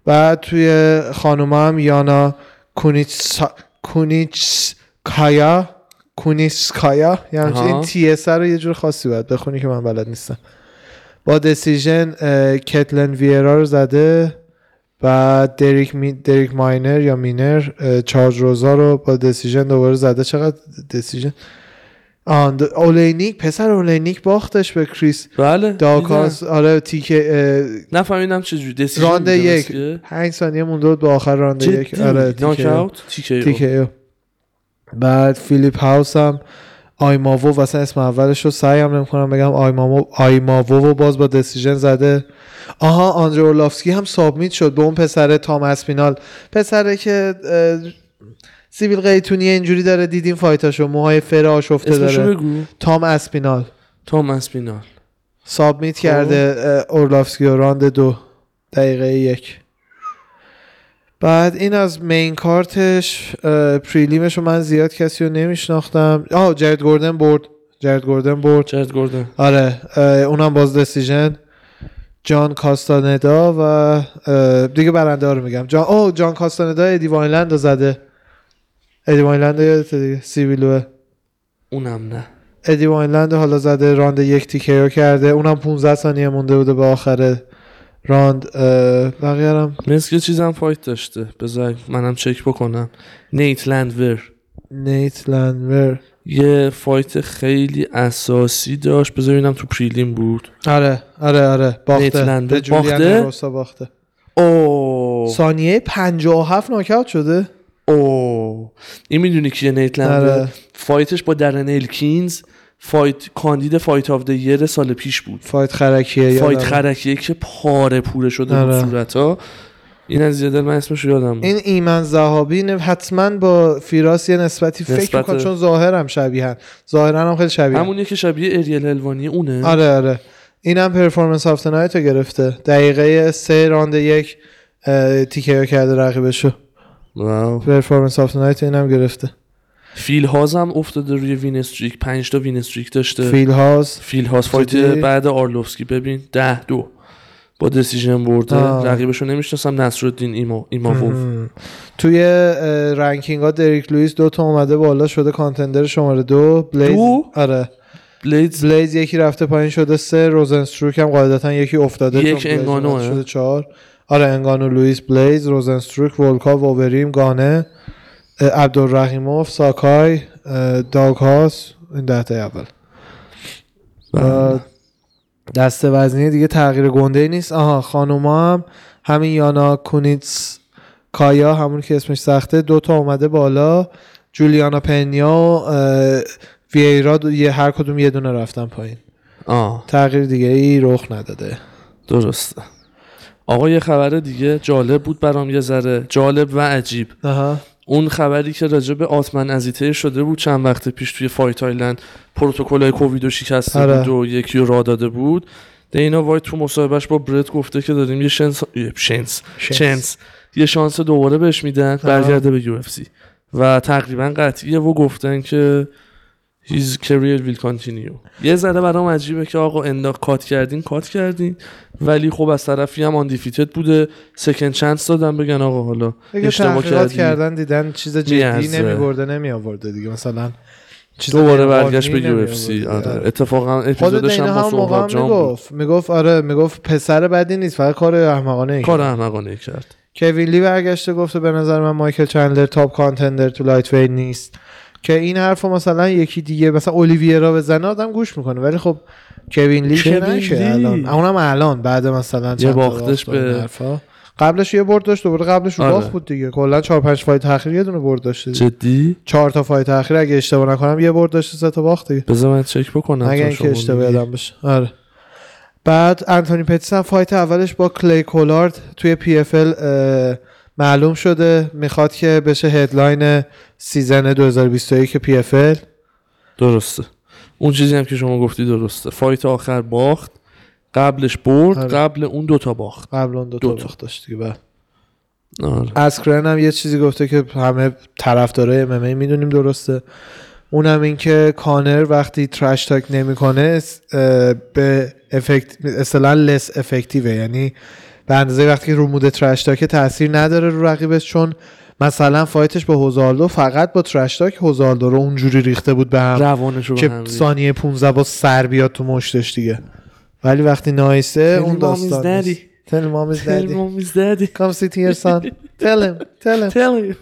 بعد توی خانوما هم یانا کونیچ کونیچ کایا کونیسکایا یعنی. این TS رو یه جور خاصی باید بخونی که من بلد نیستم. با دسیژن کتلن ویرا رو زده بعد دریک, می، دریک ماینر یا مینر چارج روزا رو با دسیژن دوباره زده. چقدر دسیژن آن اولینیک پسر اولینیک باختش به کریس. بله. داکاس آره تیکه نفهمیدم چجوری دسیژن راند یک. مثل پنج ثانیه مونده بود به آخر راند. یک. آره تیکه. او. بعد فیلیپ هاوس هم آیماوو واسه اسم اولش رو سعی هم نمی‌کنم بگم. آیماوو آیماوو و باز با decision زده. آها آندره ارلافسکی هم submit شد به اون پسر تام اسپینال. پسره که سیبیل قیطونی اینجوری داره دیدیم fight اشو؟ موهای فر آشفته داره. بگو. تام اسپینال. تام اسپینال. submit کرده اه، ارلافسکی و راند دو دقیقه یک. بعد این از main card ش prelim ش رو من زیاد کسی رو نمیشناختم. آه جرد گوردن برد. جرد گوردن برد. جرد گوردن. آره اونم باز decision جان کاستاندا و دیگه برنده ها رو میگم. جان او جان کاستاندا ادی واینلند رو زده. ادی واینلند رو یادته دیگه؟ سیبیلوه اونم نه. ادی واینلند حالا زده راند یک TKO کرده. اونم 15 ثانیه مونده بوده به آخر راند. بقیه هم مثل که چیزم fight داشته. بذار منم چک بکنم. نیت لندور. نیت لندور. یه fight خیلی اساسی داشت. بذار ببینم تو prelim بود. آره آره آره. باخته. به باخته؟ باخته. او ثانیه 57 ناکاوت شده. او این می‌دونی کیه نیت لندور آره. fight ش با درن الکینز fight کاندید fight of the year سال پیش بود fight خرکیه fight. خرکیه که پاره پوره شده بود آره. صورت ها این از دل من اسمش رو یادم بود. این ایمن زهابی حتما با فیراس یه نسبتی فکر نسبت- می‌کنه چون ظاهرم شبیهن ظاهرا هم خیلی شبیه همونیه که شبیه اریل الوانی اونه آره آره اینم performance night رو گرفته دقیقه سه راند یک تیکه کرده رقیبشو. performance of the night اینم گرفته. فیل هاز هم افتاده روی win streak 5 تا win streak داشته. فیل هاز. فیل هاز fight؟ بعد آرلوفسکی. ببین ده دو. با decision برده. رقیبشو نمی‌شناسم نصرالدین ایما ایماوف. توی ranking ها دریک لوئیس دو تا اومده بالا شده contender شماره دو. بلیز دو؟ آره. بلیدز بلیز یکی رفته پایین شده سه. روزنستروک هم قاعدتا یکی افتاده یک بلیز. اومده شده چهار. آره انگانو لوئیس بلیز روزنستروک ولکا ووبریم گانه عبدالرحیموف ساکای اه، داگ هاس این ده تا اول. و دست وزنی دیگه تغییر گنده نیست. آها خانوما هم همین یانا کونیتس کایا همون که اسمش سخته دوتا اومده بالا. جولیانا پنیا و دو- یه هر کدوم یه دونه رفتن پایین. آه. تغییر دیگه ای رخ نداده. درسته. آقا یه خبر دیگه جالب بود برام یه ذره. جالب و عجیب. آها. اون خبری که راجع به آتمن ازیته شده بود چند وقت پیش توی فایت آیلند پروتکل کووید رو شکسته آره. بود و یکی رو راه داده بود. دینا وایت تو مصاحبهش با برت گفته که داریم یه شنس یه شنس شنس. یه شانس دوباره بهش میدن برگرده به یو و تقریبا قطعیه و گفتن که his career will continue. یه ذره برام عجیبه که آقا انداخت cut کردین cut کردین. ولی خب از طرفی هم undefeated بوده. second chance دادن بگن آقا حالا اشتباه کردی کردن دیدن چیز جدی میارزه. نمی آورده دیگه. مثلا چیز دوباره برگشت به UFC. آورده. آره. اتفاقا اپیزودش هم با سهراب جان می‌گفت. می‌گفت آره می‌گفت پسر بدی نیست فقط کار احمقانه ای کار احمقانه ای کرد. کوین لی برگشته گفته به نظر من مایکل چندلر top contender تو lightweight نیست. که این حرف مثلا یکی دیگه مثلا اولیویرا بزنه آدم گوش می‌کنه ولی خب کوین لی که نشه. الان اونم الان بعد مثلا چند تا باختش به- حرفا. قبلش یه برد داشت دوباره قبلش رو آره. باخت بود دیگه کلا 4 5 fight اخیر یه دونه برد داشته دیگه. جدی چهار تا fight اخیر اگه اشتباه نکنم یه برد داشته سه تا باخت دیگه بذار من چک بکنم اگه اینکه اشتباه. یادم باشه آره بعد انتونی پتیس هم fight اولش با کلی کولارد توی PFL معلوم شده می‌خواد که بشه headline season 2021 PFL درسته. اون چیزی هم که شما گفتی درسته. fight آخر باخت قبلش برد آره. قبل اون دوتا باخت. قبل اون دو تا دو. باخت. داشت دیگه بعد آره. اسکرن هم یه چیزی گفته که همه طرفدارای MMA می‌دونیم درسته. اونم این که کانر وقتی trash talk نمی‌کنه یه effect اصطلاحا less effective ه یعنی به اندازه وقتی که رو mode trash talk تاثیر نداره رو رقیبش چون مثلا fight ش با هوزالدو فقط با trash talk هوزالدو رو اونجوری ریخته بود به هم روانشو به که هم. ثانیه 15 با سر بیاد تو مشتش دیگه ولی وقتی نایسه Tell اون داستان. Tell mom is Tell daddy. mom is daddy. Come sit here son. Tell him. Tell him. Tell him.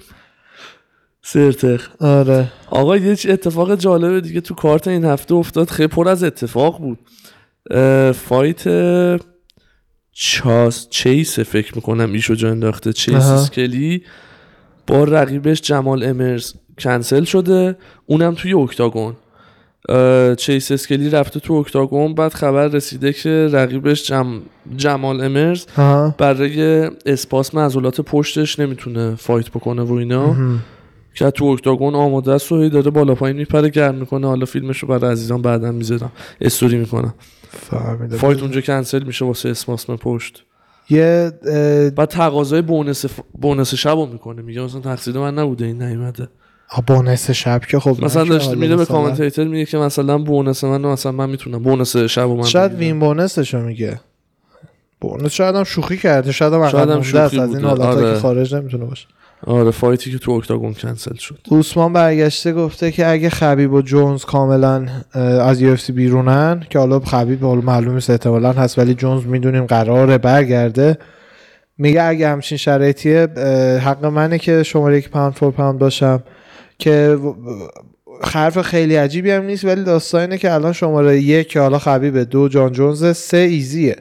سرتخ آره آقا یه چی- اتفاق جالبه دیگه تو کارت این هفته افتاد خیلی پر از اتفاق بود فایت چاس چیس فکر می‌کنم ایشو جا انداخته چیس. اسکلی. با رقیبش جمال امرز کنسل شده اونم توی اکتاگون. چیس اسکلی رفته تو octagon بعد خبر رسیده که رقیبش جم... جمال امرز برای اسپاسم عضلات پشتش نمی‌تونه fight بکنه و اینا. که تو octagon آماده است و داره بالا پایین میپره گرم می‌کنه. حالا فیلمش رو برای عزیزان بعدا می‌ذارم. استوری می‌کنم. فهمیدم fight اونجا کنسل میشه واسه اسپاسم پشت یه بعد تقاضای bonus ف... bonus شب رو می‌کنه میگه مثلا تقصیر من نبوده این نیومده آه، بونس شب که خب مثلا. داشته میره به کامنتیتر میگه که مثلا بونس من مثلا من می‌تونم بونس شب رو من شاید. وین بونسشو میگه بونس شاید هم شوخی کرده شاید هم شاید هم شوخی از این. حالتا آره. که خارج نمی‌تونه باشه آره فایتی که تو اکتاگون کنسل شد. اوسمان برگشته گفته که اگه خبیب و جونز کاملا از یو بیرونن که حالا خبیب حالا معلوم نیست احتمالا هست ولی جونز می‌دونیم قراره برگرده. میگه اگه همچین شرایطیه حق منه که شماره یک پاوند فور پاوند باشم که حرف خیلی عجیبی هم نیست ولی داستان اینه که الان شماره یک که حالا خبیبه دو جان جونز سه ایزیه.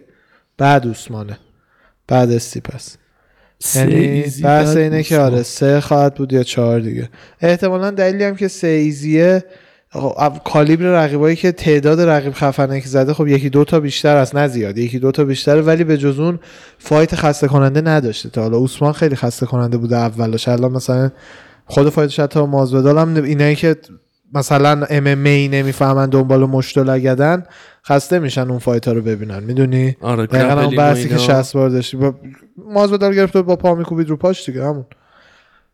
بعد اوسمانه بعد استیپس. یعنی بحث اینه که. آره سه خواهد بود یا چهار دیگه احتمالا دلیلی هم که سه ایزیه کالیبر رقیبایی که تعداد رقیب خفنه که زده خب یکی دو تا بیشتر است نه زیاد یکی دو تا بیشتره ولی به جز اون fight خسته کننده نداشته تا حالا اوسمان خیلی خسته کننده بوده اولش الان مثلا خود fight ش حتی مازودال هم اینایی که مثلا MMA نمی‌فهمن دنبال مشت لگدن خسته میشن اون fight ها رو ببینن می‌دونی آره دقیقا grappling و بحثی که اینا. 60 بار داشتی با مازودار گرفت و با پا میکوبید رو پاش دیگه همون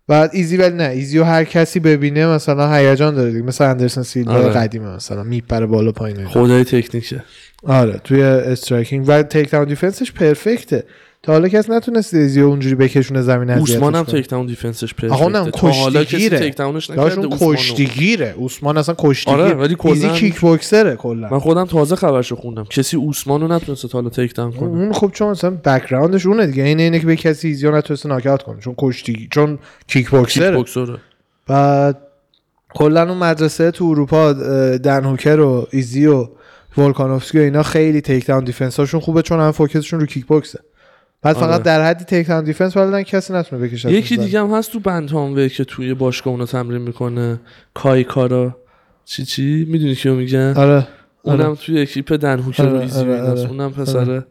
بعد ایزی ولی نه ایزی و هر کسی ببینه مثلا هیجان داره دیگه مثل اندرسن سیلوا آره. قدیمه مثلا میپره بالا پایین. خدای تکنیکه آره توی striking و takedown defense ش perfect ه تا حالا کس نتونست ایزی رو اونجوری بکشونه زمین اذیتش اوسمان هم. takedown defense ش آقا تا حالا کسی کشتیگیره. اون. کشتیگیره. اوسمان اصلا کشتیگیر آره، ولی کلاً- کیک بوکسره کلا. من خودم تازه خبرشو خوندم. کسی اوسمانو نتونسته تا حالا takedown کنه. اون خب چون مثلا background ش اونه دیگه. این اینه که به کسی ایزی نتونسته ناک اوت کنه. چون کشتی چون کیک کیک بوکسره بعد کلا اون مدرسه تو اروپا دن هوکر و ایزی و ولکانوفسکی و اینا خیلی takedown defense هاشون خوبه چون هم focus شون رو کیک بوکسه بعد آره. فقط در حدی takedown defense ولی کسی نتونه بکشه یکی دیگه هم هست تو bantamweight ه که توی باشگاه اونو تمرین می‌کنه کای کارا چی چی می‌دونی کیو میگن آره اونم آره. توی اکیپ آره، ایزی و آره،. آره. اونم پسره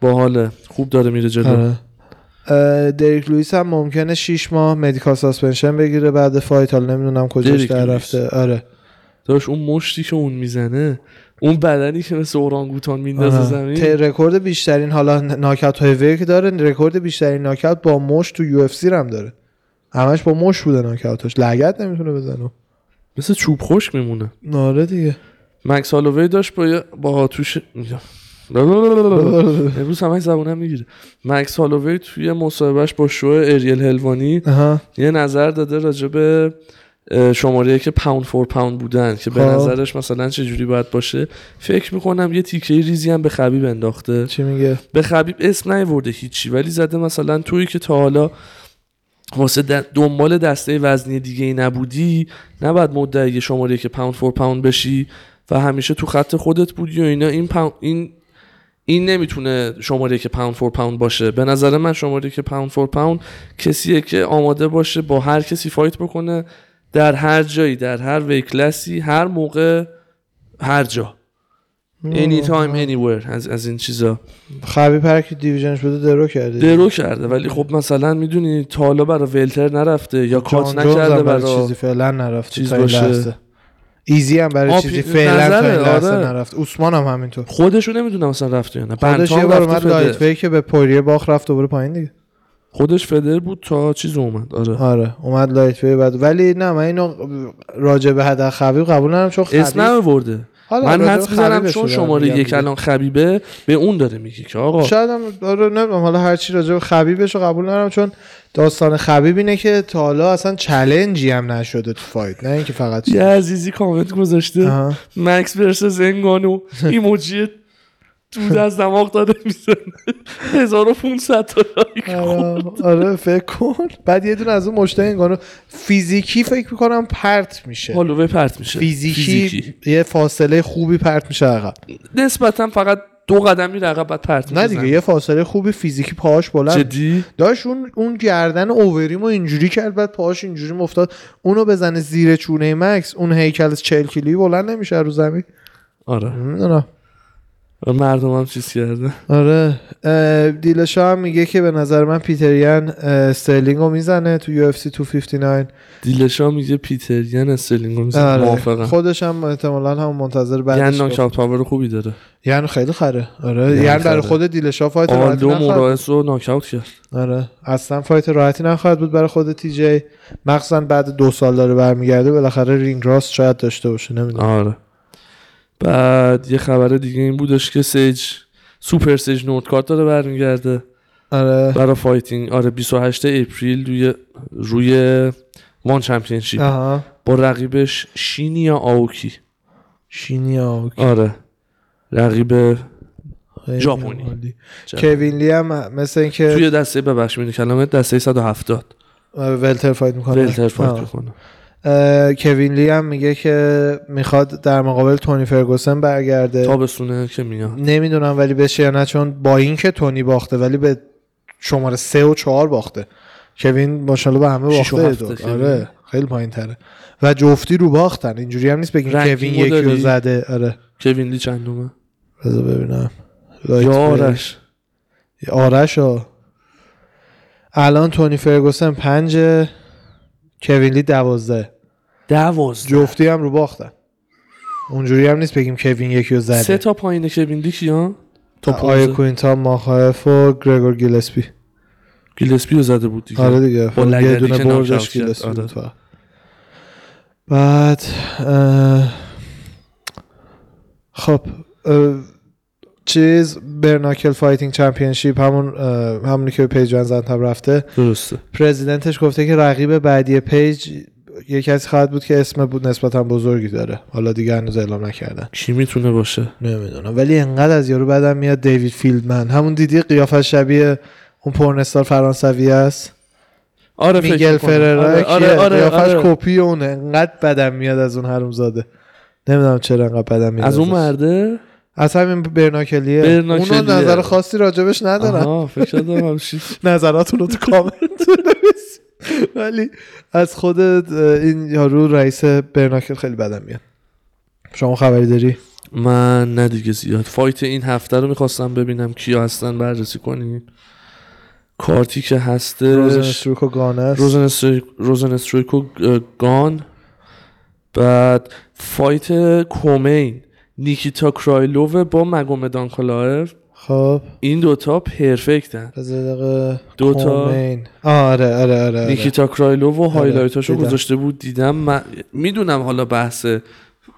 باحاله خوب داره میره جلو آره. دریک لوئیس هم ممکنه 6 ماه medical suspension بگیره بعد fight حالا نمی‌دونم کجاش در. رفته آره داشت اون مشتی که اون می‌زنه اون بدنی که مثل اورانگوتان میندازه. زمین. رکورد بیشترین حالا ناک اوت های که داره رکورد بیشترین ناک اوت با مشت تو UFC هم داره. همش با مشت بوده ناک اوتش لگد نمی‌تونه بزنه. مثل چوب خشک میمونه. آره دیگه. مکس هالووی داشت با با توش امروز همه زبونم می‌گیره. مکس هالووی توی مصاحبهش با شو اریل هلوانی یه نظر داده راجع به اه، شماره که پاوند فور پاوند بودن که به خب. نظرش مثلا چه جوری باید باشه. فکر می‌کنم یه تیکه ریزی هم به خبیب انداخته. چی میگه؟ به خبیب اسم نیورده هیچی ولی زده مثلا توی که تا حالا واسه دنبال دسته وزنی دیگه ای نبودی نباید مدعی شماره که پاوند فور پاوند بشی و همیشه تو خط خودت بودی و اینا. این pound این این نمی‌تونه شماره یک pound for pound باشه. به نظر من شماره یک pound for pound کسیه که آماده باشه با هر کسی fight بکنه. در هر جایی در هر weight class ی هر موقع هر جا. Anytime anywhere از, از این چیزا. خبیب هر کی division ش بده درو کرده درو کرده ولی خب مثلا می‌دونی تا حالا برای welter نرفته یا cut نکرده برای چیزی فعلا نرفته چیز باشه. ایزی هم برای آه، چیزی فعلا تا آره. نرفت اوسمان هم همینطور. خودشو نمی‌دونم مثلا رفته یا نه. خودش یه بار اومد. لایت وی که به پوریه باخت رفت دوباره پایین دیگه. خودش feather بود تا چیز اومد. آره. آره اومد lightweight بعد ولی نه من اینو راجع به هدر خبیب قبول ندارم چون خبیب اسم نمیورده حالا من حد می‌زنم چون شماره یک. الان خبیبه به اون داره میگه که آقا. شاید هم آره نمی‌دونم حالا هر چی راجع به خبیبش رو قبول ندارم چون داستان خبیب اینه که تا حالا اصلا challenge ی هم نشده تو fight نه اینکه فقط یه عزیزی کامنت گذاشته. مکس versus انگانو ایموجی دود از دماغ داره می‌زنه. 1500 تا لایک آره, آره فکر کن. بعد یه دونه از اون مشتای فیزیکی فکر می‌کنم پرت میشه. هالووی پرت میشه. فیزیکی, یه فاصله خوبی پرت میشه عقب. نسبتا فقط دو قدم میره عقب بعد پرت نه دیگه. یه فاصله خوبی فیزیکی پاهاش بلند. جدی؟ داشت اون اون گردن اووریمو اینجوری کرد بعد پاهاش اینجوری افتاد اونو بزنه زیر چونه مکس اون هیکل 40 کیلویی بلند نمیشه رو زمین. آره. نمی‌دونم. مردم هم چیز کرده. آره دیلشا هم میگه که به نظر من پیتریان استرلینگ رو می‌زنه تو UFC 259 دیلشا میگه پیتریان استرلینگو می‌زنه. آره. موافقم. خودش هم احتمالا هم منتظر یعنی بعدش گفت. ناکاوت power خوبی داره. یعنی خیلی خره. آره. یعنی یعنی برای. خود دیلشا fight راحتی آلدو نخواهد موراس رو ناکاوت کرد. آره. اصلا fight راحتی نخواهد بود برای خود تی جی. مخصوصا بعد دو سال داره برمیگرده بالاخره ring rust شاید داشته باشه نمی‌دونم. آره. بعد یه خبر دیگه این بودش که سیج سوپر سیج نورثکات داره برمیگرده. آره. برای fighting آره 28 April روی روی ONE Championship آها. با رقیبش شینیا آوکی. شینیا آره. رقیب ژاپنی. کوین لی هم مثل اینکه توی دسته ببخش می‌دونی کلمه؟ دسته 170 welter fight می‌کنه. welter fight می‌کنه. کوین لی هم میگه که می‌خواد در مقابل تونی فرگوسن برگرده. تابستونه که میاد نمی‌دونم ولی بشه یا نه چون با اینکه تونی باخته ولی به شماره سه و چهار باخته. کوین ماشاءالله به همه باخته. دو. آره خیلی پایین تره و جفتی رو باختن. اینجوری هم نیست بگین کوین یکی رو؟ زده. آره. کوین لی چندومه بذار ببینم. یا آرش. آرش ها. الان تونی فرگوسن پنج کوین لی دوازده. دوازده. جفتی هم رو باختن. اونجوری هم نیست بگیم کوین یکی رو زده. سه تا پایین کوین لی کیان؟ تا آیا 15 کوینتا ماخایف و گرگور گیلسپی. گیلسپی رو زده بود دیگه. آره دیگه. با یه دونه بردش. گیلسپی آره. بود. بعد اه، خب اه، چیز Bare Knuckle Fighting Championship همون همونی که پیج ون‌زنتم رفته. درسته. president ش گفته که رقیب بعدی پیج یه کسی خواهد بود که اسم بود نسبتا بزرگی داره. حالا دیگه هنوز اعلام نکردن. کی می‌تونه باشه؟ نمی‌دونم. ولی انقدر از یارو بعدم میاد دیوید فیلدمن همون دیدی قیافش شبیه اون porn star فرانسوی است؟ آره میگل. فررا آره آره آره, قیافش آره. کپی اونه. انقدر بدم میاد از اون حرومزاده. نمی‌دونم چرا انقدر بدم میاد از اون. مرده؟ از همین برناکلیه. برناکلیه. اونو نظر خاصی راجبش ندارم آها فکر کردم نظراتونو تو کامنت. ولی از خود این یارو رئیس برناکل خیلی بدم میاد. شما خبری داری؟ من نه دیگه زیاد. فایت این هفته رو می‌خواستم ببینم کیا هستن بررسی کنیم کارتی که روزن هستش استروک و گانه روزن, استری... روزن استریک و اه، گان. بعد fight co-main. نیکیتا کرایلوو با مگومد آنکالایف خب این دوتا perfect ن بذار دقیقه دو تا- co-main. آره آره آره, آره. نیکیتا کرایلوو و highlight اشو دیدم. گذاشته بود دیدم من می‌دونم حالا بحث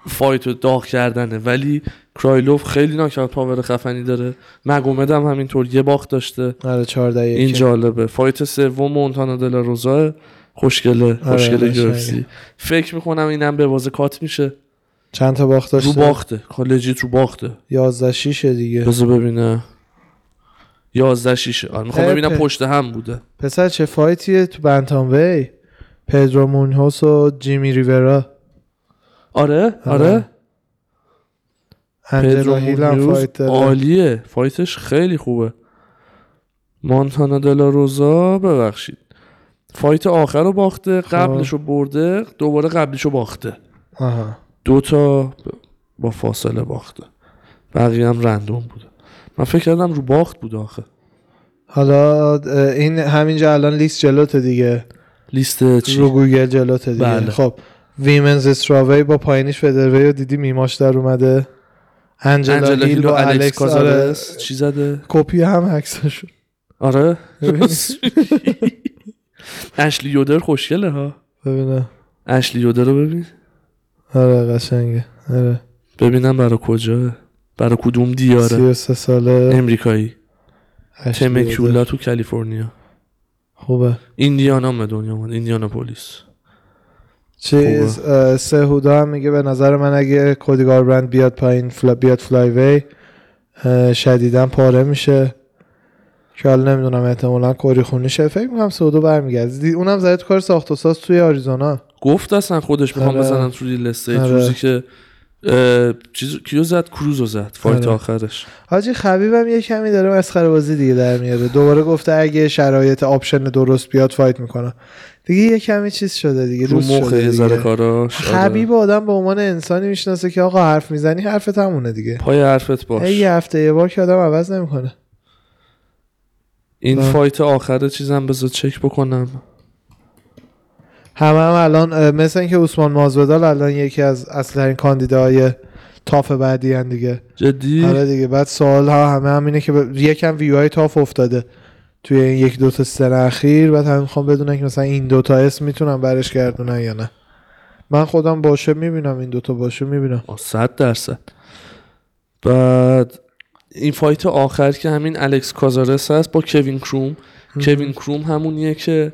fight رو داغ کردنه ولی کرایلوف خیلی knockout power خفنی داره مگومد هم همینطور یه باخت داشته آره 14 این. جالبه فایت سوم مونتانا دلا روزا خوشگله خوشگله. گرفتی فکر می‌کنم اینم به واسه کات میشه چند تا باخت داشته؟ رو باخته. کالجیت رو باخته. 11 6 دیگه. بذار ببینه. 11 شیشه. آره می‌خوام اه، ببینم پ- پشت هم بوده. پسر چه فایتیه تو بنتام وی؟ پدرو مونهوس و جیمی ریورا. آره آره. آره. پدرو هیل هم مونیوز fight داره. عالیه. fight ش خیلی خوبه. مانتانا دلا روزا ببخشید. fight آخر رو باخته خب. قبلش رو برده دوباره قبلش رو باخته. آها. دو تا با فاصله باخته. بقیه هم random بوده. من فکر کردم رو باخت بود آخه. حالا این همینجا الان لیست جلوته دیگه. لیست چی؟ رو گوگل جلوته دیگه. بله. خب ویمنز استراوی با پایینیش فدروی رو دیدی میماش در اومده. انجلا, انجلا هیل و الکس آره. چی زده؟ کپی هم عکسشون. آره. اشلی یودر خوشگله ها. ببینم. اشلی یودر رو ببین. آره قشنگه. آره. ببینم برا کجاه برا کدوم دیاره. 33 ساله. امریکایی. تمکیولا تو کالیفرنیا. خوبه. ایندیانا به دنیا اومد. ایندیانا پلیس. چیز اه، سهودا هم میگه به نظر من اگه کودی گاربرند بیاد پایین فلا بیاد فلای وی شدیدا پاره میشه. که حالا نمی‌دونم احتمالا کوری خونیشه فکر می‌کنم سهودا برمیگرده. اونم زده تو کار ساخت و ساز توی آریزونا. گفت اصلا خودش می‌خوام آره. بزنن تو لیل استیت آره. روزی که چیز کیو زد کروزو زد فایت آره. آخرش حاجی خبیبم یه کمی داره مسخره بازی دیگه در میاره دوباره گفته اگه شرایط option درست بیاد fight می‌کنه دیگه یه کمی چیز شده دیگه رو رو مخ شده یه ذره دیگه. کاراش. خبیب آدم به عنوان انسانی می‌شناسه که آقا حرف می‌زنی حرفت همونه دیگه پای حرفت باش یه هفته یه بار که آدم عوض نمی‌کنه این. fight آخر چیزم بذار چک بکنم همه هم الان مثل اینکه عثمان ماسویدال الان یکی از اصلترین کاندیداهای TUF بعدی هن دیگه. جدی؟ آره دیگه. بعد سوال ها همه هم اینه که ب- یکم ویو های TUF افتاده توی این یک دو تا season اخیر. بعد هم می‌خوام بدونن که مثلا این دوتا اسم می‌تونن برش گردونن یا نه. من خودم باشه می‌بینم این دوتا باشه می‌بینم. صد درصد. بعد این fight آخر که همین الکس کازارس هست با کوین کروم. کوین کروم همونیه که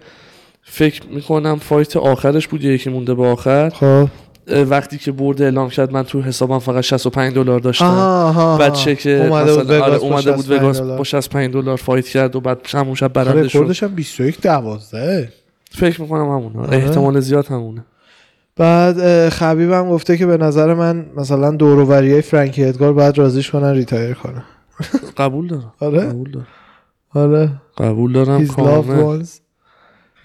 فکر می‌کنم fight آخرش بود یکی مونده به آخر. خب. وقتی که برد اعلام کرد من تو حسابم فقط 65 دلار داشتم. آها آها. بچه که اومده بود آره وگاس با اومده بود 65 وگاس دلار. با 65 دلار fight کرد و بعد همون شب برنده شد. رکوردش هم 21 12 فکر می‌کنم همونه. آره. احتمال زیاد همونه. بعد خبیب هم گفته که به نظر من مثلا دوروبریای فرانکی ادگار باید رازیش کنن retire کنه قبول دارم. آره. قبول دارم. آره. قبول دارم کامل.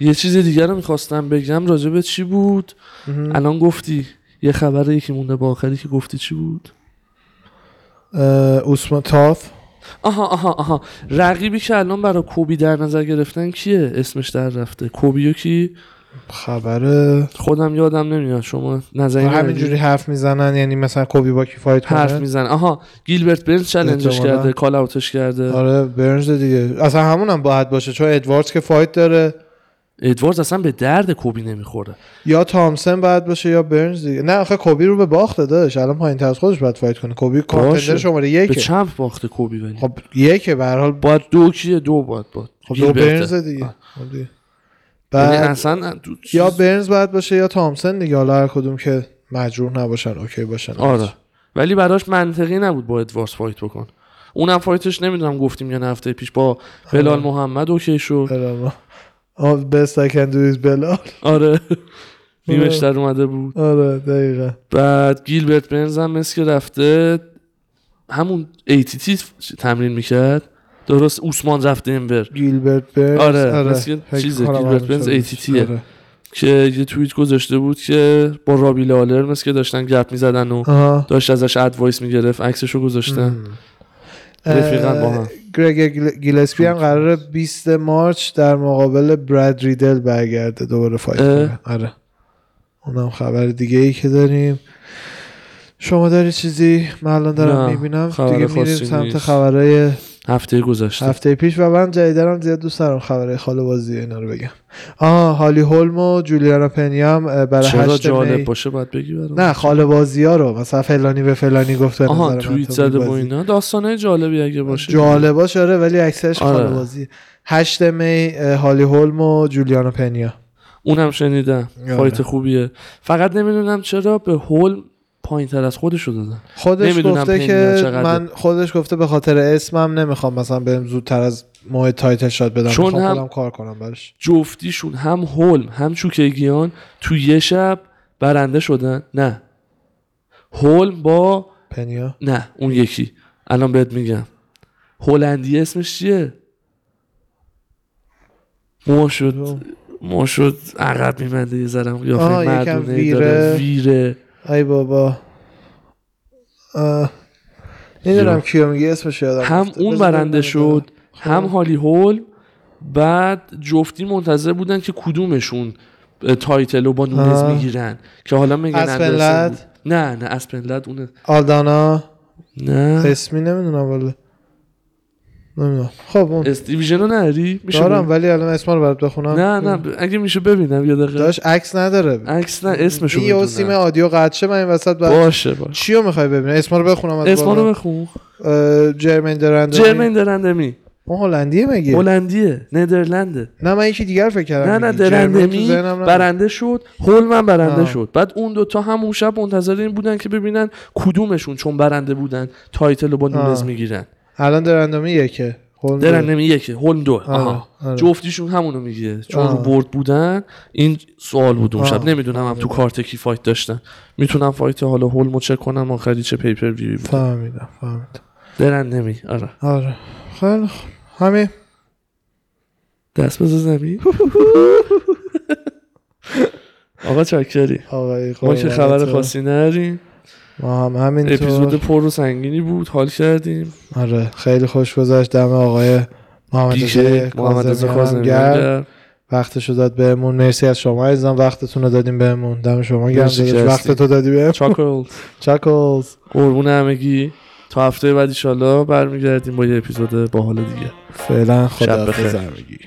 یه چیز دیگر رو می‌خواستم بگم راجع به چی بود. الان گفتی. یه خبر یکی مونده با آخری که گفتی چی بود؟ اوسمان TUF آها آها آها. رقیبی که الان برای کوبی در نظر گرفتن کیه؟ اسمش در رفته. کوبیو کی؟ خبر خودم یادم نمیاد. شما نظری؟ همینجوری حرف می‌زنن یعنی مثلا کوبی با کی fight حرف کنه می‌زنه آها. گیلبرت برنز challenge ش. کرده call out ش کرده. آره برنز دیگه. اصلا همون هم باید باشه. چون ادواردز که fight داره. ادواردز اصلا به درد کوبی نمی‌خوره. یا تامسن باید باشه یا برنز دیگه. نه آخه کوبی رو به باخت دادش الان پایین تر از خودش باید fight کنه. کوبی contender شماره به یکه. champ باخته کوبی ولی. خب یکه به هر حال. باید دو کیه دو باید باید خب دو. برنز دیگه. خب. یعنی بعد اصلا دو چیز- یا برنز باید باشه یا تامسن دیگه. حالا هر کدوم که مجروح نباشن okay باشن. آره. ولی براش منطقی نبود با ادواردز fight بکن. اونم fight ش نمی‌دونم گفتیم یا هفته پیش با بلال محمد okay شد. آه best I can do is بلال آره. میمش در اومده بود. آره. دقیقا. بعد گیلبرت برنز هم مثل که رفته همون ATT تمرین می‌کرد. درست اوسمان رفت دنور گیلبرت برنز آره، مثل فکر چیزه، گیلبرت برنز. ATT. آره. که یه توییت گذاشته بود که با رابی لالر مثل که داشتن گپ می‌زدن و. داشت ازش advice می‌گرفت عکسشو گذاشتن. رفیقن با هم. گیل- گیلسپی هم قراره 20 March در مقابل براد ریدل برگرده دوباره fight. کنه آره اونم خبر دیگه ای که داریم شما داری چیزی من الان دارم می‌بینم دیگه میریم سمت. خبرهای هفته گذشته. هفته پیش و من جدیدنم زیاد دوست دارم خبرهای خاله بازی اینا رو بگم. آها هالی هولم و جولیانا پنیام برای چرا 8 جالب می باشه باید بگی برام؟ نه خاله بازی ها رو. مثلا فلانی به فلانی گفت به آها توییت تو زده بازی. اینا. داستانه جالبی اگه باشه. جالباش آره ولی اکثرش آره. خاله بازی. 8 می هالی هولم و جولیانا پنیا. اونم شنیدم. آره. fight خوبیه. فقط نمی‌دونم چرا به هول پایین تر از خودشو دادن. خودش گفته که. من خودش گفته به خاطر اسمم نمی‌خوام مثلا بهم زودتر از ماه title shot بدم. چون هم- کار کنم براش. جفتیشون هم هولم هم چوکگیان تو یه شب برنده شدن. نه. هولم با پنیا؟ نه اون یکی. الان بهت میگم. هلندی اسمش چیه؟ ما شد ما شد عقب میمنده یه آه، قیافه مردونه ویره. داره ویره. ای بابا می‌دونم یا. کیو میگه اسمش یادم هم. اون برنده شد خب. هم هالی هول بعد جفتی منتظر بودن که کدومشون تایتل رو با نونز. می‌گیرن که حالا میگن اسپن اندرسن لد؟ بود. نه نه اسپن لد اونه آلدانا نه اسمی نمی‌دونم ولی نمی‌دونم. خب اون استیویژن رو نداری میشه دارم؟ ولی الان اسما رو برات بخونم. نه نه اگه میشه ببینم یه دقیقه. داشت عکس نداره. عکس نه اسمشو این یه سیم آدیو قطع شه من این وسط باشه باشه. چیو می‌خوای ببینی؟ اسما رو بخونم از اسما رو. بخون. اه، جرمین درنده جرمین درندمی. اون هلندیه مگه؟ هلندیه ندرلنده نه من یکی دیگر فکر کردم. نه نه درندمی. برنده شد. هولمن برنده آه. شد. بعد اون دوتا همون شب منتظر این بودن که ببینن کدومشون چون برنده بودن تایتل رو با نونز. می‌گیرن. الان درندمی یکه. درندمی یکه. هولم دو. آره، آها. آره. جفتیشون همونو میگه. چون آه. رو برد بودن این سوال بود اون. شب. نمی‌دونم هم تو کارت کی فایت داشتن. می‌تونم فایت حالا هولمو چک کنم آخری چه پیپر ویوی بود. فهمیدم فهمیدم. درندمی آره. آره. خیلی همین دست بزن زمین. آقا چاکری. آقای ما که. خبر خاصی نداریم. ما هم همینطور. اپیزود پر و سنگینی بود حال کردیم. آره خیلی خوش گذشت. دم آقای محمد محمد. وقتشو داد بهمون. مرسی از شما عزیزان. وقتتون رو دادیم بهمون. دم شما گرم. وقت تو دادی بهم. چاکلز چاکلز قربون همگی. تا هفته بعد ایشالله برمیگردیم با یه اپیزود باحال دیگه. فعلا خدا. همگی